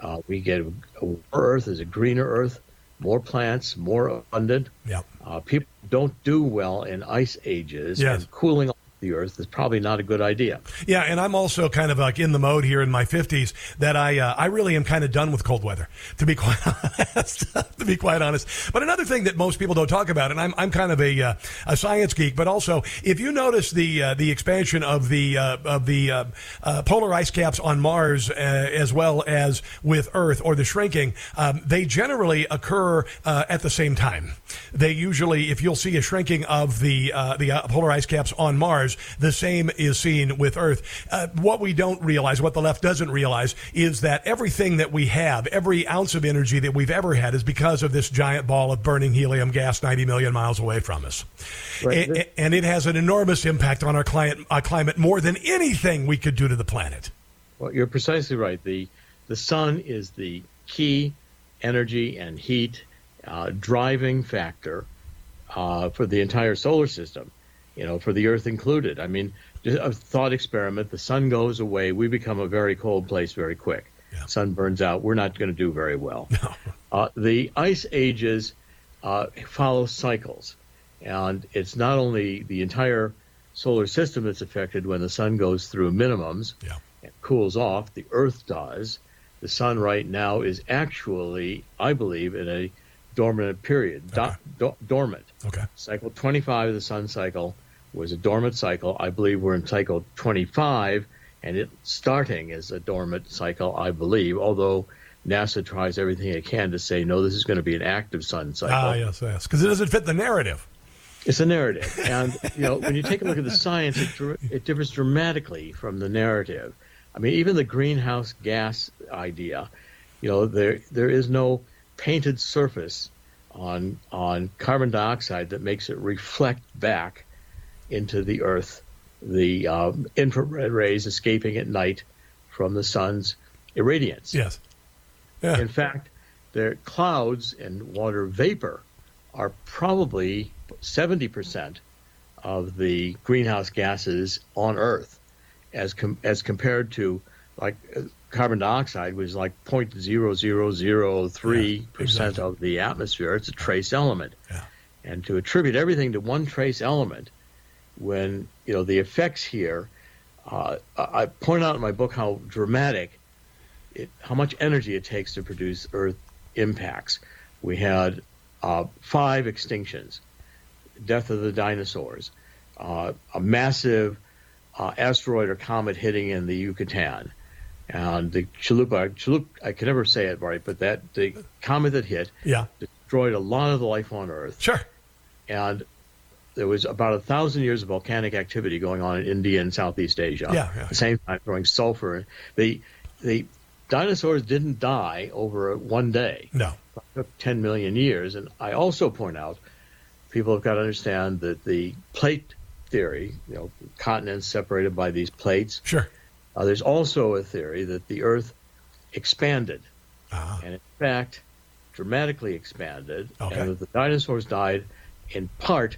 Uh, we get a warmer earth is a greener earth, more plants, more abundant. Yeah. Uh, people don't do well in ice ages, yes. and cooling the earth is probably not a good idea. Yeah, and I'm also kind of like in the mode here in my 50s that I uh, I really am kind of done with cold weather to be quite honest. to be quite honest. But another thing that most people don't talk about, and I'm I'm kind of a uh, a science geek, but also if you notice the uh, the expansion of the uh, of the uh, uh, polar ice caps on Mars as well as with Earth or the shrinking, um, they generally occur at the same time. They usually, if you'll see a shrinking of the the polar ice caps on Mars the same is seen with Earth. Uh, what we don't realize, what the left doesn't realize, is that everything that we have, every ounce of energy that we've ever had, is because of this giant ball of burning helium gas 90 million miles away from us. Right. And, and, it has an enormous impact on our climate, our climate more than anything we could do to the planet. Well, you're precisely right. The, the sun is the key energy and heat uh, driving factor uh, for the entire solar system you know, for the Earth included. I mean, a thought experiment: the sun goes away, we become a very cold place very quick. Yeah. Sun burns out, we're not going to do very well. No. Uh, the ice ages uh, follow cycles, and it's not only the entire solar system that's affected when the sun goes through minimums yeah. and cools off. The Earth does. The sun right now is actually, I believe, in a dormant period. Okay. Do- dormant. Okay. Cycle 25 of the sun cycle was a dormant cycle. I believe we're in cycle 25, and it starting as a dormant cycle, I believe, although NASA tries everything it can to say, no, this is going to be an active sun cycle. Ah, yes, yes, because it doesn't fit the narrative. It's a narrative. And, you know, when you take a look at the science, it, it differs dramatically from the narrative. I mean, even the greenhouse gas idea, you know, there there is no painted surface on on carbon dioxide that makes it reflect back into the earth the um, infrared rays escaping at night from the sun's irradiance. Yes. Yeah. In fact, the clouds and water vapor are probably 70% of the greenhouse gases on Earth as com- as compared to like carbon dioxide was like 0.0003 percent exactly. of the atmosphere. It's a trace element, Yeah. and to attribute everything to one trace element, when you know the effects here, uh, I point out in my book how dramatic, it, how much energy it takes to produce Earth impacts. We had uh, five extinctions, death of the dinosaurs, uh, a massive uh, asteroid or comet hitting in the Yucatan and the chalupa, chalup, I can never say it right, but that the comet that hit Yeah. destroyed a lot of the life on Earth. Sure. And there was about a thousand years of volcanic activity going on in India and Southeast Asia. Yeah, yeah. At the same time, throwing sulfur. The the dinosaurs didn't die over one day. No. It took 10 million years. And I also point out, people have got to understand that the plate theory, you know, continents separated by these plates. Sure. Uh, there's also a theory that the Earth expanded, Ah. and in fact, dramatically expanded, Okay. and that the dinosaurs died in part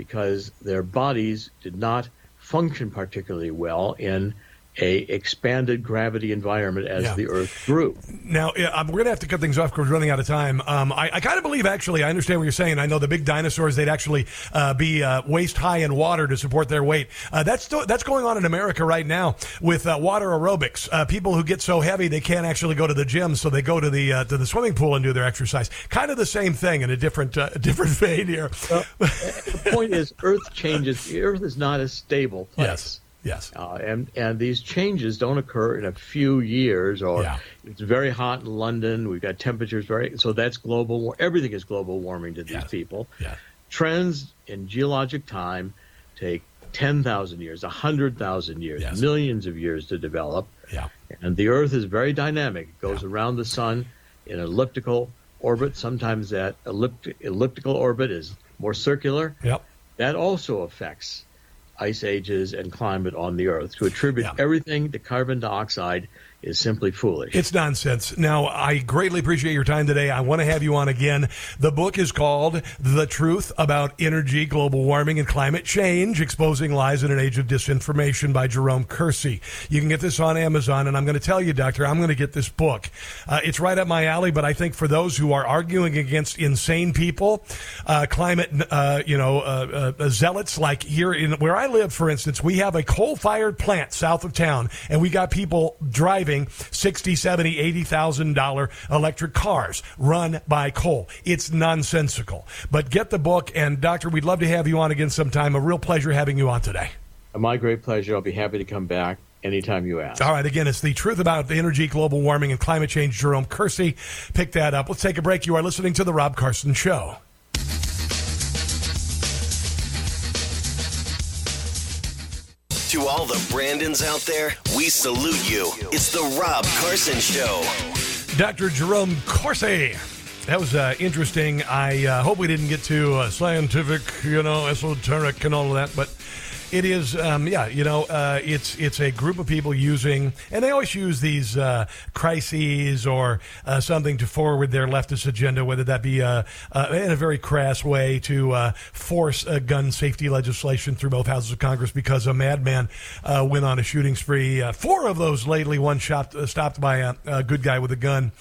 because their bodies did not function particularly well in a expanded gravity environment as Yeah. the Earth grew. Now, yeah, we're going to have to cut things off because we're running out of time. Um, I, I kind of believe, actually, I understand what you're saying. I know the big dinosaurs, they'd actually uh, be uh, waist high in water to support their weight. Uh, that's, still, that's going on in America right now with uh, water aerobics. Uh, people who get so heavy they can't actually go to the gym, so they go to the, uh, to the swimming pool and do their exercise. Kind of the same thing in a different, uh, different vein here. the point is, Earth changes. The Earth is not a stable place. Yes. Yes. Uh, and and these changes don't occur in a few years. Or it's very hot in London. We've got temperatures very. So that's global. war- Everything is global warming to these people. Yeah. Trends in geologic time take ten thousand years, hundred thousand years, millions of years to develop. Yeah. And the Earth is very dynamic. It goes around the sun in an elliptical orbit. Sometimes that ellipt- elliptical orbit is more circular. Yep. That also affects ice ages and climate on the Earth. To attribute everything to carbon dioxide is simply foolish. It's nonsense. Now, I greatly appreciate your time today. I want to have you on again. The book is called The Truth About Energy, Global Warming, and Climate Change Exposing Lies in an Age of Disinformation by Jerome Corsi. You can get this on Amazon, and I'm going to tell you, Doctor, I'm going to get this book. Uh, it's right up my alley, but I think for those who are arguing against insane people, uh, climate, uh, you know, uh, uh, zealots like here in where I live, for instance, we have a coal fired plant south of town, and we got people driving 60, 70, 80,000 dollar electric cars run by coal. It's nonsensical. But get the book, and Doctor, we'd love to have you on again sometime. A real pleasure having you on today. My great pleasure. I'll be happy to come back anytime you ask. All right, again, it's the truth about the energy, global warming, and climate change. Jerome Corsi, pick that up. Let's take a break. You are listening to the Rob Carson Show. To all the Brandons out there, we salute you. It's the Rob Carson Show. Dr. Jerome Corsi. That was uh, interesting. I uh, hope we didn't get too uh, scientific, you know, esoteric and all of that, but it is, um, yeah, you know, uh, it's it's a group of people using, and they always use these uh, crises or uh, something to forward their leftist agenda, whether that be uh, uh, in a very crass way to uh, force gun safety legislation through both houses of Congress because a madman went on a shooting spree. Four of those lately, one shot stopped by a, a good guy with a gun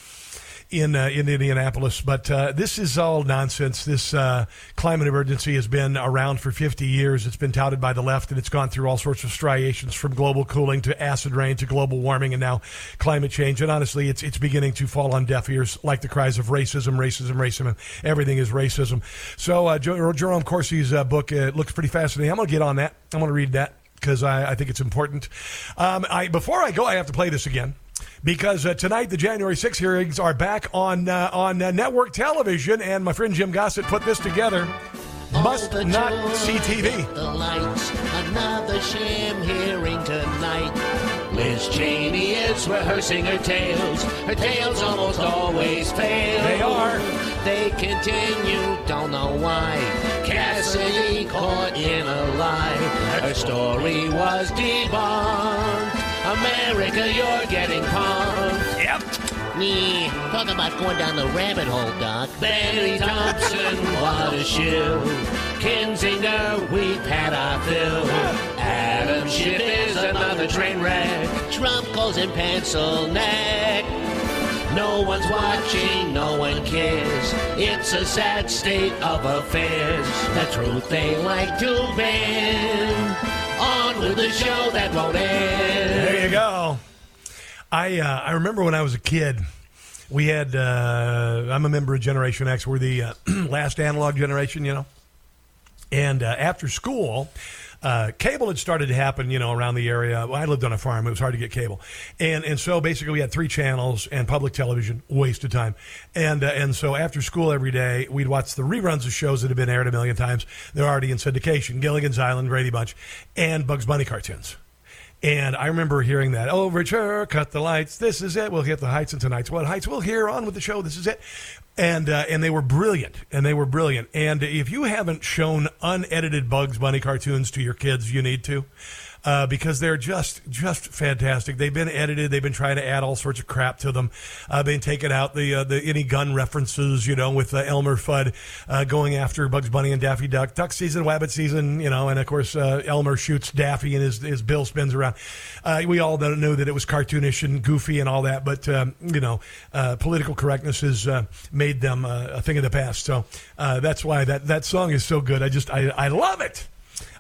in uh, in Indianapolis. But uh, this is all nonsense. This uh, climate emergency has been around for 50 years. It's been touted by the left, and it's gone through all sorts of striations from global cooling to acid rain to global warming, and now climate change. And honestly, it's it's beginning to fall on deaf ears, like the cries of racism, racism, racism. Everything is racism. So uh, Jerome Corsi's uh, book uh, looks pretty fascinating. I'm going to get on that. I'm going to read that because I, I think it's important. Um, I before I go, I have to play this again because uh, tonight the January 6 hearings are back on uh, on uh, network television, and my friend Jim Gossett put this together. Must not see TV. The lights, another sham hearing tonight. Liz Cheney is rehearsing her tales. Her tales almost always fail. They are. They continue, don't know why. Cassidy caught in a lie. Her story was debunked. America, you're getting punked. Yep. Nee, talk about going down the rabbit hole, Doc. Bennie Thompson, what a shill. Kinzinger, we've had our fill. Adam Schiff is another train wreck. Trump calls him pencil neck. No one's watching, no one cares. It's a sad state of affairs. The truth they like to bend. With show that won't end. There you go. I uh, I remember when I was a kid, we had. Uh, I'm a member of Generation X. We're the uh, last analog generation, you know. And uh, after school, uh, cable had started to happen, you know, around the area. I lived on a farm; it was hard to get cable, and and so basically we had three channels and public television, waste of time, and uh, and so after school every day we'd watch the reruns of shows that had been aired a million times. They're already in syndication: Gilligan's Island, Brady Bunch, and Bugs Bunny cartoons. And I remember hearing that overture, cut the lights. This is it. We'll hit the heights and tonight's what heights. We'll hear on with the show. This is it. And uh, and they were brilliant. And they were brilliant. And if you haven't shown unedited Bugs Bunny cartoons to your kids, you need to uh, because they're just just fantastic. They've been edited. They've been trying to add all sorts of crap to them. Uh, been taking out the uh, the any gun references, you know, with uh, Elmer Fudd uh, going after Bugs Bunny and Daffy Duck, Duck season, Wabbit season, you know, and of course uh, Elmer shoots Daffy and his his bill spins around. Uh, we all know that it was cartoonish and goofy and all that, but um, you know, political correctness has made them a thing of the past. So that's why that that song is so good. I just I I love it.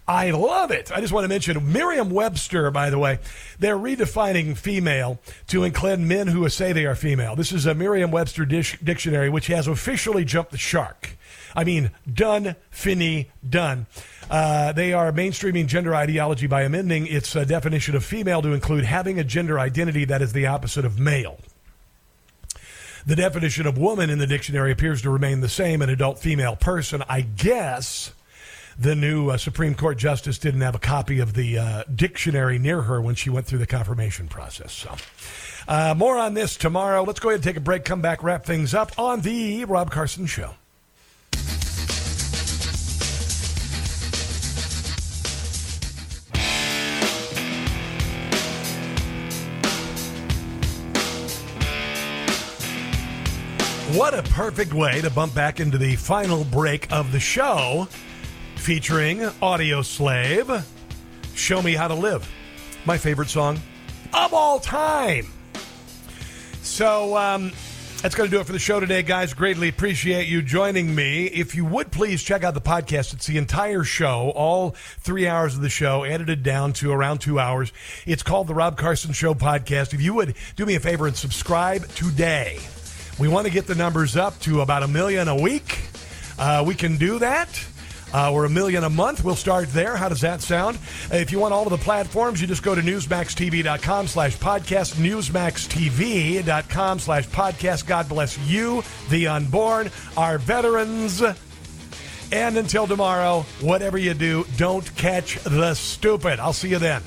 I love it. I just want to mention Merriam Webster, by the way. They're redefining female to include men who say they are female. This is a Merriam Webster dictionary, which has officially jumped the shark. I mean, done, finny, done. Uh, they are mainstreaming gender ideology by amending its uh, definition of female to include having a gender identity that is the opposite of male. The definition of woman in the dictionary appears to remain the same an adult female person. I guess the new uh, Supreme Court justice didn't have a copy of the uh, dictionary near her when she went through the confirmation process. So. Uh, more on this tomorrow. Let's go ahead and take a break, come back, wrap things up on the Rob Carson Show. What a perfect way to bump back into the final break of the show featuring Audioslave, Show Me How to Live, my favorite song of all time. So, um, that's going to do it for the show today, guys. Greatly appreciate you joining me. If you would please check out the podcast, it's the entire show, all three hours of the show, edited down to around two hours. It's called the Rob Carson Show Podcast. If you would do me a favor and subscribe today, we want to get the numbers up to about a million a week. Uh, we can do that. Uh, we're a million a month. We'll start there. How does that sound? If you want all of the platforms, you just go to newsmaxtv.com slash podcast, newsmaxtv.com slash podcast. God bless you, the unborn, our veterans. And until tomorrow, whatever you do, don't catch the stupid. I'll see you then.